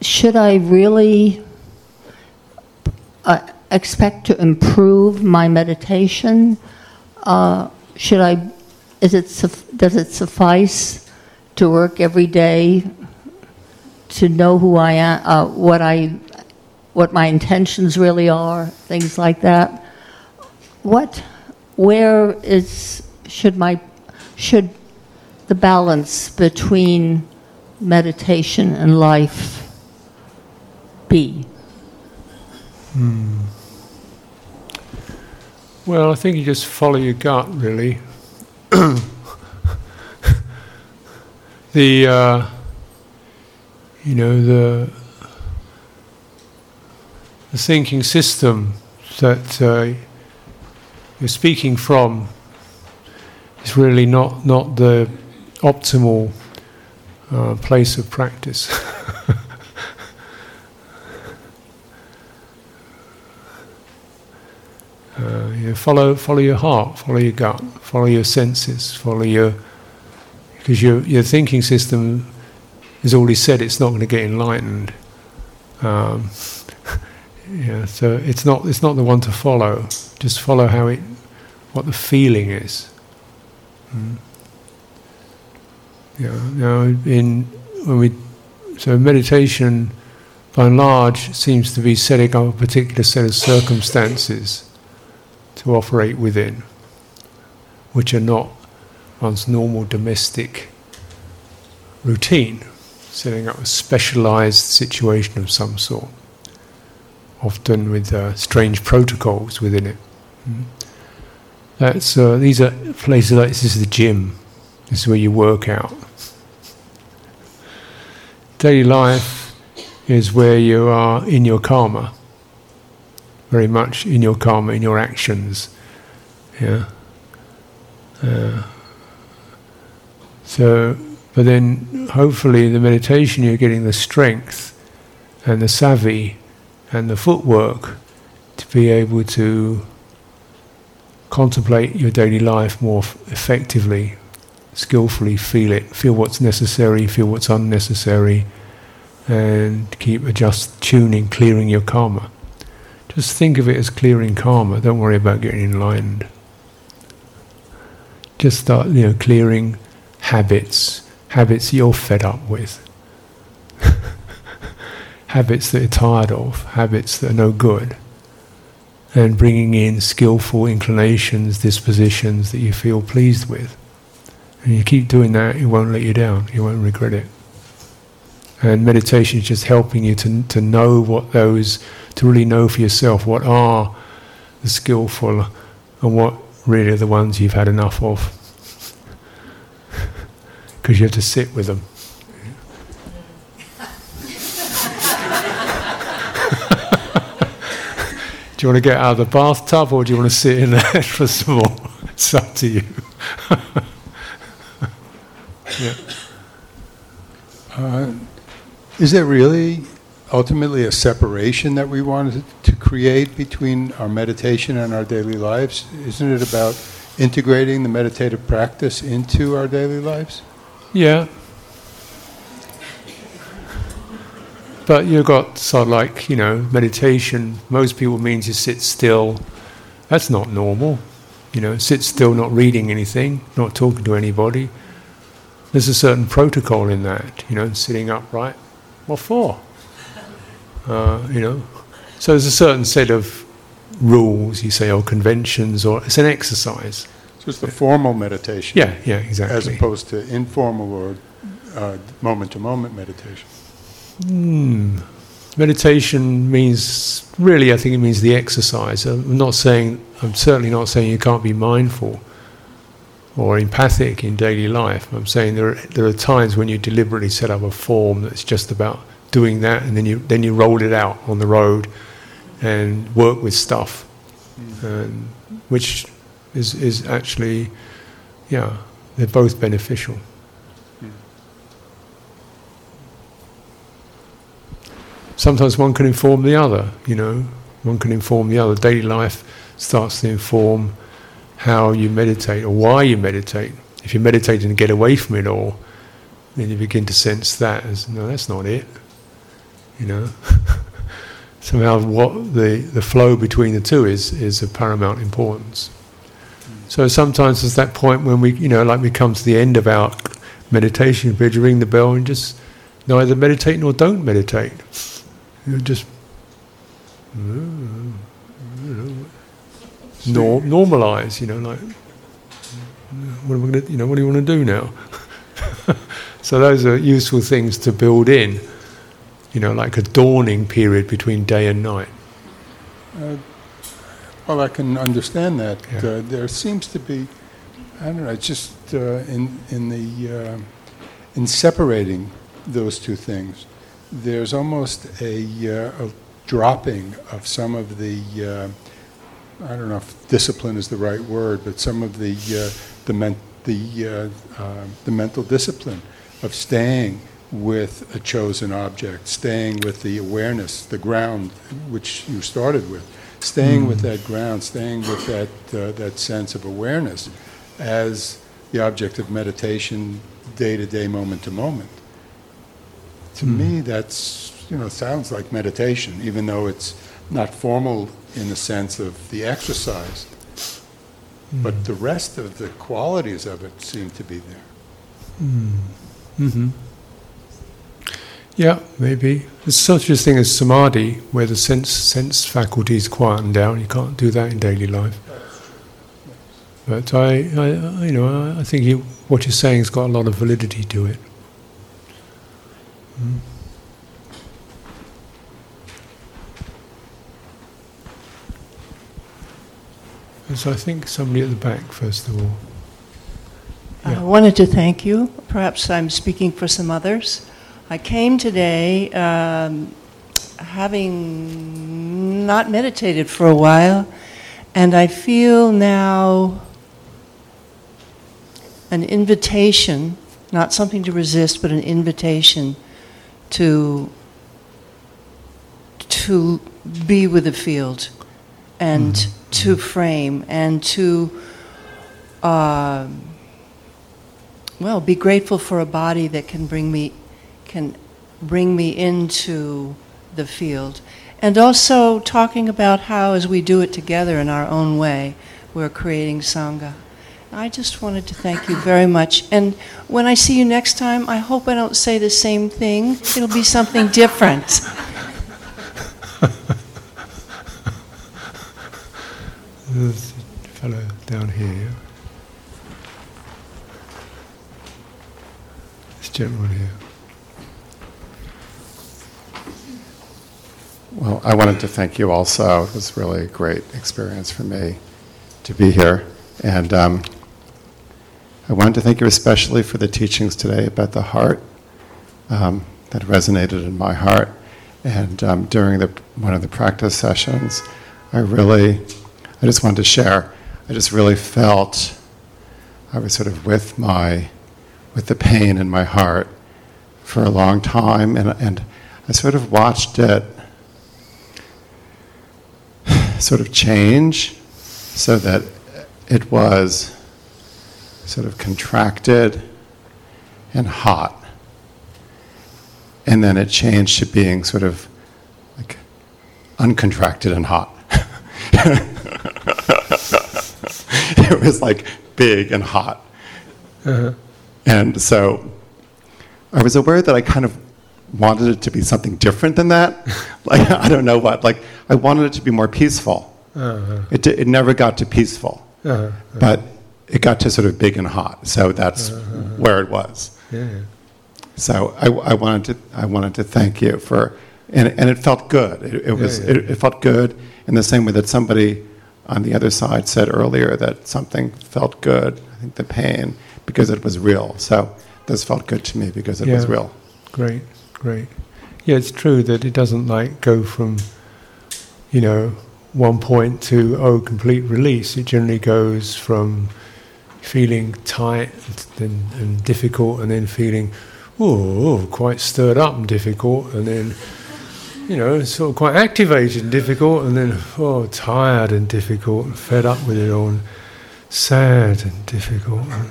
should I really uh, expect to improve my meditation? Uh, should I? Is it does it suffice to work every day to know who I am, uh, what I, what my intentions really are, things like that? What, where is should my should the balance between meditation and life be? Hmm. Well, I think you just follow your gut, really. the, uh, you know, the the thinking system that uh, you're speaking from is really not not the optimal uh, place of practice. uh, you know, follow, follow your heart, follow your gut, follow your senses, follow your because your your thinking system has already said it's not going to get enlightened. Um, yeah, so it's not it's not the one to follow. Just follow how it, what the feeling is. Mm. You know, in when we so meditation, by and large, seems to be setting up a particular set of circumstances to operate within, which are not one's normal domestic routine, setting up a specialized situation of some sort, often with uh, strange protocols within it. Mm. That's uh, these are places like this is the gym. This is where you work out. Daily life is where you are in your karma. Very much in your karma, in your actions. Yeah. Uh, so, but then hopefully the meditation you're getting the strength and the savvy and the footwork to be able to contemplate your daily life more effectively, skillfully, feel it, feel what's necessary, feel what's unnecessary, and keep adjust tuning, clearing your karma. Just think of it as clearing karma. Don't worry about getting enlightened. Just start, you know, clearing habits, habits you're fed up with, habits that you're tired of, habits that are no good, and bringing in skillful inclinations, dispositions that you feel pleased with. And you keep doing that, it won't let you down, you won't regret it. And meditation is just helping you to, to know what those, to really know for yourself what are the skillful and what really are the ones you've had enough of. Because you have to sit with them. do you want to get out of the bathtub or do you want to sit in there first of all? It's up to you. yeah. Uh, is there really ultimately a separation that we wanted to create between our meditation and our daily lives? Isn't it about integrating the meditative practice into our daily lives? Yeah. But you've got sort of like, you know, meditation, most people means you sit still. That's not normal. You know, sit still, not reading anything, not talking to anybody. There's a certain protocol in that, you know, sitting upright. What for? Uh, you know, so there's a certain set of rules, you say, or conventions, or it's an exercise. It's the formal meditation. Yeah, yeah, exactly. As opposed to informal or uh, moment-to-moment meditation. Hmm. Meditation means, really, I think it means the exercise. I'm not saying, I'm certainly not saying you can't be mindful or empathic in daily life. I'm saying there are, there are times when you deliberately set up a form that's just about doing that, and then you then you roll it out on the road and work with stuff, and, which is is actually, yeah, they're both beneficial. Hmm. Sometimes one can inform the other, you know, one can inform the other. Daily life starts to inform how you meditate or why you meditate. If you're meditating to get away from it all, then you begin to sense that as no, that's not it. You know, somehow what the the flow between the two is is of paramount importance. So sometimes there's that point when we, you know, like we come to the end of our meditation, we ring the bell and just neither meditate nor don't meditate. You just nor, normalize, you know, like what am I going to, you know, what do you want to do now? so those are useful things to build in, you know, like a dawning period between day and night. Uh, well, I can understand that. Yeah. Uh, there seems to be, I don't know, just uh, in in the uh, in separating those two things, there's almost a, uh, a dropping of some of the. Uh, I don't know if discipline is the right word, but some of the uh, the, men- the, uh, uh, the mental discipline of staying with a chosen object, staying with the awareness, the ground which you started with, staying with that ground, staying with that uh, that sense of awareness as the object of meditation, day to day, moment to moment. To me, that's you know sounds like meditation, even though it's not formal in the sense of the exercise, but the rest of the qualities of it seem to be there. Mm-hmm. Yeah, maybe. There's such a thing as samadhi, where the sense sense faculties quieten down. You can't do that in daily life. But I, I you know, I think you, what you're saying has got a lot of validity to it. Mm. So I think somebody at the back, first of all. I wanted to thank you. Perhaps I'm speaking for some others. I came today um, having not meditated for a while, and I feel now an invitation, not something to resist, but an invitation to to be with the field and to frame and to um well be grateful for a body that can bring me can bring me into the field and also talking about how as we do it together in our own way we're creating sangha I just wanted to thank you very much. And when I see you next time, I hope I don't say the same thing. It'll be something different. There's a fellow down here. This gentleman here. Well, I wanted to thank you also. It was really a great experience for me to be here. And um, I wanted to thank you especially for the teachings today about the heart um, that resonated in my heart. And um, during the, one of the practice sessions, I really, I just wanted to share, I just really felt I was sort of with my, with the pain in my heart for a long time. And, and I sort of watched it sort of change so that it was sort of contracted and hot. And then it changed to being sort of like uncontracted and hot. it was like big and hot. Uh-huh. And so I was aware that I kind of wanted it to be something different than that. like, I don't know what. Like, I wanted it to be more peaceful. Uh-huh. It, it never got to peaceful, Uh-huh. but it got to sort of big and hot. So that's Uh-huh. where it was. Yeah. So I, I wanted to I wanted to thank you for, and, and it felt good. It, it was Yeah, yeah. It, it felt good in the same way that somebody on the other side said earlier that something felt good. I think the pain because it was real. So this felt good to me because it was real. Great, great. Yeah, it's true that it doesn't like go from, you know, one point to oh complete release. It generally goes from feeling tight and, and difficult, and then feeling oh quite stirred up and difficult, and then you know sort of quite activated and difficult, and then oh tired and difficult, and fed up with it all, and sad and difficult. And,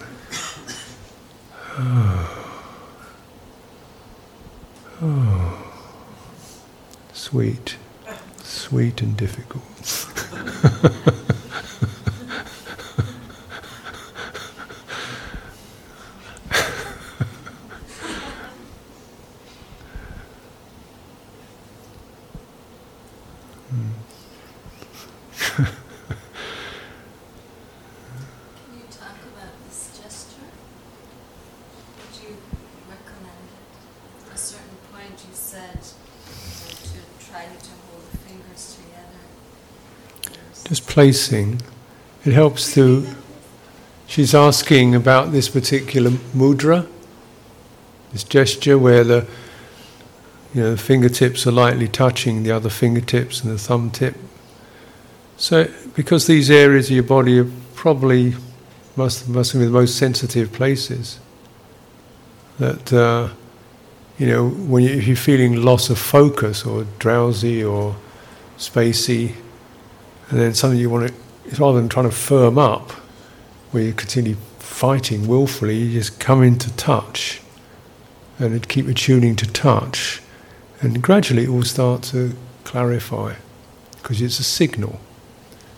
oh. Oh, sweet, sweet and difficult. Can you talk about this gesture? Would you recommend it? At a certain point, you said you know, to try to hold the fingers together. Just placing, it helps to. She's asking about this particular mudra, this gesture where the, you know, the fingertips are lightly touching the other fingertips and the thumb tip. So, because these areas of your body are probably must must be the most sensitive places. That uh, you know, when you, if you're feeling loss of focus or drowsy or spacey, and then something you want to, rather than trying to firm up, where you continue fighting willfully, you just come into touch, and it keep attuning to touch, and gradually it will start to clarify, because it's a signal.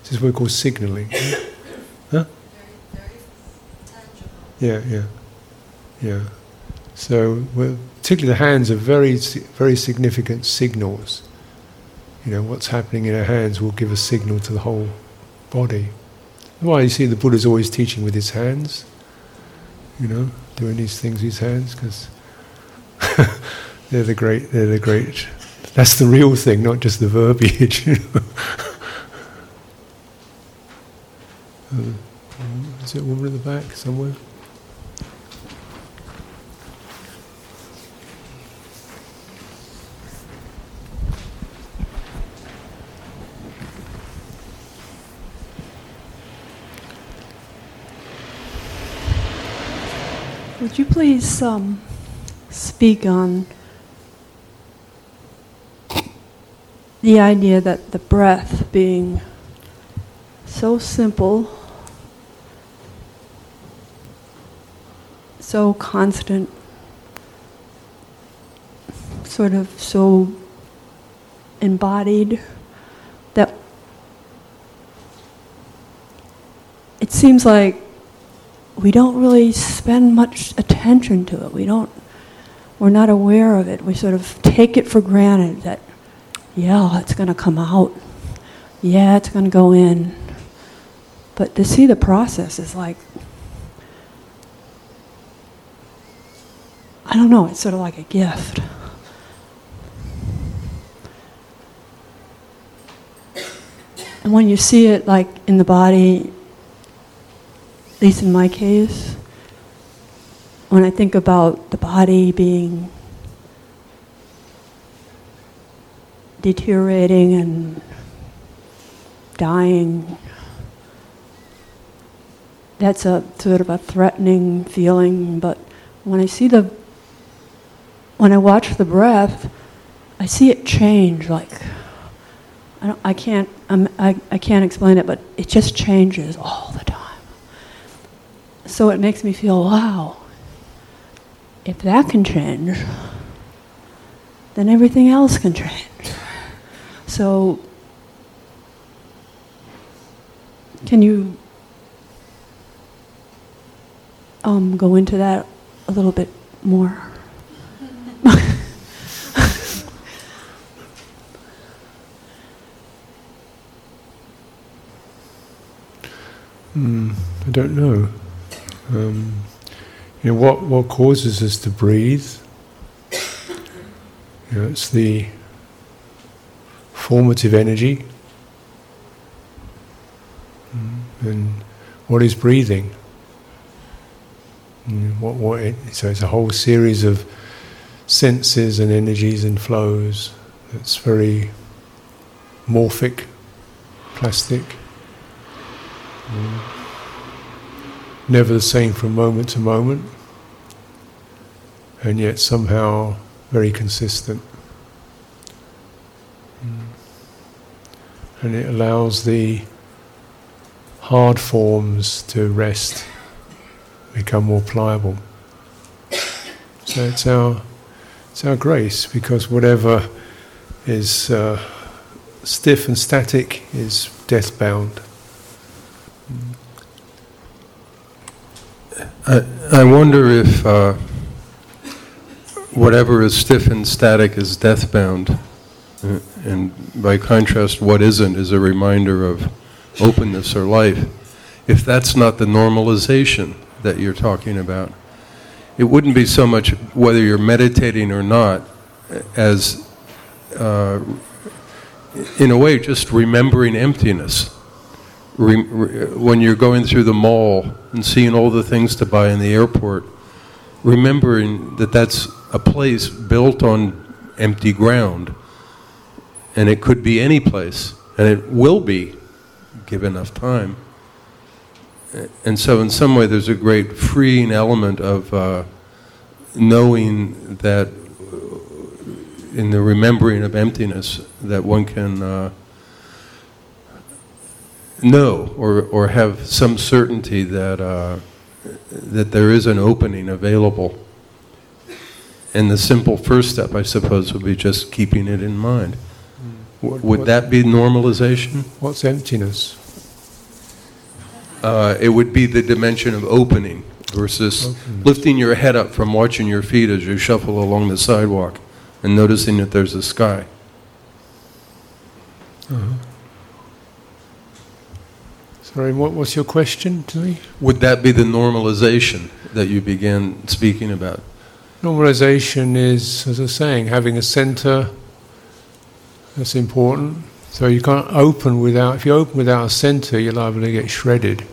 This is what we call signaling. huh? Yeah, yeah, yeah. So, particularly the hands are very, very significant signals. You know, what's happening in our hands will give a signal to the whole body. Why you see the Buddha's always teaching with his hands. You know, doing these things with his hands because they're the great. They're the great. That's the real thing, not just the verbiage. You know? Uh, is it a woman in the back somewhere? Please um, speak on the idea that the breath being so simple, so constant, sort of so embodied that it seems like we don't really spend much attention to it. We don't, we're not aware of it. We sort of take it for granted that, yeah, it's going to come out. Yeah, it's going to go in. But to see the process is like, I don't know, it's sort of like a gift. And when you see it like in the body, at least in my case, when I think about the body being deteriorating and dying, that's a sort of a threatening feeling. But when I see the, when I watch the breath, I see it change. Like I, I can't, I'm, I, I can't explain it, but it just changes all the time. So it makes me feel, wow, if that can change, then everything else can change. So, can you um, go into that a little bit more? Hmm, I don't know. Um, you know what what causes us to breathe? You know, it's the formative energy. Mm, And what is breathing? Mm, What, what it, so it's a whole series of senses and energies and flows. It's very morphic, plastic. Mm. Never the same from moment to moment, and yet somehow very consistent. And it allows the hard forms to rest, become more pliable. So it's our, it's our grace because whatever is uh, stiff and static is death bound. I, wonder if uh, whatever is stiff and static is death bound. Uh, and by contrast, what isn't is a reminder of openness or life. If that's not the normalization that you're talking about, it wouldn't be so much whether you're meditating or not, as uh, in a way just remembering emptiness. Re- re- when you're going through the mall and seeing all the things to buy in the airport, remembering that that's a place built on empty ground, and it could be any place, and it will be, give enough time. And so, in some way, there's a great freeing element of uh, knowing that, in the remembering of emptiness, that one can. Uh, know or, or have some certainty that, uh, that there is an opening available. And the simple first step, I suppose, would be just keeping it in mind. W- Would that be normalization? What's emptiness? Uh, it would be the dimension of opening versus Openness. lifting your head up from watching your feet as you shuffle along the sidewalk and noticing that there's a sky. Uh-huh. Sorry, what was your question to me? Would that be the normalization that you began speaking about? Normalization is, as I was saying, having a center. That's important. So you can't open without. If you open without a center, you're liable to get shredded.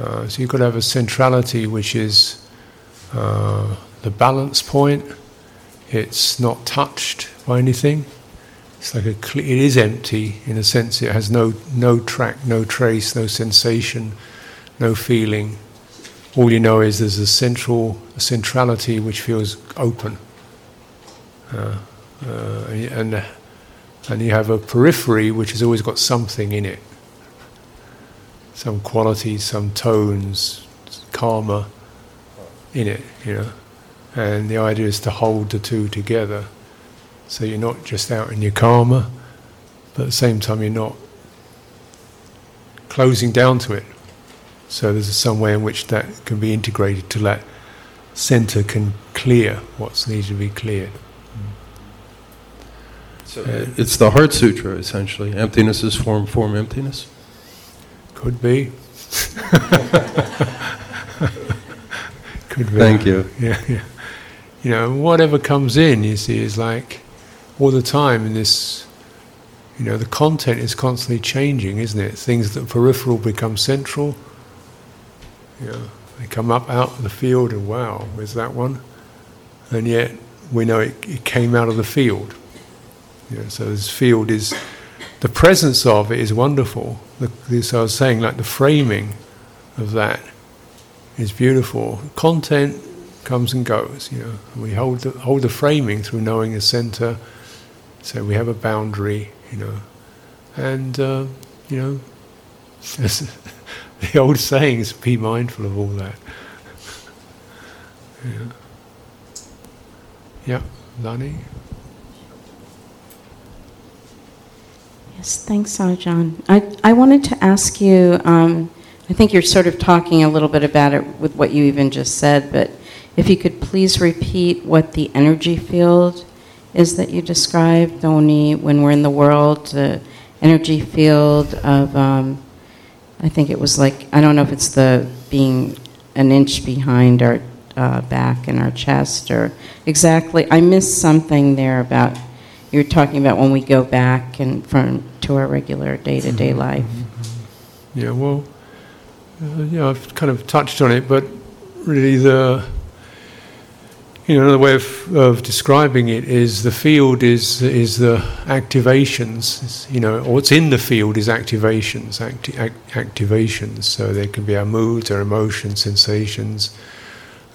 Uh, so you've got to have a centrality which is uh, the balance point. It's not touched by anything. It's like a it is empty in a sense. It has no no track, no trace, no sensation, no feeling. All you know is there's a central a centrality which feels open. Uh, uh, and and you have a periphery which has always got something in it, some qualities, some tones, karma in it, you know. And the idea is to hold the two together. So you're not just out in your karma, but at the same time you're not closing down to it. So there's some way in which that can be integrated to let center can clear what's needed to be cleared. So uh, it's the Heart Sutra, essentially. Emptiness is form, form, emptiness. Could be. Could be. Thank you. Yeah, yeah. You know, whatever comes in, you see, is like all the time in this. You know, the content is constantly changing, isn't it? Things that peripheral become central. You know, they come up out of the field, and wow, where's that one? And yet we know it, it came out of the field. You know, so this field is the presence of it is wonderful. The, this I was saying, like the framing of that is beautiful. Content comes and goes. You know, we hold the, hold the framing through knowing the center. So we have a boundary. You know, and uh, you know, the old saying is be mindful of all that. yeah. Yeah, Lani. Yes, thanks, Ajahn. I, I wanted to ask you, um, I think you're sort of talking a little bit about it with what you even just said, but if you could please repeat what the energy field is that you described, only when we're in the world, the energy field of, um, I think it was like, I don't know if it's the being an inch behind our uh, back and our chest, or exactly, I missed something there about you're talking about when we go back and from to our regular day-to-day Mm-hmm. life. Yeah, well, uh, yeah, I've kind of touched on it, but really the you know another way of, of describing it is the field is is the activations. You know, what's in the field is activations, acti- act- activations. So there can be our moods, our emotions, sensations,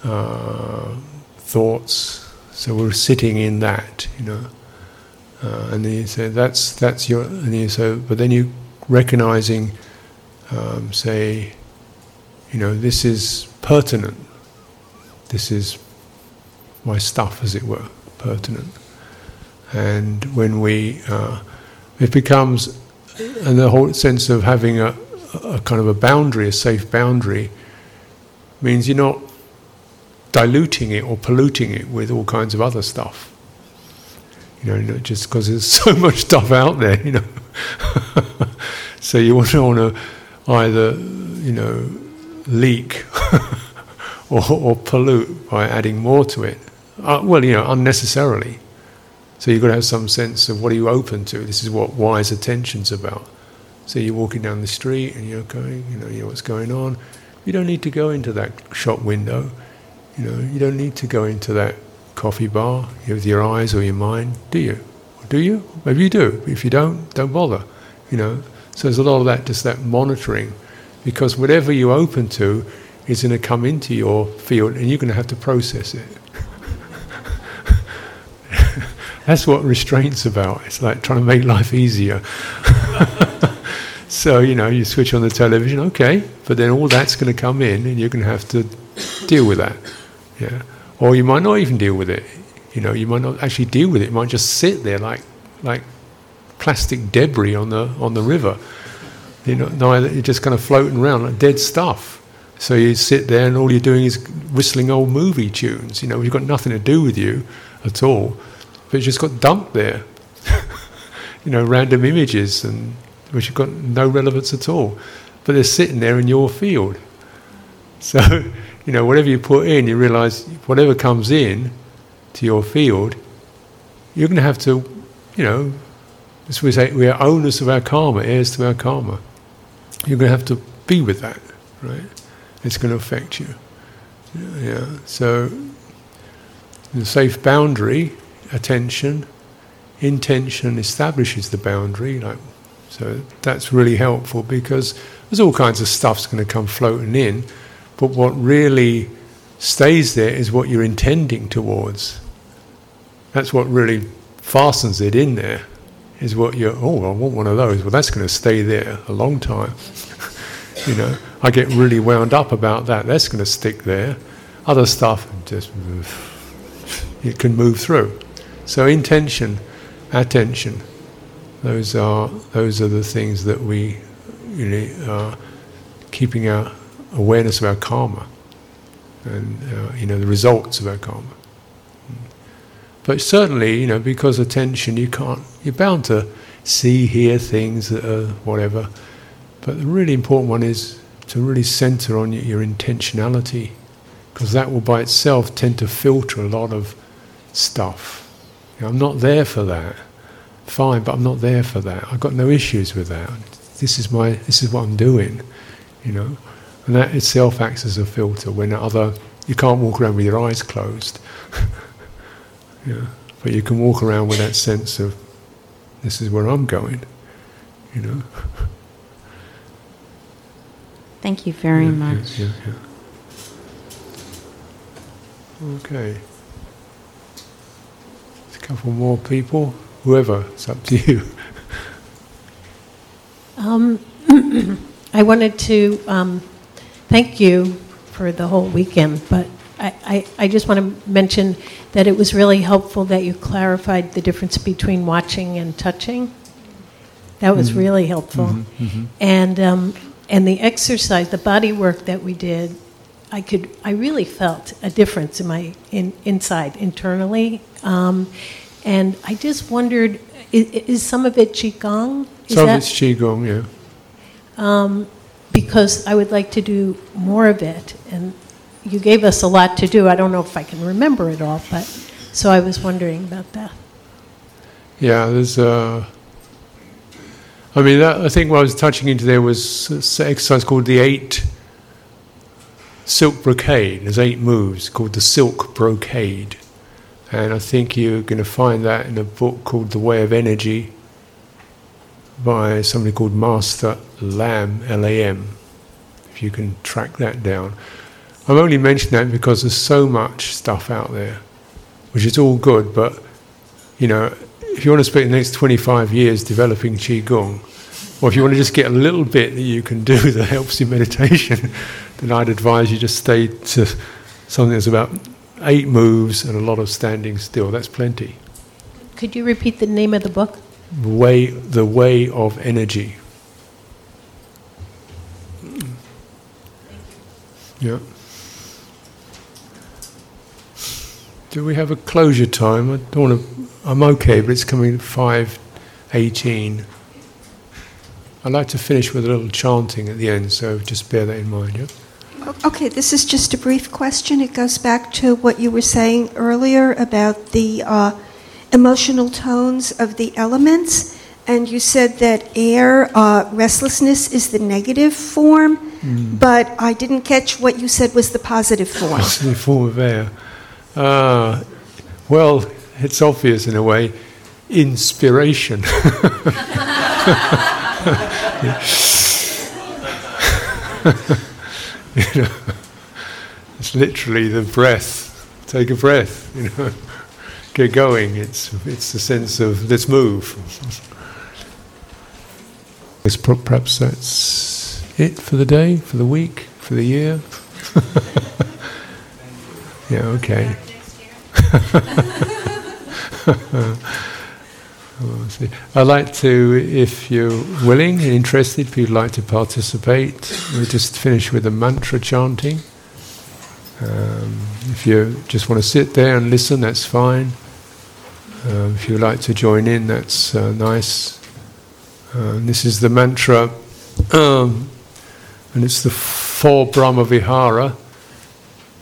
uh, thoughts. So we're sitting in that, you know. Uh, and then you say that's that's your and you so but then you recognizing um, say you know this is pertinent this is my stuff as it were pertinent and when we uh, it becomes and the whole sense of having a, a kind of a boundary a safe boundary means you're not diluting it or polluting it with all kinds of other stuff you know, just because there's so much stuff out there, you know. so you want to want to either, you know, leak or, or pollute by adding more to it. Uh, well, you know, unnecessarily. So you've got to have some sense of what are you open to. This is what wise attention's about. So you're walking down the street and you're going, you know, you know what's going on. You don't need to go into that shop window. You know, you don't need to go into that coffee bar with your eyes or your mind, do you? Do you? Maybe you do. If you don't, don't bother. You know. So there's a lot of that, just that monitoring, because whatever you open to is going to come into your field, and you're going to have to process it. That's what restraint's about. It's like trying to make life easier. so you know, you switch on the television, okay, but then all that's going to come in, and you're going to have to deal with that. Yeah or you might not even deal with it. You know, you might not actually deal with it. You might just sit there like like plastic debris on the on the river. You know, neither you're just kind of floating around like dead stuff. So you sit there and all you're doing is whistling old movie tunes. You know, you've got nothing to do with you at all, but just got dumped there. you know, random images and which have got no relevance at all, but they're sitting there in your field. So you know, whatever you put in, you realize whatever comes in to your field, you're going to have to, you know, as we say, we are owners of our karma, heirs to our karma. You're going to have to be with that, right? it's going to affect you. Yeah. So the safe boundary, attention, intention establishes the boundary. Like, so that's really helpful because there's all kinds of stuff's going to come floating in, but what really stays there is what you're intending towards. That's what really fastens it in there. Is what you're. Oh, I want one of those. Well, that's going to stay there a long time. you know, I get really wound up about that. That's going to stick there. Other stuff just it can move through. So intention, attention, those are those are the things that we know are keeping our awareness of our karma and uh, you know the results of our karma. But certainly, you know, because attention, you can't. You're bound to see, hear things that are whatever. But the really important one is to really center on your intentionality, because that will by itself tend to filter a lot of stuff. You know, I'm not there for that. Fine, but I'm not there for that. I've got no issues with that. This is my. This is what I'm doing. You know, and that itself acts as a filter. When other, you can't walk around with your eyes closed. yeah, but you can walk around with that sense of, this is where I'm going. You know. Thank you very Yeah, much. Yeah, yeah, yeah. Okay. A couple more people. Whoever, it's up to you. Um, I wanted to um, thank you for the whole weekend, but I, I, I just want to mention that it was really helpful that you clarified the difference between watching and touching. That was Mhm. really helpful. Mhm, mhm. And, um, and the exercise, the body work that we did, I could, I really felt a difference in my, in, inside, internally. Um, and I just wondered, is, is some of it Qigong? Is Some of it's Qigong, yeah. um, because I would like to do more of it. And you gave us a lot to do. I don't know if I can remember it all, but so I was wondering about that. Yeah, there's uh I mean, that, I think what I was touching into there was s- exercise called the eight silk brocade. There's eight moves called the silk brocade. And I think you're going to find that in a book called The Way of Energy by somebody called Master Lam, L A M, if you can track that down. I'm only mentioning that because there's so much stuff out there, which is all good, but you know, if you want to spend the next 25 years developing Qigong, or if you want to just get a little bit that you can do that helps your meditation, then I'd advise you just stay to something that's about eight moves and a lot of standing still. That's plenty. Could you repeat the name of the book? The way, the way of energy. Yeah. Do we have a closure time? I don't want to. I'm okay, but it's coming at five eighteen. I'd like to finish with a little chanting at the end, so just bear that in mind. Yeah. Okay, this is just a brief question. It goes back to what you were saying earlier about the uh, emotional tones of the elements. And you said that air, uh, restlessness, is the negative form, Mm. but I didn't catch what you said was the positive form. It's the form of air. Ah, well, it's obvious in a way. Inspiration. you know, it's literally the breath. Take a breath. You know, get going. It's it's the sense of let's move. It's pro- perhaps that's it for the day, for the week, for the year. yeah. Okay. I'd like to, if you're willing and interested, if you'd like to participate, we'll just finish with a mantra chanting. Um, if you just want to sit there and listen, that's fine. Um, if you'd like to join in, that's uh, nice. Uh, this is the mantra, um, and it's the four Brahma Vihara.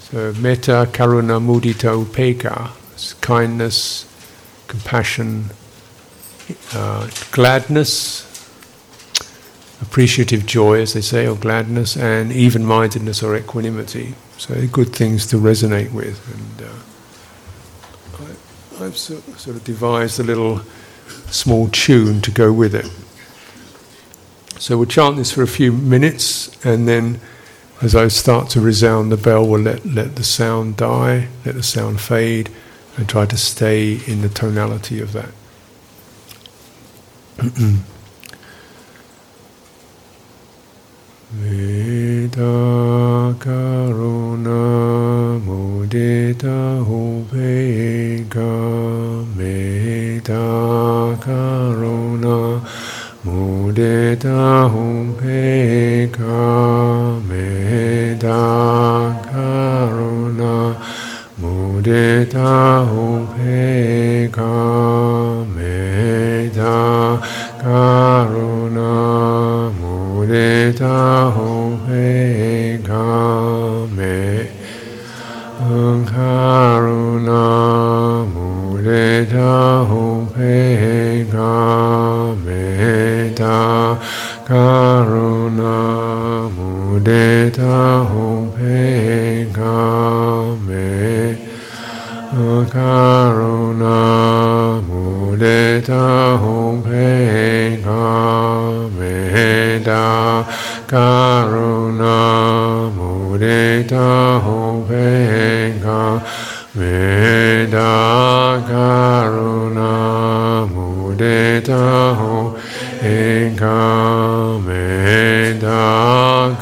So, metta, karuna, mudita, upeka. It's kindness, compassion, uh, gladness, appreciative joy, as they say, or gladness, and even mindedness or equanimity. So good things to resonate with. And uh, I, I've sort, sort of devised a little small tune to go with it. So we'll chant this for a few minutes, and then as I start to resound the bell, we'll let, let the sound die, let the sound fade, and try to stay in the tonality of that. Metta karuna mudita upeka Metta karuna mudita upeka Metta karuna mudita upeka ta karuna mudita hohe kame karuna mudita hohe ta karuna mudita hohe Karuna mudita Karuna mudita Metta Karuna Mudita Ho Eka Metta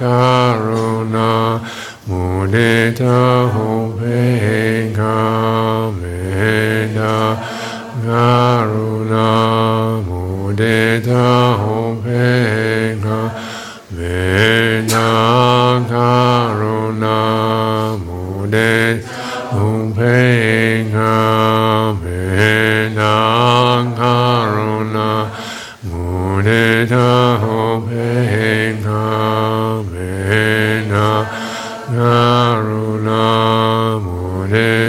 Karuna Mudita Mudita hope kamena garuna mudita hope kamena garuna mudita hope kamena garuna mudita hope kamena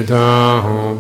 Ta Ho